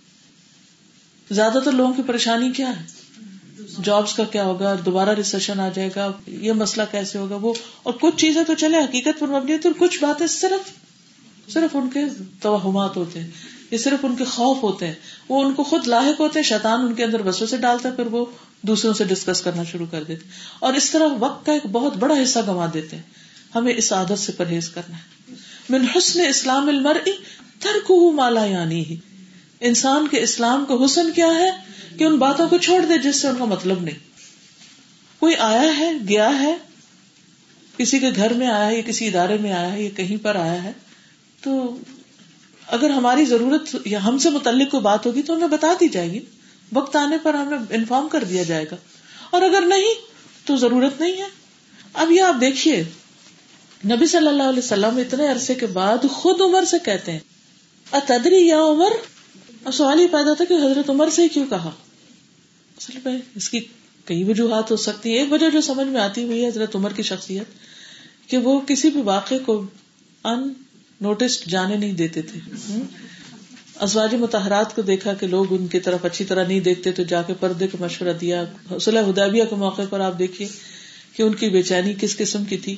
زیادہ تر لوگوں کی پریشانی کیا ہے؟ جابس کا کیا ہوگا؟ دوبارہ ریسیشن آ جائے گا، یہ مسئلہ کیسے ہوگا؟ وہ اور کچھ چیزیں تو چلے حقیقت پر مبنی ہوتی اور کچھ باتیں صرف صرف ان کے توہمات ہوتے ہیں۔ یہ صرف ان کے خوف ہوتے ہیں، وہ ان کو خود لاحق ہوتے ہیں، شیطان ان کے اندر بسوں سے ڈالتا ہے، پھر وہ دوسروں سے ڈسکس کرنا شروع کر دیتے اور اس طرح وقت کا ایک بہت بڑا حصہ گنوا دیتے ہیں۔ ہمیں اس عادت سے پرہیز کرنا ہے۔ من حسن اسلام مالا یعنی ہی انسان کے اسلام کا حسن کیا ہے؟ کہ ان باتوں کو چھوڑ دے، جس سے ان کا مطلب نہیں۔ کوئی آیا ہے، گیا ہے، کسی کے گھر میں آیا ہے یا کسی ادارے میں آیا ہے یا کہیں پر آیا ہے، تو اگر ہماری ضرورت یا ہم سے متعلق کوئی بات ہوگی تو ہمیں بتا دی جائے گی۔ وقت آنے پر ہمیں انفارم کر دیا جائے گا۔ اور اگر نہیں، تو ضرورت نہیں ہے۔ اب یہ آپ دیکھیے، نبی صلی اللہ علیہ وسلم اتنے عرصے کے بعد خود عمر سے کہتے ہیں، اتدری یا عمر؟ اب سوال یہ پیدا تھا کہ حضرت عمر سے کیوں کہا؟ اصل میں اس کی کئی وجوہات ہو سکتی ہیں۔ ایک وجہ جو سمجھ میں آتی ہوئی ہے حضرت عمر کی شخصیت، کہ وہ کسی بھی واقعے کو ان نوٹس جانے نہیں دیتے تھے۔ ازواج متحرات کو دیکھا کہ لوگ ان کی طرف اچھی طرح نہیں دیکھتے، تو جا کے پردے کو مشورہ دیا۔ صلاح ہدابیہ کے موقع پر آپ دیکھیے کہ ان کی بے چینی کس قسم کی تھی۔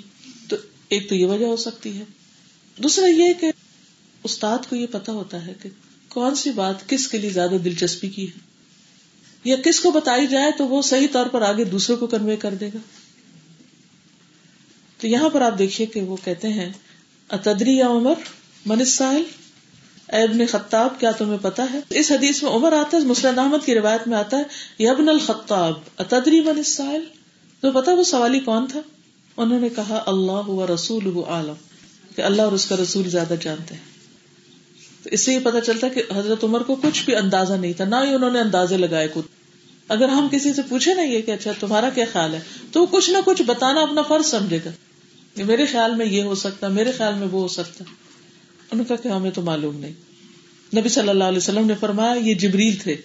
تو ایک تو یہ وجہ ہو سکتی ہے۔ دوسرا یہ کہ استاد کو یہ پتا ہوتا ہے کہ کون سی بات کس کے لیے زیادہ دلچسپی کی ہے۔ یا کس کو بتائی جائے تو وہ صحیح طور پر آگے دوسروں کو کنوے کر دے گا۔ تو یہاں پر آپ دیکھیے کہ وہ کہتے ہیں اتدری یا عمر؟ من ساحل ابن خطاب، کیا تمہیں پتا ہے؟ اس حدیث میں عمر آتا ہے مسلم احمد کی روایت میں آتا ہے یبن الخطاب، اتدری من ساحل تو پتا وہ سوالی کون تھا؟ انہوں نے کہا، اللہ و رسول عالم کہ اللہ اور اس کا رسول زیادہ جانتے ہیں۔ تو اس سے یہ پتا چلتا ہے کہ حضرت عمر کو کچھ بھی اندازہ نہیں تھا، نہ ہی انہوں نے اندازے لگائے خود اگر ہم کسی سے پوچھے نا یہ کہ اچھا تمہارا کیا خیال ہے؟ تو کچھ نہ کچھ بتانا اپنا فرض سمجھے گا۔ کہ میرے خیال میں یہ ہو سکتا، میرے خیال میں وہ ہو سکتا۔ ان کا کہ ہمیں تو معلوم نہیں۔ نبی صلی اللہ علیہ وسلم نے فرمایا، یہ جبریل تھے۔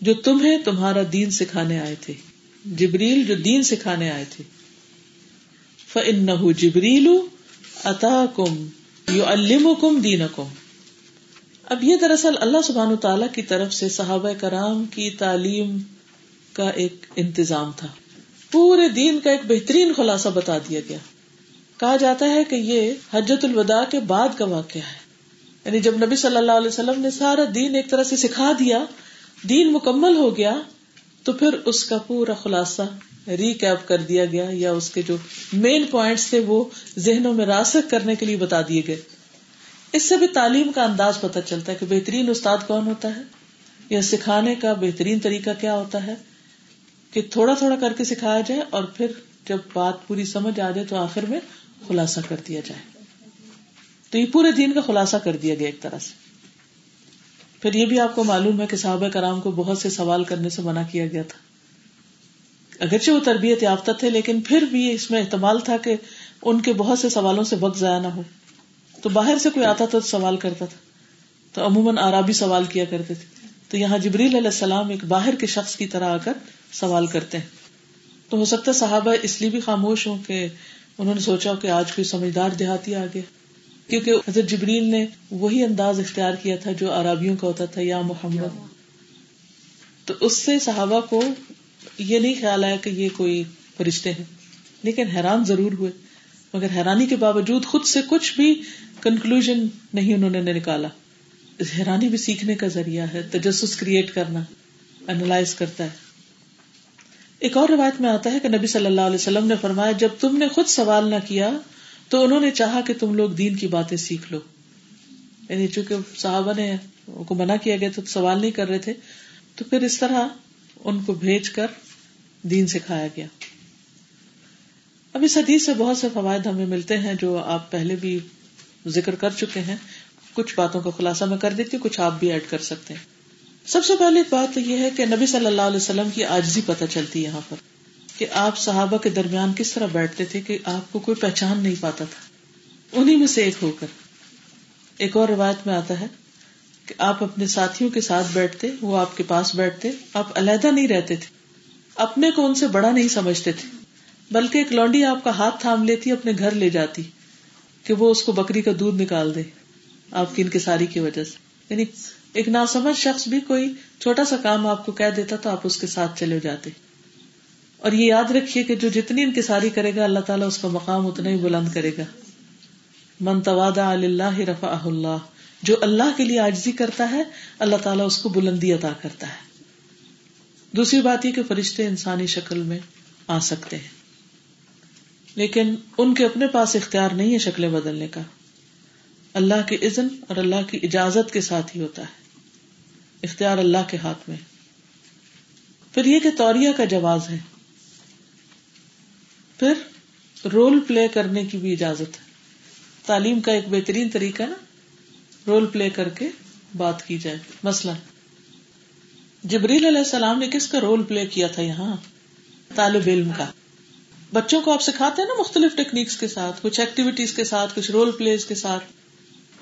جو تمہیں تمہارا دین سکھانے آئے تھے۔ جبریل جو دین سکھانے آئے تھے۔ فن جبریل اتا کم یو الم کم دین کم اب یہ دراصل اللہ سبحان تعالی کی طرف سے صحابہ کرام کی تعلیم کا ایک انتظام تھا۔ پورے دین کا ایک بہترین خلاصہ بتا دیا گیا۔ کہا جاتا ہے کہ یہ حجت الوداع کے بعد کا واقعہ ہے۔ یعنی جب نبی صلی اللہ علیہ وسلم نے سارا دین ایک طرح سے سکھا دیا، دین مکمل ہو گیا، تو پھر اس کا پورا خلاصہ ریکیپ کر دیا گیا یا اس کے جو مین پوائنٹس تھے وہ ذہنوں میں راسک کرنے کے لیے بتا دیے گئے۔ اس سے بھی تعلیم کا انداز پتہ چلتا ہے کہ بہترین استاد کون ہوتا ہے یا سکھانے کا بہترین طریقہ کیا ہوتا ہے، کہ تھوڑا تھوڑا کر کے سکھایا جائے اور پھر جب بات پوری سمجھ آ جائے تو آخر میں خلاصہ کر دیا جائے۔ تو یہ پورے دین کا خلاصہ کر دیا گیا ایک طرح سے۔ پھر یہ بھی آپ کو معلوم ہے کہ صحابہ کرام کو بہت سے سوال کرنے سے منع کیا گیا تھا۔ اگرچہ وہ تربیت یافتہ تھے، لیکن پھر بھی اس میں احتمال تھا کہ ان کے بہت سے سوالوں سے وقت ضائع نہ ہو۔ تو باہر سے کوئی آتا تھا تو سوال کرتا تھا۔ تو عموماً آرابی سوال کیا کرتے تھے۔ تو یہاں جبریل علیہ السلام ایک باہر کے شخص کی طرح آ کر سوال کرتے ہیں۔ تو ہو سکتا ہے صحابہ اس لیے بھی خاموش ہوں کہ انہوں نے سوچا کہ آج کوئی سمجھدار دیہاتی آ گیا۔ کیونکہ حضرت جبریل نے وہی انداز اختیار کیا تھا جو عرابیوں کا ہوتا تھا، یا محمد۔ تو اس سے صحابہ کو یہ نہیں خیال آیا کہ یہ کوئی فرشتے ہیں۔ لیکن حیران ضرور ہوئے۔ مگر حیرانی کے باوجود خود سے کچھ بھی کنکلوژ نہیں انہوں نے نکالا۔ حیرانی بھی سیکھنے کا ذریعہ ہے، تجسس کریٹ کرنا اینالائز کرتا ہے۔ ایک اور روایت میں آتا ہے کہ نبی صلی اللہ علیہ وسلم نے فرمایا، جب تم نے خود سوال نہ کیا تو انہوں نے چاہا کہ تم لوگ دین کی باتیں سیکھ لو۔ یعنی چونکہ صحابہ نے کو منع کیا گیا تو سوال نہیں کر رہے تھے، تو پھر اس طرح ان کو بھیج کر دین سکھایا گیا۔ اب اس حدیث سے بہت سے فوائد ہمیں ملتے ہیں جو آپ پہلے بھی ذکر کر چکے ہیں۔ کچھ باتوں کا خلاصہ میں کر دیتی ہوں، کچھ آپ بھی ایڈ کر سکتے ہیں۔ سب سے پہلی بات یہ ہے کہ نبی صلی اللہ علیہ وسلم کی آجزی پتہ چلتی یہاں پر کہ آپ صحابہ کے درمیان کس طرح بیٹھتے تھے کہ آپ کو کوئی پہچان نہیں پاتا تھا۔ انہیں میں سے ایک ہو کر۔ ایک اور روایت میں آتا ہے کہ آپ اپنے ساتھیوں کے ساتھ بیٹھتے، وہ آپ کے پاس بیٹھتے، آپ علیحدہ نہیں رہتے تھے۔ اپنے کو ان سے بڑا نہیں سمجھتے تھے۔ بلکہ ایک لونڈی آپ کا ہاتھ تھام لیتی، اپنے گھر لے جاتی کہ وہ اس کو بکری کا دودھ نکال دے، آپ کی انکساری کی وجہ سے۔ یعنی ایک ناسمجھ شخص بھی کوئی چھوٹا سا کام آپ کو کہہ دیتا تو آپ اس کے ساتھ چلے جاتے۔ اور یہ یاد رکھیے کہ جو جتنی انکساری کرے گا، اللہ تعالیٰ اس کا مقام اتنا ہی بلند کرے گا۔ منتواد اللہ رفا اللہ، جو اللہ کے لیے آجزی کرتا ہے، اللہ تعالیٰ اس کو بلندی عطا کرتا ہے۔ دوسری بات یہ کہ فرشتے انسانی شکل میں آ سکتے ہیں۔ لیکن ان کے اپنے پاس اختیار نہیں ہے شکلیں بدلنے کا۔ اللہ کے عزن اور اللہ کی اجازت کے ساتھ ہی ہوتا ہے۔ اختیار اللہ کے ہاتھ میں۔ پھر یہ کہ توریا کا جواز ہے۔ پھر رول پلے کرنے کی بھی اجازت ہے۔ تعلیم کا ایک بہترین طریقہ نا۔ رول پلے کر کے بات کی جائے۔ مثلا، جبریل علیہ السلام نے کس کا رول پلے کیا تھا یہاں؟ طالب علم کا۔ بچوں کو آپ سکھاتے ہیں نا مختلف ٹیکنیکس کے ساتھ، کچھ ایکٹیویٹیز کے ساتھ، کچھ رول پلے کے ساتھ،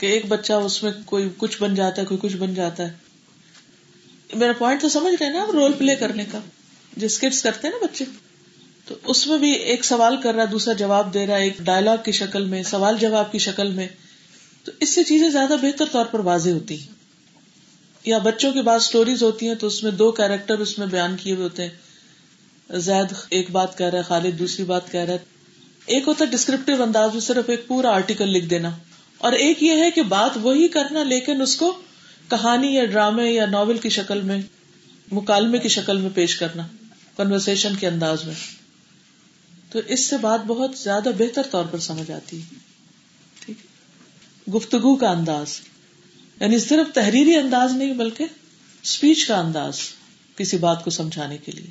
کہ ایک بچہ اس میں کوئی کچھ بن جاتا ہے، کوئی کچھ بن جاتا ہے۔ میرا پوائنٹ تو سمجھ رہے نا رول پلے کرنے کا، جو اسکٹس کرتے ہیں نا بچے۔ تو اس میں بھی ایک سوال کر رہا ہے، دوسرا جواب دے رہا ہے ایک ڈائلگ کی شکل میں، سوال جواب کی شکل میں۔ تو اس سے چیزیں زیادہ بہتر طور پر واضح ہوتی ہیں۔ یا بچوں کی بات اسٹوریز ہوتی ہیں تو اس میں دو کیریکٹر اس میں بیان کیے ہوئے ہوتے ہیں۔ زید ایک بات کہہ رہا ہے، خالد دوسری بات کہہ رہا ہے۔ ایک ہوتا ہے ڈسکرپٹیو انداز میں صرف ایک پورا آرٹیکل لکھ دینا۔ اور ایک یہ ہے کہ بات وہی کرنا، لیکن اس کو کہانی یا ڈرامے یا ناول کی شکل میں، مکالمے کی شکل میں پیش کرنا کنورسن کے انداز میں۔ تو اس سے بات بہت زیادہ بہتر طور پر سمجھ آتی ہے۔ ٹھیک گفتگو کا انداز۔ یعنی صرف تحریری انداز نہیں، بلکہ اسپیچ کا انداز کسی بات کو سمجھانے کے لیے۔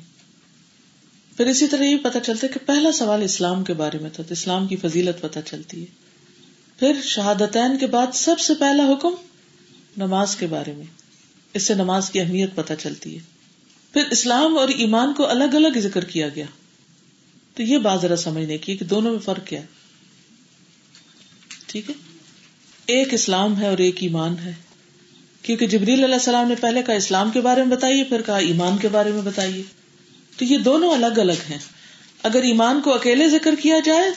پھر اسی طرح یہ پتا چلتا ہے کہ پہلا سوال اسلام کے بارے میں تھا، تو اسلام کی فضیلت پتہ چلتی ہے۔ پھر شہادتین کے بعد سب سے پہلا حکم نماز کے بارے میں۔ اس سے نماز کی اہمیت پتہ چلتی ہے۔ پھر اسلام اور ایمان کو الگ الگ ذکر کیا گیا۔ تو یہ بات ذرا سمجھنے کی کہ دونوں میں فرق کیا ہے۔ ٹھیک ہے؟ ایک اسلام ہے اور ایک ایمان ہے۔ کیونکہ جبریل علیہ السلام نے پہلے کہا اسلام کے بارے میں بتائیے، پھر کہا ایمان کے بارے میں بتائیے۔ تو یہ دونوں الگ الگ ہیں۔ اگر ایمان کو اکیلے ذکر کیا جائے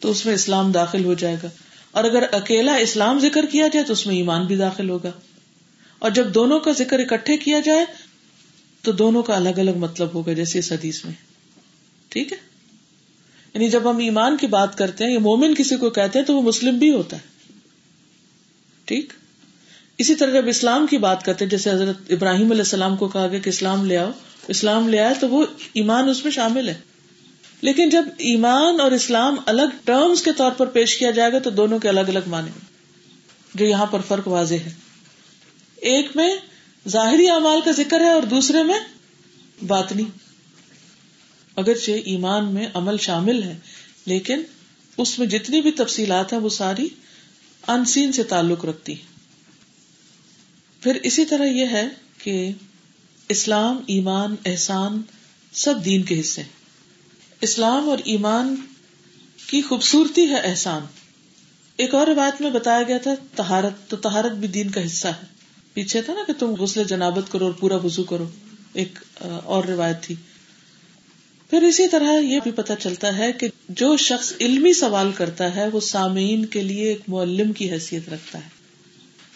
تو اس میں اسلام داخل ہو جائے گا۔ اور اگر اکیلا اسلام ذکر کیا جائے تو اس میں ایمان بھی داخل ہوگا۔ اور جب دونوں کا ذکر اکٹھے کیا جائے تو دونوں کا الگ الگ مطلب ہوگا جیسے اس حدیث میں۔ ٹھیک ہے؟ یعنی جب ہم ایمان کی بات کرتے ہیں یا مومن کسی کو کہتے ہیں تو وہ مسلم بھی ہوتا ہے۔ ٹھیک؟ اسی طرح جب اسلام کی بات کرتے ہیں، جیسے حضرت ابراہیم علیہ السلام کو کہا گیا کہ اسلام لے آؤ، اسلام لے آئے تو وہ ایمان اس میں شامل ہے۔ لیکن جب ایمان اور اسلام الگ ٹرمز کے طور پر پیش کیا جائے گا تو دونوں کے الگ الگ معنی جو یہاں پر فرق واضح ہے۔ ایک میں ظاہری اعمال کا ذکر ہے اور دوسرے میں باطنی۔ اگرچہ ایمان میں عمل شامل ہے، لیکن اس میں جتنی بھی تفصیلات ہیں، وہ ساری انسین سے تعلق رکھتی ہیں۔ پھر اسی طرح یہ ہے کہ اسلام، ایمان، احسان سب دین کے حصے ہیں۔ اسلام اور ایمان کی خوبصورتی ہے احسان۔ ایک اور روایت میں بتایا گیا تھا تہارت تو تہارت بھی دین کا حصہ ہے۔ پیچھے تھا نا کہ تم غسل جنابت کرو اور پورا وزو کرو۔ ایک اور روایت تھی۔ پھر اسی طرح یہ بھی پتا چلتا ہے کہ جو شخص علمی سوال کرتا ہے، وہ سامعین کے لیے ایک معلم کی حیثیت رکھتا ہے۔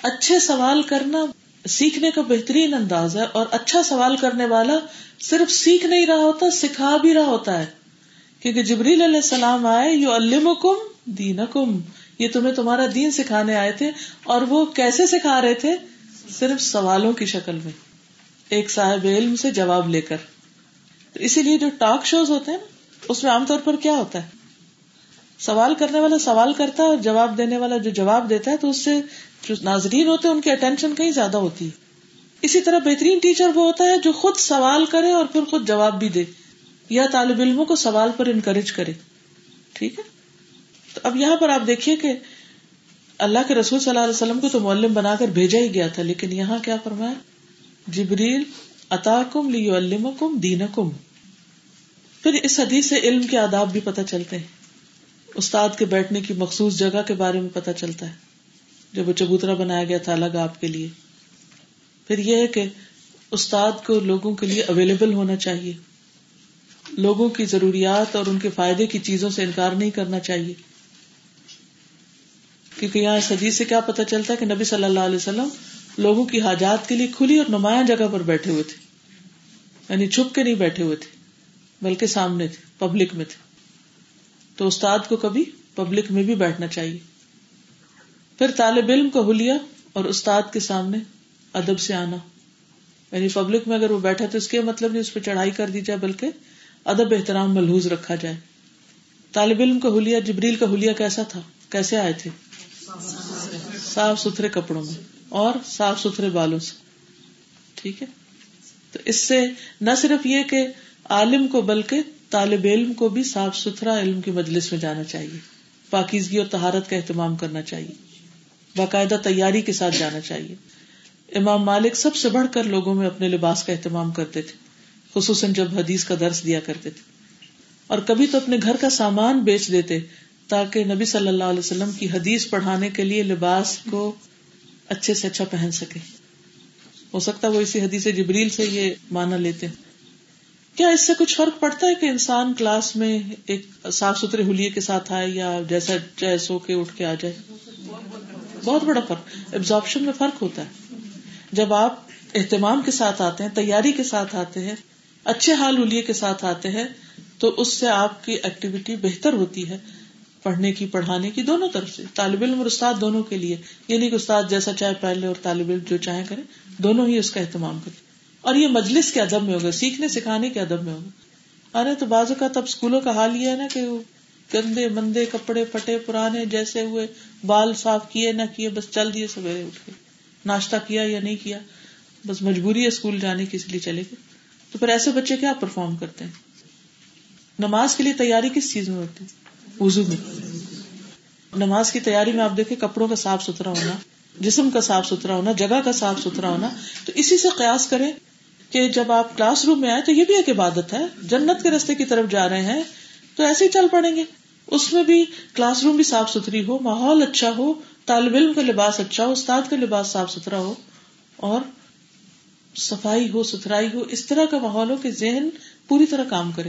اچھے سوال کرنا سیکھنے کا بہترین انداز ہے اور اچھا سوال کرنے والا صرف سیکھ نہیں رہا ہوتا، سکھا بھی رہا ہوتا ہے۔ کیونکہ جبریل علیہ السلام آئے یو الم کم دین کم یہ تمہیں تمہارا دین سکھانے آئے تھے اور وہ کیسے سکھا رہے تھے؟ صرف سوالوں کی شکل میں۔ ایک صاحب علم سے جواب لے کر۔ تو اسی لیے جو ٹاک شوز ہوتے ہیں نا اس میں عام طور پر کیا ہوتا ہے؟ سوال کرنے والا سوال کرتا ہے اور جواب دینے والا جو جواب دیتا ہے، تو اس سے جو ناظرین ہوتے ہیں، ان کی اٹینشن کہیں زیادہ ہوتی ہے۔ اسی طرح بہترین ٹیچر وہ ہوتا ہے جو خود سوال کرے اور پھر خود جواب بھی دے۔ یا طالب علموں کو سوال پر انکریج کرے۔ ٹھیک ہے؟ تو اب یہاں پر آپ دیکھیے کہ اللہ کے رسول صلی اللہ علیہ وسلم کو تو معلم بنا کر بھیجا ہی گیا تھا، لیکن یہاں کیا فرمایا؟ جبریل اتا کم لی کم دین کم پھر اس حدیث سے علم کے آداب بھی پتہ چلتے ہیں۔ استاد کے بیٹھنے کی مخصوص جگہ کے بارے میں پتہ چلتا ہے۔ جب وہ چبوترا بنایا گیا تھا الگ آپ کے لیے۔ پھر یہ ہے کہ استاد کو لوگوں کے لیے اویلیبل ہونا چاہیے۔ لوگوں کی ضروریات اور ان کے فائدے کی چیزوں سے انکار نہیں کرنا چاہیے۔ کیونکہ یہاں اس حدیث سے کیا پتا چلتا ہے کہ نبی صلی اللہ علیہ وسلم لوگوں کی حاجات کے لیے کھلی اور نمایاں جگہ پر بیٹھے ہوئے تھے۔ یعنی چھپ کے نہیں بیٹھے ہوئے تھے، بلکہ سامنے تھے پبلک میں تھے۔ تو استاد کو کبھی پبلک میں بھی بیٹھنا چاہیے۔ پھر طالب علم کا حلیہ اور استاد کے سامنے ادب سے آنا۔ یعنی پبلک میں اگر وہ بیٹھا تو اس کے مطلب نہیں اس پہ چڑھائی کر دی جائے، بلکہ ادب احترام ملحوظ رکھا جائے۔ طالب علم کا حلیہ، جبریل کا حلیہ کیسا تھا؟ کیسے آئے تھے؟ صاف ستھرے کپڑوں میں اور صاف ستھرے بالوں سے۔ ٹھیک ہے؟ تو اس سے نہ صرف یہ کہ عالم کو، بلکہ طالب علم کو بھی صاف ستھرا علم کی مجلس میں جانا چاہیے۔ پاکیزگی اور تہارت کا اہتمام کرنا چاہیے۔ باقاعدہ تیاری کے ساتھ جانا چاہیے۔ امام مالک سب سے بڑھ کر لوگوں میں اپنے لباس کا اہتمام کرتے تھے۔ خصوصاً جب حدیث کا درس دیا کرتے تھے۔ اور کبھی تو اپنے گھر کا سامان بیچ دیتے تاکہ نبی صلی اللہ علیہ وسلم کی حدیث پڑھانے کے لیے لباس کو اچھے سے اچھا پہن سکے۔ ہو سکتا وہ اسی حدیث جبریل سے یہ مانا لیتے کیا اس سے کچھ فرق پڑتا ہے کہ انسان کلاس میں ایک صاف ستھرے ہولیے کے ساتھ آئے یا جیسا چاہے سو کے اٹھ کے آ جائے؟ بہت بڑا فرق۔ ابزاربشن میں فرق ہوتا ہے۔ جب آپ اہتمام کے ساتھ آتے ہیں، تیاری کے ساتھ آتے ہیں اچھے حال ہولیے کے ساتھ آتے ہیں، تو اس سے آپ کی ایکٹیویٹی بہتر ہوتی ہے، پڑھنے کی، پڑھانے کی، دونوں طرف سے۔ طالب علم اور استاد دونوں کے لیے یہ نہیں کہ استاد جیسا چاہے پہلے اور طالب علم جو چاہے کرے دونوں ہی اس کا اہتمام کرے اور یہ مجلس کے ادب میں ہوگا، سیکھنے، سکھانے کے ادب میں ہوگا۔ ارے تو بازو کا تب اسکولوں کا حال یہ ہے نا کہ گندے، مندے کپڑے پٹے پرانے جیسے ہوئے، بال صاف کیے، نہ کیے، بس چل دیے، سویرے اٹھ کے ناشتہ کیا یا نہیں کیا؟ بس مجبوری ہے اسکول جانے کی، اس لیے چلے گئے۔ تو پھر ایسے بچے کیا پرفارم کرتے ہیں؟ نماز کے لیے تیاری کس چیز میں ہوتی ہے؟ وزو میں۔ نماز کی تیاری میں آپ دیکھیں کپڑوں کا صاف ستھرا ہونا، جسم کا صاف ستھرا ہونا، جگہ کا صاف ستھرا ہونا، تو اسی سے قیاس کریں کہ جب آپ کلاس روم میں آئے تو یہ بھی ایک عبادت ہے۔ جنت کے رستے کی طرف جا رہے ہیں تو ایسے ہی چل پڑیں گے۔ اس میں بھی کلاس روم بھی صاف ستھری ہو، ماحول اچھا ہو، طالب علم کا لباس اچھا ہو، استاد کا لباس صاف ستھرا ہو اور صفائی ہو، ستھرائی ہو، اس طرح کا ماحول ہو کہ ذہن پوری طرح کام کرے۔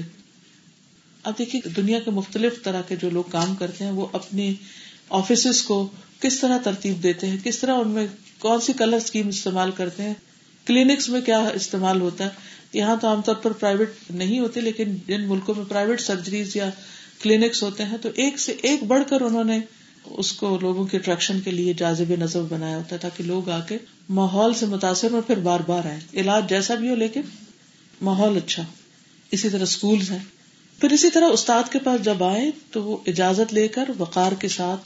اب دیکھیے دنیا کے مختلف طرح کے جو لوگ کام کرتے ہیں، وہ اپنے آفیسز کو کس طرح ترتیب دیتے ہیں؟ کس طرح ان میں کون سی کلر اسکیم استعمال کرتے ہیں؟ کلینکس میں کیا استعمال ہوتا ہے؟ یہاں تو عام طور پر پرائیویٹ نہیں ہوتے، لیکن جن ملکوں میں پرائیویٹ سرجریز یا کلینکس ہوتے ہیں، تو ایک سے ایک بڑھ کر انہوں نے اس کو لوگوں کے اٹریکشن کے لیے جازب نظر بنایا ہوتا ہے تاکہ لوگ آ کے ماحول سے متاثر ہو پھر بار بار آئے علاج جیسا بھی ہو لیکن ماحول اچھا اسی طرح اسکول ہیں۔ پھر اسی طرح استاد کے پاس جب آئے تو وہ اجازت لے کر وقار کے ساتھ،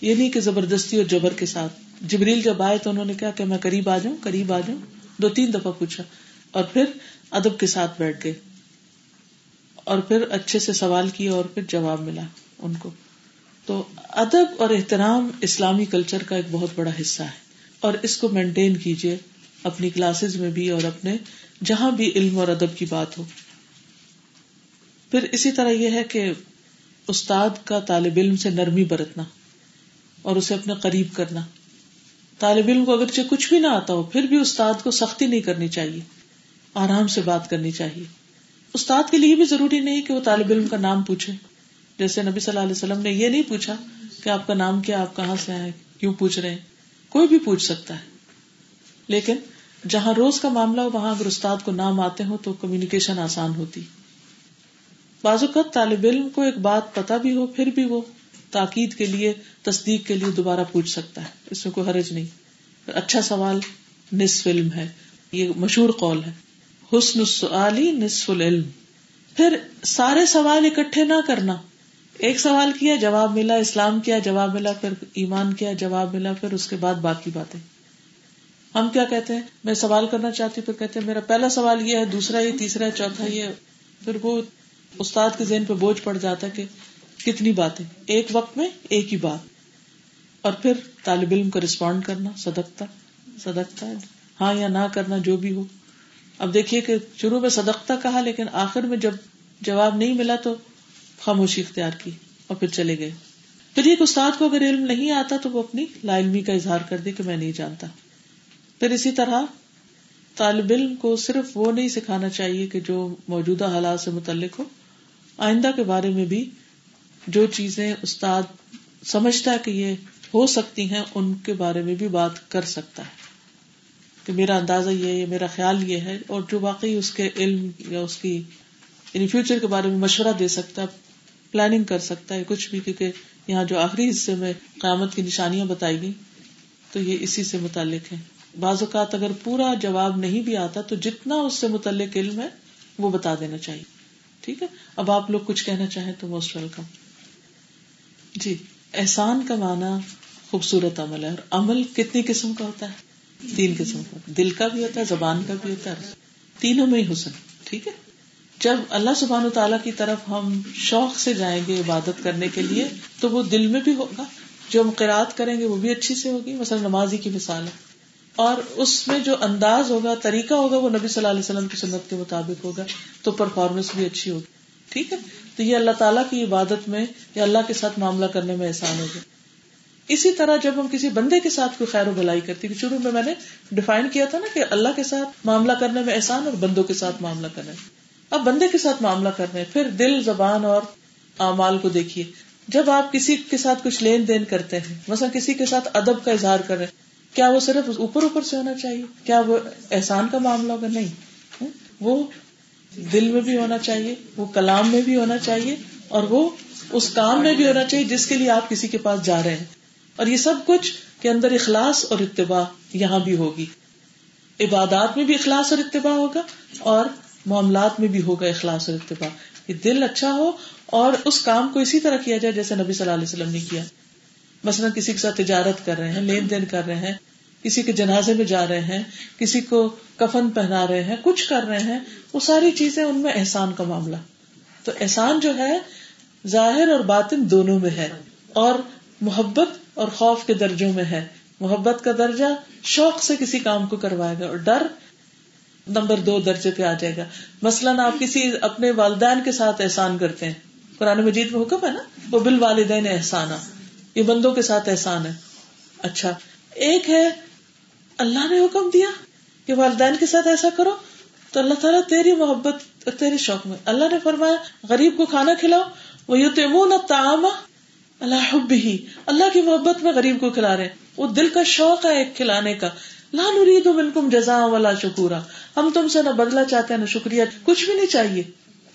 یہ نہیں کہ زبردستی اور جبر کے ساتھ۔ جبریل جب آئے تو انہوں نے کہا کہ میں قریب آ جاؤں، قریب آ جاؤں۔ دو تین دفعہ پوچھا۔ اور پھر ادب کے ساتھ بیٹھ گئے۔ اور پھر اچھے سے سوال کیا اور پھر جواب ملا ان کو۔ تو ادب اور احترام اسلامی کلچر کا ایک بہت بڑا حصہ ہے۔ اور اس کو مینٹین کیجیے اپنی کلاسز میں بھی اور اپنے جہاں بھی علم اور ادب کی بات ہو۔ پھر اسی طرح یہ ہے کہ استاد کا طالب علم سے نرمی برتنا اور اسے اپنے قریب کرنا۔ طالب علم کو اگرچہ کچھ بھی نہ آتا ہو، پھر بھی استاد کو سختی نہیں کرنی چاہیے، آرام سے بات کرنی چاہیے۔ استاد کے لیے بھی ضروری نہیں کہ وہ طالب علم کا نام پوچھے۔ جیسے نبی صلی اللہ علیہ وسلم نے یہ نہیں پوچھا کہ آپ کا نام کیا، آپ کہاں سے آئے کیوں پوچھ رہے ہیں؟ کوئی بھی پوچھ سکتا ہے۔ لیکن جہاں روز کا معاملہ ہو، وہاں اگر استاد کو نام آتے ہو تو کمیونیکیشن آسان ہوتی۔ بعض اوقات طالب علم کو ایک بات پتا بھی ہو، پھر بھی وہ تاکید کے لیے، تصدیق کے لیے دوبارہ پوچھ سکتا ہے۔ اس میں کوئی حرج نہیں۔ اچھا سوال، نصف علم ہے۔ یہ مشہور قول ہے۔ حسن السؤالی نصف العلم۔ پھر سارے سوال اکٹھے نہ کرنا۔ ایک سوال کیا، جواب ملا اسلام کیا، جواب ملا پھر ایمان کیا، جواب ملا پھر اس کے بعد باقی باتیں۔ ہم کیا کہتے ہیں؟ میں سوال کرنا چاہتی ہوں، پھر کہتے ہیں، میرا پہلا سوال یہ ہے، دوسرا یہ، تیسرا، چوتھا یہ۔ پھر وہ استاد کے ذہن پہ بوجھ پڑ جاتا ہے کہ کتنی باتیں، ایک وقت میں ایک ہی بات۔ اور پھر طالب علم کو رسپونڈ کرنا صدقتا صدقتا ہاں یا نہ کرنا، جو بھی ہو۔ اب دیکھیے کہ شروع میں صدقتا کہا، لیکن آخر میں جب جواب نہیں ملا تو خاموشی اختیار کی اور پھر چلے گئے۔ پھر ایک استاد کو اگر علم نہیں آتا تو وہ اپنی لا علمی کا اظہار کر دے کہ میں نہیں جانتا۔ پھر اسی طرح طالب علم کو صرف وہ نہیں سکھانا چاہیے کہ جو موجودہ حالات سے متعلق ہو، آئندہ کے بارے میں بھی جو چیزیں استاد سمجھتا ہے کہ یہ ہو سکتی ہیں، ان کے بارے میں بھی بات کر سکتا ہے۔ کہ میرا اندازہ یہ ہے، میرا خیال یہ ہے اور جو واقعی اس کے علم یا اس کی یعنی فیوچر کے بارے میں مشورہ دے سکتا ہے پلاننگ کر سکتا ہے کچھ بھی، کیونکہ یہاں جو آخری حصے میں قیامت کی نشانیاں بتائی گئی تو یہ اسی سے متعلق ہے بعض اوقات اگر پورا جواب نہیں بھی آتا، تو جتنا اس سے متعلق علم ہے، وہ بتا دینا چاہیے۔ ٹھیک ہے؟ اب آپ لوگ کچھ کہنا چاہیں تو موسٹ ویلکم جی احسان کا معنی خوبصورت عمل ہے، اور عمل کتنی قسم کا ہوتا ہے؟ تین قسم کا۔ دل کا بھی ہوتا ہے، زبان کا بھی ہوتا ہے۔ تینوں میں ہی حسن۔ ٹھیک ہے؟ جب اللہ سبحان و تعالیٰ کی طرف ہم شوق سے جائیں گے عبادت کرنے کے لیے، تو وہ دل میں بھی ہوگا۔ جو ہم قرآد کریں گے، وہ بھی اچھی سے ہوگی۔ مثلا نمازی کی مثال ہے۔ اور اس میں جو انداز ہوگا، طریقہ ہوگا، وہ نبی صلی اللہ علیہ وسلم کی سنت کے مطابق ہوگا۔ تو پرفارمنس بھی اچھی ہوگی۔ ٹھیک ہے؟ تو یہ اللہ تعالیٰ کی عبادت میں یا اللہ کے ساتھ معاملہ کرنے میں احسان ہوگا۔ اسی طرح جب ہم کسی بندے کے ساتھ کوئی خیر و بلائی کرتی شروع میں میں نے ڈیفائن کیا تھا نا کہ اللہ کے ساتھ معاملہ کرنے میں احسان اور بندوں کے ساتھ معاملہ کرنے میں۔ اب بندے کے ساتھ معاملہ کر رہے ہیں، پھر دل، زبان اور اعمال کو دیکھیے۔ جب آپ کسی کے ساتھ کچھ لین دین کرتے ہیں، مثلا کسی کے ساتھ ادب کا اظہار کر رہے ہیں، کیا وہ صرف اوپر اوپر سے ہونا چاہیے؟ کیا وہ احسان کا معاملہ ہوگا؟ نہیں۔ وہ دل میں بھی ہونا چاہیے، وہ کلام میں بھی ہونا چاہیے اور وہ اس کام میں بھی ہونا چاہیے جس کے لیے آپ کسی کے پاس جا رہے ہیں۔ اور یہ سب کچھ کے اندر اخلاص اور اتباع یہاں بھی ہوگی۔ عبادات میں بھی اخلاص اور اتباع ہوگا اور معاملات میں بھی ہوگا اخلاص اور اتباع یہ دل اچھا ہو اور اس کام کو اسی طرح کیا جائے جیسے نبی صلی اللہ علیہ وسلم نے کیا۔ مثلاً کسی کے ساتھ تجارت کر رہے ہیں، لین دین کر رہے ہیں، کسی کے جنازے میں جا رہے ہیں، کسی کو کفن پہنا رہے ہیں، کچھ کر رہے ہیں، وہ ساری چیزیں ان میں احسان کا معاملہ۔ تو احسان جو ہے، ظاہر اور باطن دونوں میں ہے اور محبت اور خوف کے درجوں میں ہے۔ محبت کا درجہ شوق سے کسی کام کو کروائے گا اور ڈر نمبر دو درجے پہ آ جائے گا۔ مثلاً آپ کسی اپنے والدین کے ساتھ احسان کرتے ہیں۔ قرآن مجید میں حکم ہے نا، وہ بال والدین احسان یہ بندوں کے ساتھ احسان ہے۔ اچھا ایک ہے اللہ نے حکم دیا کہ والدین کے ساتھ ایسا کرو، تو اللہ تعالیٰ تیری محبت تیرے شوق میں۔ اللہ نے فرمایا، غریب کو کھانا کھلاؤ وہ یو تیمون تعام اللہ حب ہی اللہ کی محبت میں غریب کو کھلا رہے۔ وہ دل کا شوق ہے ایک کھلانے کا۔ لا نريد منكم جزاء ولا شکورا ہم تم سے نہ بدلا چاہتے ہیں، نہ شکریہ، کچھ بھی نہیں چاہیے۔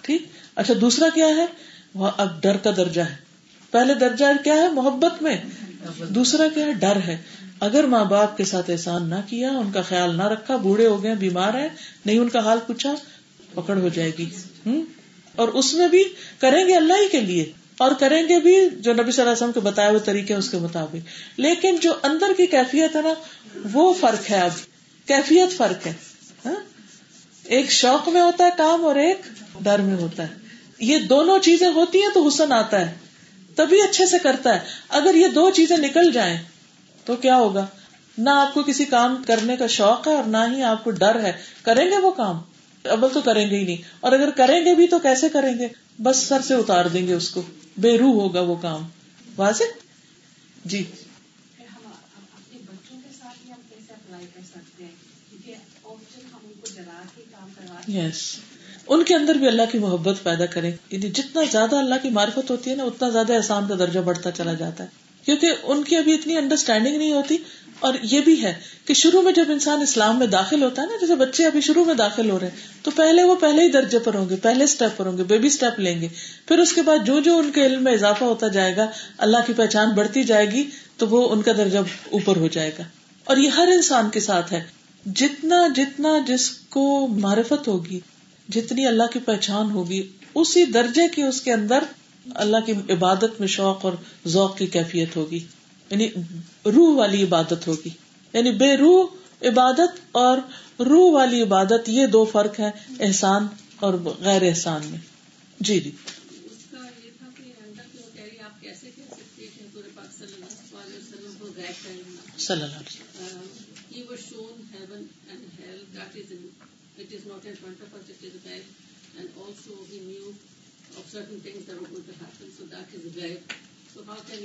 ٹھیک؟ اچھا دوسرا کیا ہے؟ وہ اب ڈر کا درجہ ہے۔ پہلے درجہ کیا ہے؟ محبت میں۔ دوسرا کیا ہے؟ ڈر ہے۔ اگر ماں باپ کے ساتھ احسان نہ کیا، ان کا خیال نہ رکھا، بوڑھے ہو گئے، بیمار ہیں، نہیں ان کا حال پوچھا، پکڑ ہو جائے گی۔ ہوں اور اس میں بھی کریں گے اللہ ہی کے لیے۔ اور کریں گے بھی جو نبی صلی اللہ علیہ وسلم کے بتائے ہوئے طریقے اس کے مطابق۔ لیکن جو اندر کی کیفیت ہے نا، وہ فرق ہے اب۔ کیفیت فرق ہے۔ ہاں؟ ایک شوق میں ہوتا ہے کام اور ایک ڈر میں ہوتا ہے۔ یہ دونوں چیزیں ہوتی ہیں تو حسن آتا ہے۔ تبھی اچھے سے کرتا ہے۔ اگر یہ دو چیزیں نکل جائیں تو کیا ہوگا؟ نہ آپ کو کسی کام کرنے کا شوق ہے اور نہ ہی آپ کو ڈر ہے۔ کریں گے وہ کام؟ اب تو کریں گے ہی نہیں۔ اور اگر کریں گے بھی تو کیسے کریں گے؟ بس سر سے اتار دیں گے اس کو۔ بے روح ہوگا وہ کام۔ واضح؟ جی۔ یس ان کے اندر بھی اللہ کی محبت پیدا کریں۔ یعنی جتنا زیادہ اللہ کی معرفت ہوتی ہے نا اتنا زیادہ احسان کا درجہ بڑھتا چلا جاتا ہے۔ کیونکہ ان کی ابھی اتنی انڈرسٹینڈنگ نہیں ہوتی اور یہ بھی ہے کہ شروع میں جب انسان اسلام میں داخل ہوتا ہے نا، جیسے بچے ابھی شروع میں داخل ہو رہے ہیں، تو پہلے وہ پہلے ہی درجے پر ہوں گے، پہلے اسٹیپ پر ہوں گے بیبی اسٹیپ لیں گے۔ پھر اس کے بعد جو جو ان کے علم میں اضافہ ہوتا جائے گا، اللہ کی پہچان بڑھتی جائے گی، تو وہ ان کا درجہ اوپر ہو جائے گا۔ اور یہ ہر انسان کے ساتھ ہے۔ جتنا جتنا جس کو معرفت ہوگی، جتنی اللہ کی پہچان ہوگی، اسی درجے کی اس کے اندر اللہ کی عبادت میں شوق اور ذوق کی کیفیت ہوگی۔ یعنی روح والی عبادت ہوگی۔ یعنی بے روح عبادت اور روح والی عبادت یہ دو فرق ہے احسان اور غیر احسان میں۔ جی جی۔ صلی اللہ علیہ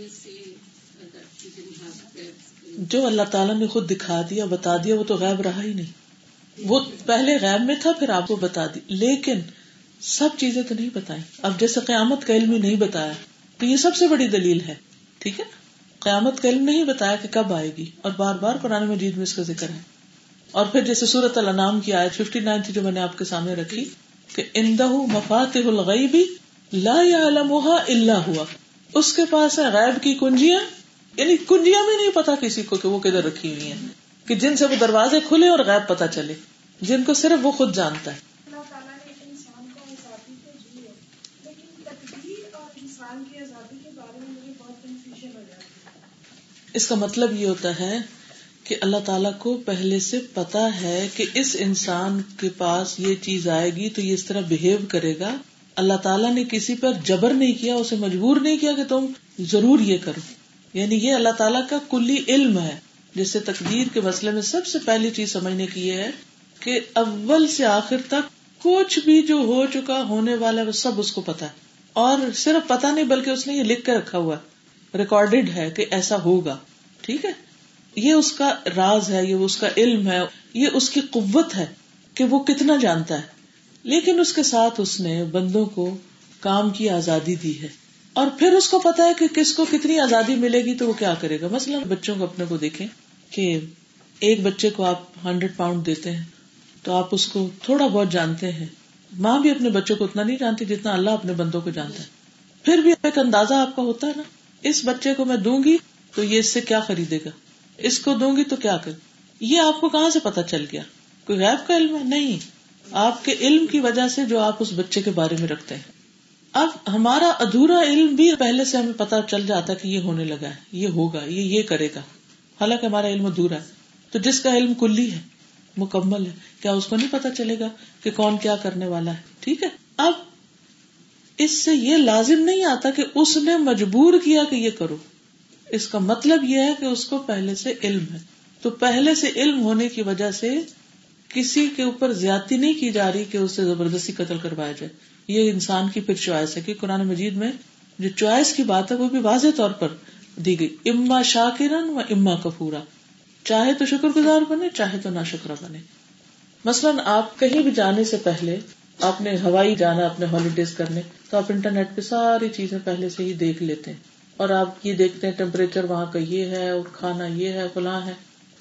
وسلم جو اللہ تعالیٰ نے خود دکھا دیا، بتا دیا، وہ تو غائب رہا ہی نہیں۔ وہ پہلے غائب میں تھا، پھر آپ کو بتا دی۔ لیکن سب چیزیں تو نہیں بتائی اب جیسے قیامت کا علم ہی نہیں بتایا، تو یہ سب سے بڑی دلیل ہے۔ ٹھیک ہے؟ قیامت کا علم نہیں بتایا کہ کب آئے گی، اور بار بار قرآن مجید میں اس کا ذکر ہے۔ اور پھر جیسے سورت الانام کی آیت ففٹی نائن تھی جو میں نے آپ کے سامنے رکھی، کہ اندہ مفات الغیبی لا يعلمها الا ہوا اس کے پاس ہے غیب کی کنجیاں یعنی کنجیاں بھی نہیں پتا کسی کو کہ وہ کدھر رکھی ہوئی ہیں کہ جن سے وہ دروازے کھلے اور غیب پتا چلے جن کو صرف وہ خود جانتا ہے۔ اس کا مطلب یہ ہوتا ہے کہ اللہ تعالیٰ کو پہلے سے پتا ہے کہ اس انسان کے پاس یہ چیز آئے گی تو یہ اس طرح بہیو کرے گا۔ اللہ تعالیٰ نے کسی پر جبر نہیں کیا اسے مجبور نہیں کیا کہ تم ضرور یہ کرو۔ یعنی یہ اللہ تعالیٰ کا کلی علم ہے، جس سے تقدیر کے مسئلے میں سب سے پہلی چیز سمجھنے کی یہ ہے کہ اول سے آخر تک کچھ بھی جو ہو چکا ہونے والا ہے، وہ سب اس کو پتا ہے۔ اور صرف پتا نہیں، بلکہ اس نے یہ لکھ کے رکھا ہوا ہے ریکارڈیڈ ہے کہ ایسا ہوگا۔ ٹھیک ہے؟ یہ اس کا راز ہے، یہ اس کا علم ہے، یہ اس کی قوت ہے کہ وہ کتنا جانتا ہے۔ لیکن اس کے ساتھ اس نے بندوں کو کام کی آزادی دی ہے۔ اور پھر اس کو پتا ہے کہ کس کو کتنی آزادی ملے گی تو وہ کیا کرے گا؟ مثلاً بچوں کو اپنے کو دیکھیں کہ ایک بچے کو آپ ہنڈریڈ پاؤنڈ دیتے ہیں تو آپ اس کو تھوڑا بہت جانتے ہیں۔ ماں بھی اپنے بچوں کو اتنا نہیں جانتی جتنا اللہ اپنے بندوں کو جانتا ہے۔ پھر بھی ایک اندازہ آپ کا ہوتا ہے نا، اس بچے کو میں دوں گی تو یہ اس سے کیا خریدے گا؟ اس کو دوں گی تو کیا کر یہ آپ کو کہاں سے پتا چل گیا؟ کوئی غیب کا علم ہے؟ نہیں۔ آپ کے علم کی وجہ سے جو آپ اس بچے کے بارے میں رکھتے ہیں۔ اب ہمارا ادھورا علم بھی پہلے سے ہمیں پتا چل جاتا ہے کہ یہ ہونے لگا ہے، یہ ہوگا، یہ یہ کرے گا۔ حالانکہ ہمارا علم ادھورا ہے۔ تو جس کا علم کلی ہے، مکمل ہے، کیا اس کو نہیں پتا چلے گا کہ کون کیا کرنے والا ہے؟ ٹھیک ہے؟ اب اس سے یہ لازم نہیں آتا کہ اس نے مجبور کیا کہ یہ کرو۔ اس کا مطلب یہ ہے کہ اس کو پہلے سے علم ہے۔ تو پہلے سے علم ہونے کی وجہ سے کسی کے اوپر زیادتی نہیں کی جا رہی کہ اسے زبردستی قتل کروایا جائے۔ یہ انسان کی پھر چوائس ہے کہ قرآن مجید میں جو چوائس کی بات ہے وہ بھی واضح طور پر دی گئی۔ اما شاکرن و اما کپورا چاہے تو شکر گزار بنے، چاہے تو نہ شکرا بنے۔ مثلاً آپ کہیں بھی جانے سے پہلے آپ نے ہوائی جانا اپنے ہالیڈیز کرنے، تو آپ انٹرنیٹ پہ ساری چیزیں پہلے سے ہی دیکھ لیتے ہیں۔ اور آپ یہ دیکھتے ہیں ٹیمپریچر وہاں کا یہ ہے اور کھانا یہ ہے، فلاں ہے،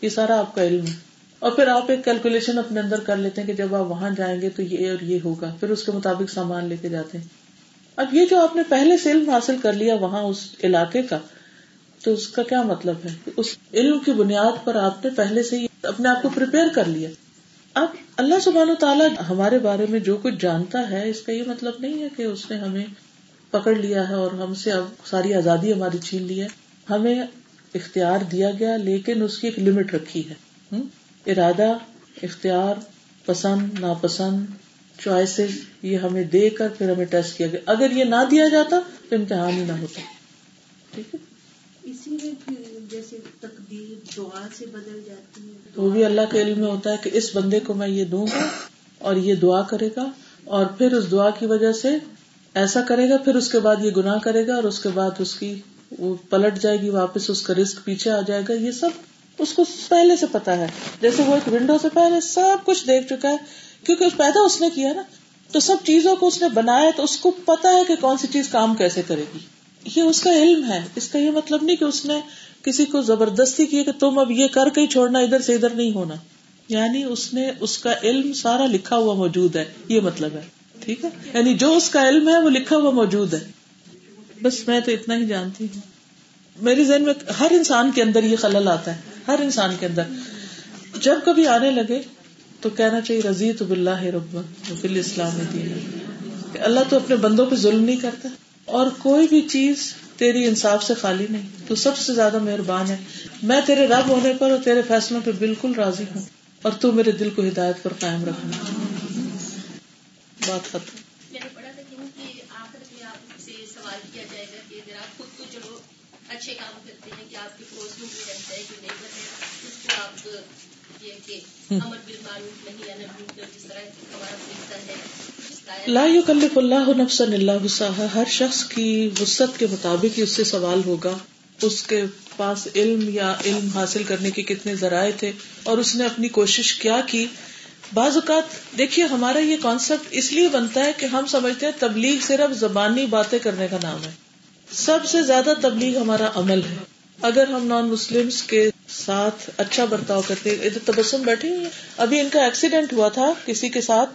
یہ سارا آپ کا علم ہے۔ اور پھر آپ ایک کیلکولیشن اپنے اندر کر لیتے ہیں کہ جب آپ وہاں جائیں گے تو یہ اور یہ ہوگا۔ پھر اس کے مطابق سامان لے کے جاتے ہیں۔ اب یہ جو آپ نے پہلے سے علم حاصل کر لیا وہاں اس علاقے کا، تو اس کا کیا مطلب ہے؟ اس علم کی بنیاد پر آپ نے پہلے سے ہی اپنے آپ کو پریپیئر کر لیا۔ اب اللہ سبحانہ و تعالیٰ ہمارے بارے میں جو کچھ جانتا ہے، اس کا یہ مطلب نہیں ہے کہ اس نے ہمیں پکڑ لیا ہے اور ہم سے اب ساری آزادی ہماری چھین لی ہے۔ ہمیں اختیار دیا گیا، لیکن اس کی ایک لمٹ رکھی ہے۔ ارادہ اختیار پسند ناپسند چوائسیز یہ ہمیں دے کر پھر ہمیں ٹیسٹ کیا گیا۔ اگر یہ نہ دیا جاتا تو امتحان ہی نہ ہوتا۔ ٹھیک ہے؟ اسی میں جیسے تقدیر دعا سے بدل جاتی ہے۔ وہ بھی اللہ کے علم میں ہوتا ہے کہ اس بندے کو میں یہ دوں گا اور یہ دعا کرے گا اور پھر اس دعا کی وجہ سے ایسا کرے گا پھر اس کے بعد یہ گناہ کرے گا اور اس کے بعد اس کی وہ پلٹ جائے گی واپس اس کا رسک پیچھے آ جائے گا۔ یہ سب اس کو پہلے سے پتا ہے۔ جیسے وہ ایک ونڈو سے پہلے سب کچھ دیکھ چکا ہے۔ کیونکہ پیدا اس نے کیا نا۔ تو سب چیزوں کو اس نے بنایا تو اس کو پتا ہے کہ کون سی چیز کام کیسے کرے گی۔ یہ اس کا علم ہے۔ اس کا یہ مطلب نہیں کہ اس نے کسی کو زبردستی کی کہ تم اب یہ کر کے ہی چھوڑنا، ادھر سے ادھر نہیں ہونا۔ یعنی اس نے اس کا علم سارا لکھا ہوا موجود ہے۔ یہ مطلب ہے۔ ٹھیک ہے؟ یعنی جو اس کا علم ہے وہ لکھا ہوا موجود ہے۔ بس میں تو اتنا ہی جانتی ہوں۔ میری ذہن میں ہر انسان کے اندر یہ خلل آتا ہے۔ ہر انسان کے اندر۔ جب کبھی آنے لگے تو کہنا چاہیے رضی تو بلّہ رب بل اسلام دین اللہ تو اپنے بندوں پہ ظلم نہیں کرتا۔ اور کوئی بھی چیز تیری انصاف سے خالی نہیں۔ تو سب سے زیادہ مہربان ہے۔ میں تیرے رب ہونے پر اور تیرے فیصلوں پہ بالکل راضی ہوں۔ اور تو میرے دل کو ہدایت پر قائم رکھنا۔ بات ختم۔ اچھے کام کرتے ہیں، کہ آپ کے پڑوس میں بھی رہتا ہے کہ نیبر آپ یہ کہ امر بالمعروف نہیں ہے جس طرح ہمارا فرشتہ ہے لا یکلف اللہ نفسا الا وسعها ہر شخص کی وسعت کے مطابق ہی اس سے سوال ہوگا اس کے پاس علم یا علم حاصل کرنے کے کتنے ذرائع تھے اور اس نے اپنی کوشش کیا کی۔ بعض اوقات دیکھیے ہمارا یہ کانسیپٹ اس لیے بنتا ہے کہ ہم سمجھتے ہیں تبلیغ صرف زبانی باتیں کرنے کا نام ہے۔ سب سے زیادہ تبلیغ ہمارا عمل ہے۔ اگر ہم نان مسلم کے ساتھ اچھا برتاؤ کرتے ادھر تبسم بیٹھی ہوئی ابھی ان کا ایکسیڈینٹ ہوا تھا کسی کے ساتھ۔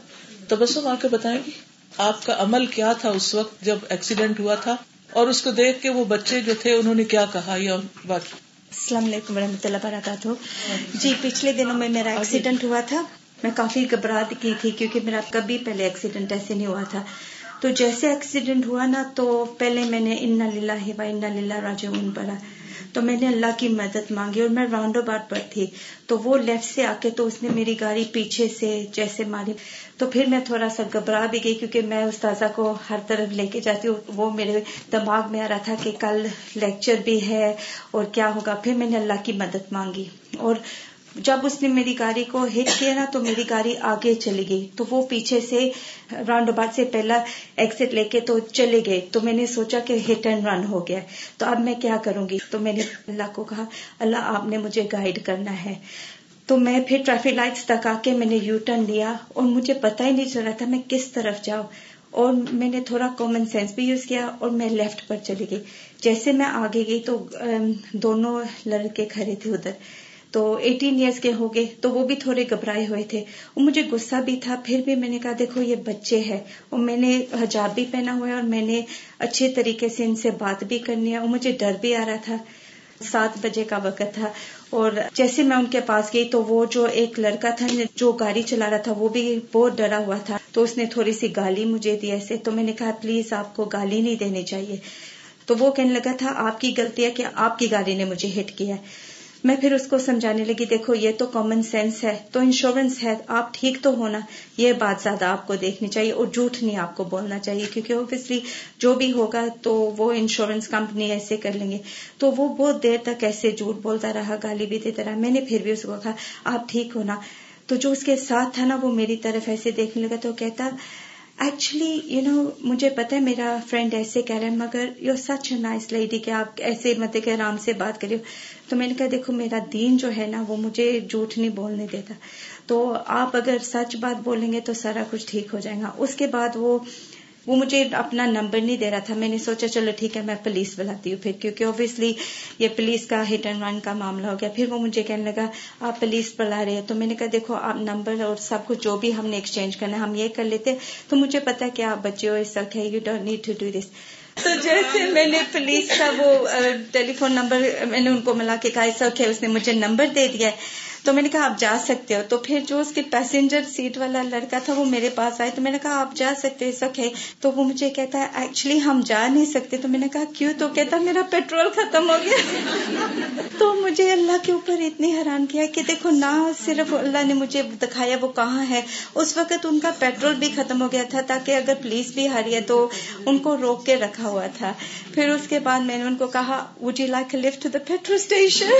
تبسم آ کے بتائیں گی آپ کا عمل کیا تھا اس وقت جب ایکسیڈینٹ ہوا تھا؟ اور اس کو دیکھ کے وہ بچے جو تھے انہوں نے کیا کہا؟ یا باقی السلام علیکم و رحمۃ اللہ وبرکاتہ۔ جی پچھلے دنوں میں میرا ایکسیڈنٹ ہوا تھا۔ میں کافی گھبراہٹ کی تھی کیونکہ میرا کبھی پہلے ایکسیڈنٹ ایسے نہیں ہوا تھا۔ تو جیسے ایکسیڈنٹ ہوا نا تو پہلے میں نے ان للہ و ان للہ راجعون پڑھا۔ تو میں نے اللہ کی مدد مانگی اور میں راؤنڈ بار پر تھی۔ تو وہ لیفٹ سے آ کے تو اس نے میری گاڑی پیچھے سے جیسے ماری۔ تو پھر میں تھوڑا سا گھبرا بھی گئی کیونکہ میں استاذہ کو ہر طرف لے کے جاتی ہوں۔ وہ میرے دماغ میں آ رہا تھا کہ کل لیکچر بھی ہے اور کیا ہوگا۔ پھر میں نے اللہ کی مدد مانگی اور جب اس نے میری گاڑی کو ہٹ کیا نا تو میری گاڑی آگے چلی گئی تو وہ پیچھے سے راؤنڈ اباٹ سے پہلا ایکسٹ لے کے تو چلے گئے تو میں نے سوچا کہ ہٹ اینڈ رن ہو گیا تو اب میں کیا کروں گی؟ تو میں نے اللہ کو کہا، اللہ آپ نے مجھے گائیڈ کرنا ہے۔ تو میں پھر ٹریفک لائٹس تک آ کے میں نے یو ٹرن لیا اور مجھے پتا ہی نہیں چل رہا تھا میں کس طرف جاؤں۔ اور میں نے تھوڑا کامن سینس بھی یوز کیا اور میں لیفٹ پر چلی گئی۔ جیسے میں آگے گئی تو دونوں لڑکے کھڑے تھے ادھر۔ تو ایٹین ایئرس کے ہو گئے تو وہ بھی تھوڑے گھبرائے ہوئے تھے اور مجھے غصہ بھی تھا، پھر بھی میں نے کہا، دیکھو، یہ بچے ہیں اور میں نے حجاب بھی پہنا ہوا ہے اور میں نے اچھے طریقے سے ان سے بات بھی کرنی ہے اور مجھے ڈر بھی آ رہا تھا۔ سات بجے کا وقت تھا اور جیسے میں ان کے پاس گئی تو وہ جو ایک لڑکا تھا جو گاڑی چلا رہا تھا، وہ بھی بہت ڈرا ہوا تھا۔ تو اس نے تھوڑی سی گالی مجھے دی ایسے۔ تو میں نے کہا پلیز آپ کو گالی نہیں دینی چاہیے۔ تو وہ کہنے لگا، تھا، آپ کی غلطی ہے کہ آپ کی گاڑی نے مجھے ہٹ کیا ہے۔ میں پھر اس کو سمجھانے لگی، دیکھو، یہ تو کامن سینس ہے، تو انشورنس ہے، آپ ٹھیک تو ہونا یہ بات زیادہ آپ کو دیکھنی چاہیے اور جھوٹ نہیں آپ کو بولنا چاہیے، کیونکہ اوبیسلی جو بھی ہوگا تو وہ انشورنس کمپنی ایسے کر لیں گے۔ تو وہ بہت دیر تک ایسے جھوٹ بولتا رہا، گالی بھی دیتا رہا۔ میں نے پھر بھی اس کو کہا، آپ ٹھیک ہونا تو جو اس کے ساتھ تھا نا، وہ میری طرف ایسے دیکھنے لگا تو کہتا ایکچولی یو نو مجھے پتا ہے میرا فرینڈ ایسے کہہ رہا ہے، مگر you such a nice lady کہ آپ ایسے مطلب کہ آرام سے بات کریے۔ تو میں نے کہا، دیکھو، میرا دین جو ہے نا، وہ مجھے جھوٹ نہیں بولنے دیتا۔ تو آپ اگر سچ بات بولیں گے تو سارا کچھ ٹھیک ہو جائے گا۔ اس کے بعد وہ وہ مجھے اپنا نمبر نہیں دے رہا تھا میں نے سوچا چلو ٹھیک ہے میں پولیس بلاتی ہوں پھر کیونکہ اوبیسلی یہ پولیس کا ہٹ اینڈ رن کا معاملہ ہو گیا۔ پھر وہ مجھے کہنے لگا، آپ پولیس بلا رہے ہیں تو میں نے کہا، دیکھو، آپ نمبر اور سب کچھ جو بھی ہم نے ایکسچینج کرنا ہم یہ کر لیتے تو مجھے پتا کہ آپ بچے ہو، اس وقت ہے you don't need to do this تو جیسے میں نے پولیس کا وہ ٹیلی فون نمبر میں نے ان کو ملا کے کہا ایسا ہے، اس نے مجھے نمبر دے دیا تو میں نے کہا، آپ جا سکتے ہو. تو پھر جو اس کے پیسنجر سیٹ والا لڑکا تھا، وہ میرے پاس آئے تو میں نے کہا، آپ جا سکتے اس وقت تو وہ مجھے کہتا ہے ایکچولی ہم جا نہیں سکتے. تو میں نے کہا، کیوں؟ تو کہتا میرا پیٹرول ختم ہو گیا. تو مجھے اللہ کے اوپر اتنی حیران کیا کہ دیکھو، نہ صرف اللہ نے مجھے دکھایا وہ کہاں ہے. اس وقت ان کا پیٹرول بھی ختم ہو گیا تھا، تاکہ اگر پولیس بھی ہاری ہے تو ان کو روک کے رکھا ہوا تھا. پھر اس کے بعد میں نے ان کو کہا would you like lift to the petrol station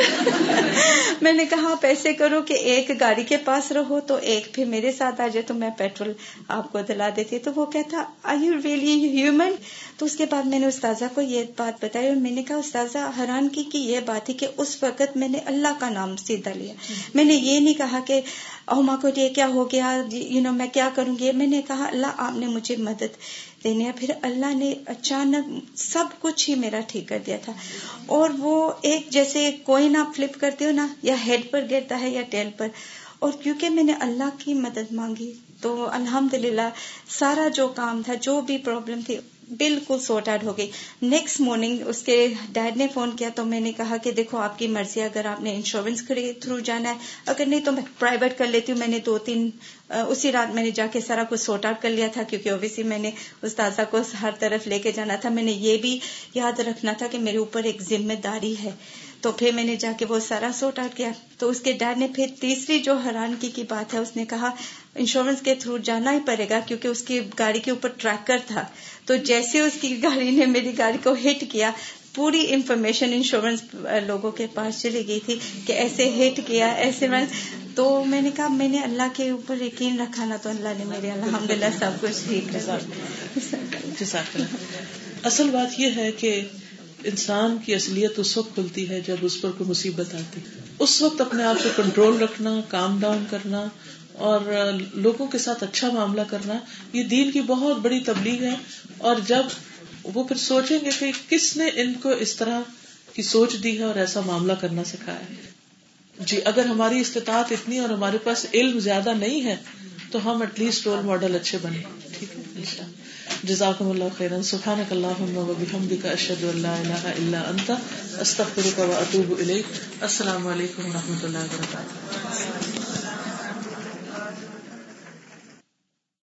میں نے کہا پیسے کرو کہ ایک گاڑی کے پاس رہو تو ایک پھر میرے ساتھ آ جائے تو میں پیٹرول آپ کو دلا دیتی تو وہ کہتا آئی یو ریئلی ہیومن تو اس کے بعد میں نے استاذہ کو یہ بات بتائی اور میں نے کہا، استاذہ، حیران کی کہ یہ بات تھی کہ اس وقت میں نے اللہ کا نام سیدھا لیا۔ میں نے یہ نہیں کہا کہ او ماں کو یہ کیا ہو گیا؟ یو نو میں کیا کروں گی؟ میں نے کہا، اللہ آپ نے مجھے مدد دینی پھر اللہ نے اچانک سب کچھ ہی میرا ٹھیک کر دیا تھا۔ اور وہ ایک جیسے کوئن آپ فلپ کرتے ہو نا، یا ہیڈ پر گرتا ہے یا ٹیل پر۔ اور کیونکہ میں نے اللہ کی مدد مانگی تو الحمد سارا جو کام تھا، جو بھی پرابلم تھی بالکل سورٹ آؤٹ ہو گئی نیکسٹ مارننگ اس کے ڈیڈ نے فون کیا تو میں نے کہا کہ دیکھو، آپ کی مرضی اگر آپ نے انشورنس کے تھرو جانا ہے۔ اگر نہیں تو میں پرائیویٹ کر لیتی ہوں۔ میں نے دو تین اسی رات میں نے جا کے سارا کچھ سورٹ آؤٹ کر لیا تھا کیونکہ اوبیسلی میں نے استاذہ کو ہر طرف لے کے جانا تھا۔ میں نے یہ بھی یاد رکھنا تھا کہ میرے اوپر ایک ذمہ داری ہے۔ تو پھر میں نے جا کے وہ سارا سورٹ آؤٹ کیا۔ تو اس کے ڈیڈ نے پھر تیسری جو حیرانگی کی بات ہے، اس نے کہا انشورنس کے تھرو جانا ہی پڑے گا کیونکہ اس کی گاڑی کے اوپر ٹریکر تھا۔ تو جیسے اس کی گاڑی نے میری گاڑی کو ہٹ کیا، پوری انفارمیشن انشورنس لوگوں کے پاس چلی گئی تھی کہ ایسے ہٹ کیا، ایسے میں تو میں نے کہا، میں نے اللہ کے اوپر یقین رکھا نا تو اللہ نے میرے الحمد للہ سب کچھ ٹھیک اصل بات یہ ہے کہ انسان کی اصلیت اس وقت کھلتی ہے جب اس پر کوئی مصیبت آتی۔ اس وقت اپنے آپ کو کنٹرول رکھنا کام ڈاؤن کرنا اور لوگوں کے ساتھ اچھا معاملہ کرنا، یہ دین کی بہت بڑی تبلیغ ہے۔ اور جب وہ پھر سوچیں گے کہ کس نے ان کو اس طرح کی سوچ دی ہے اور ایسا معاملہ کرنا سکھایا ہے۔ جی اگر ہماری استطاعت اتنی اور ہمارے پاس علم زیادہ نہیں ہے، تو ہم ایٹ لیسٹ رول ماڈل اچھے بنے ٹھیک ہے؟ جزاکم اللہ خیرن۔ سبحان اللہ اشد اللہ الہ الا انت، استغفرک و اتوب الیک۔ السلام علیکم و رحمۃ اللہ وبرکاتہ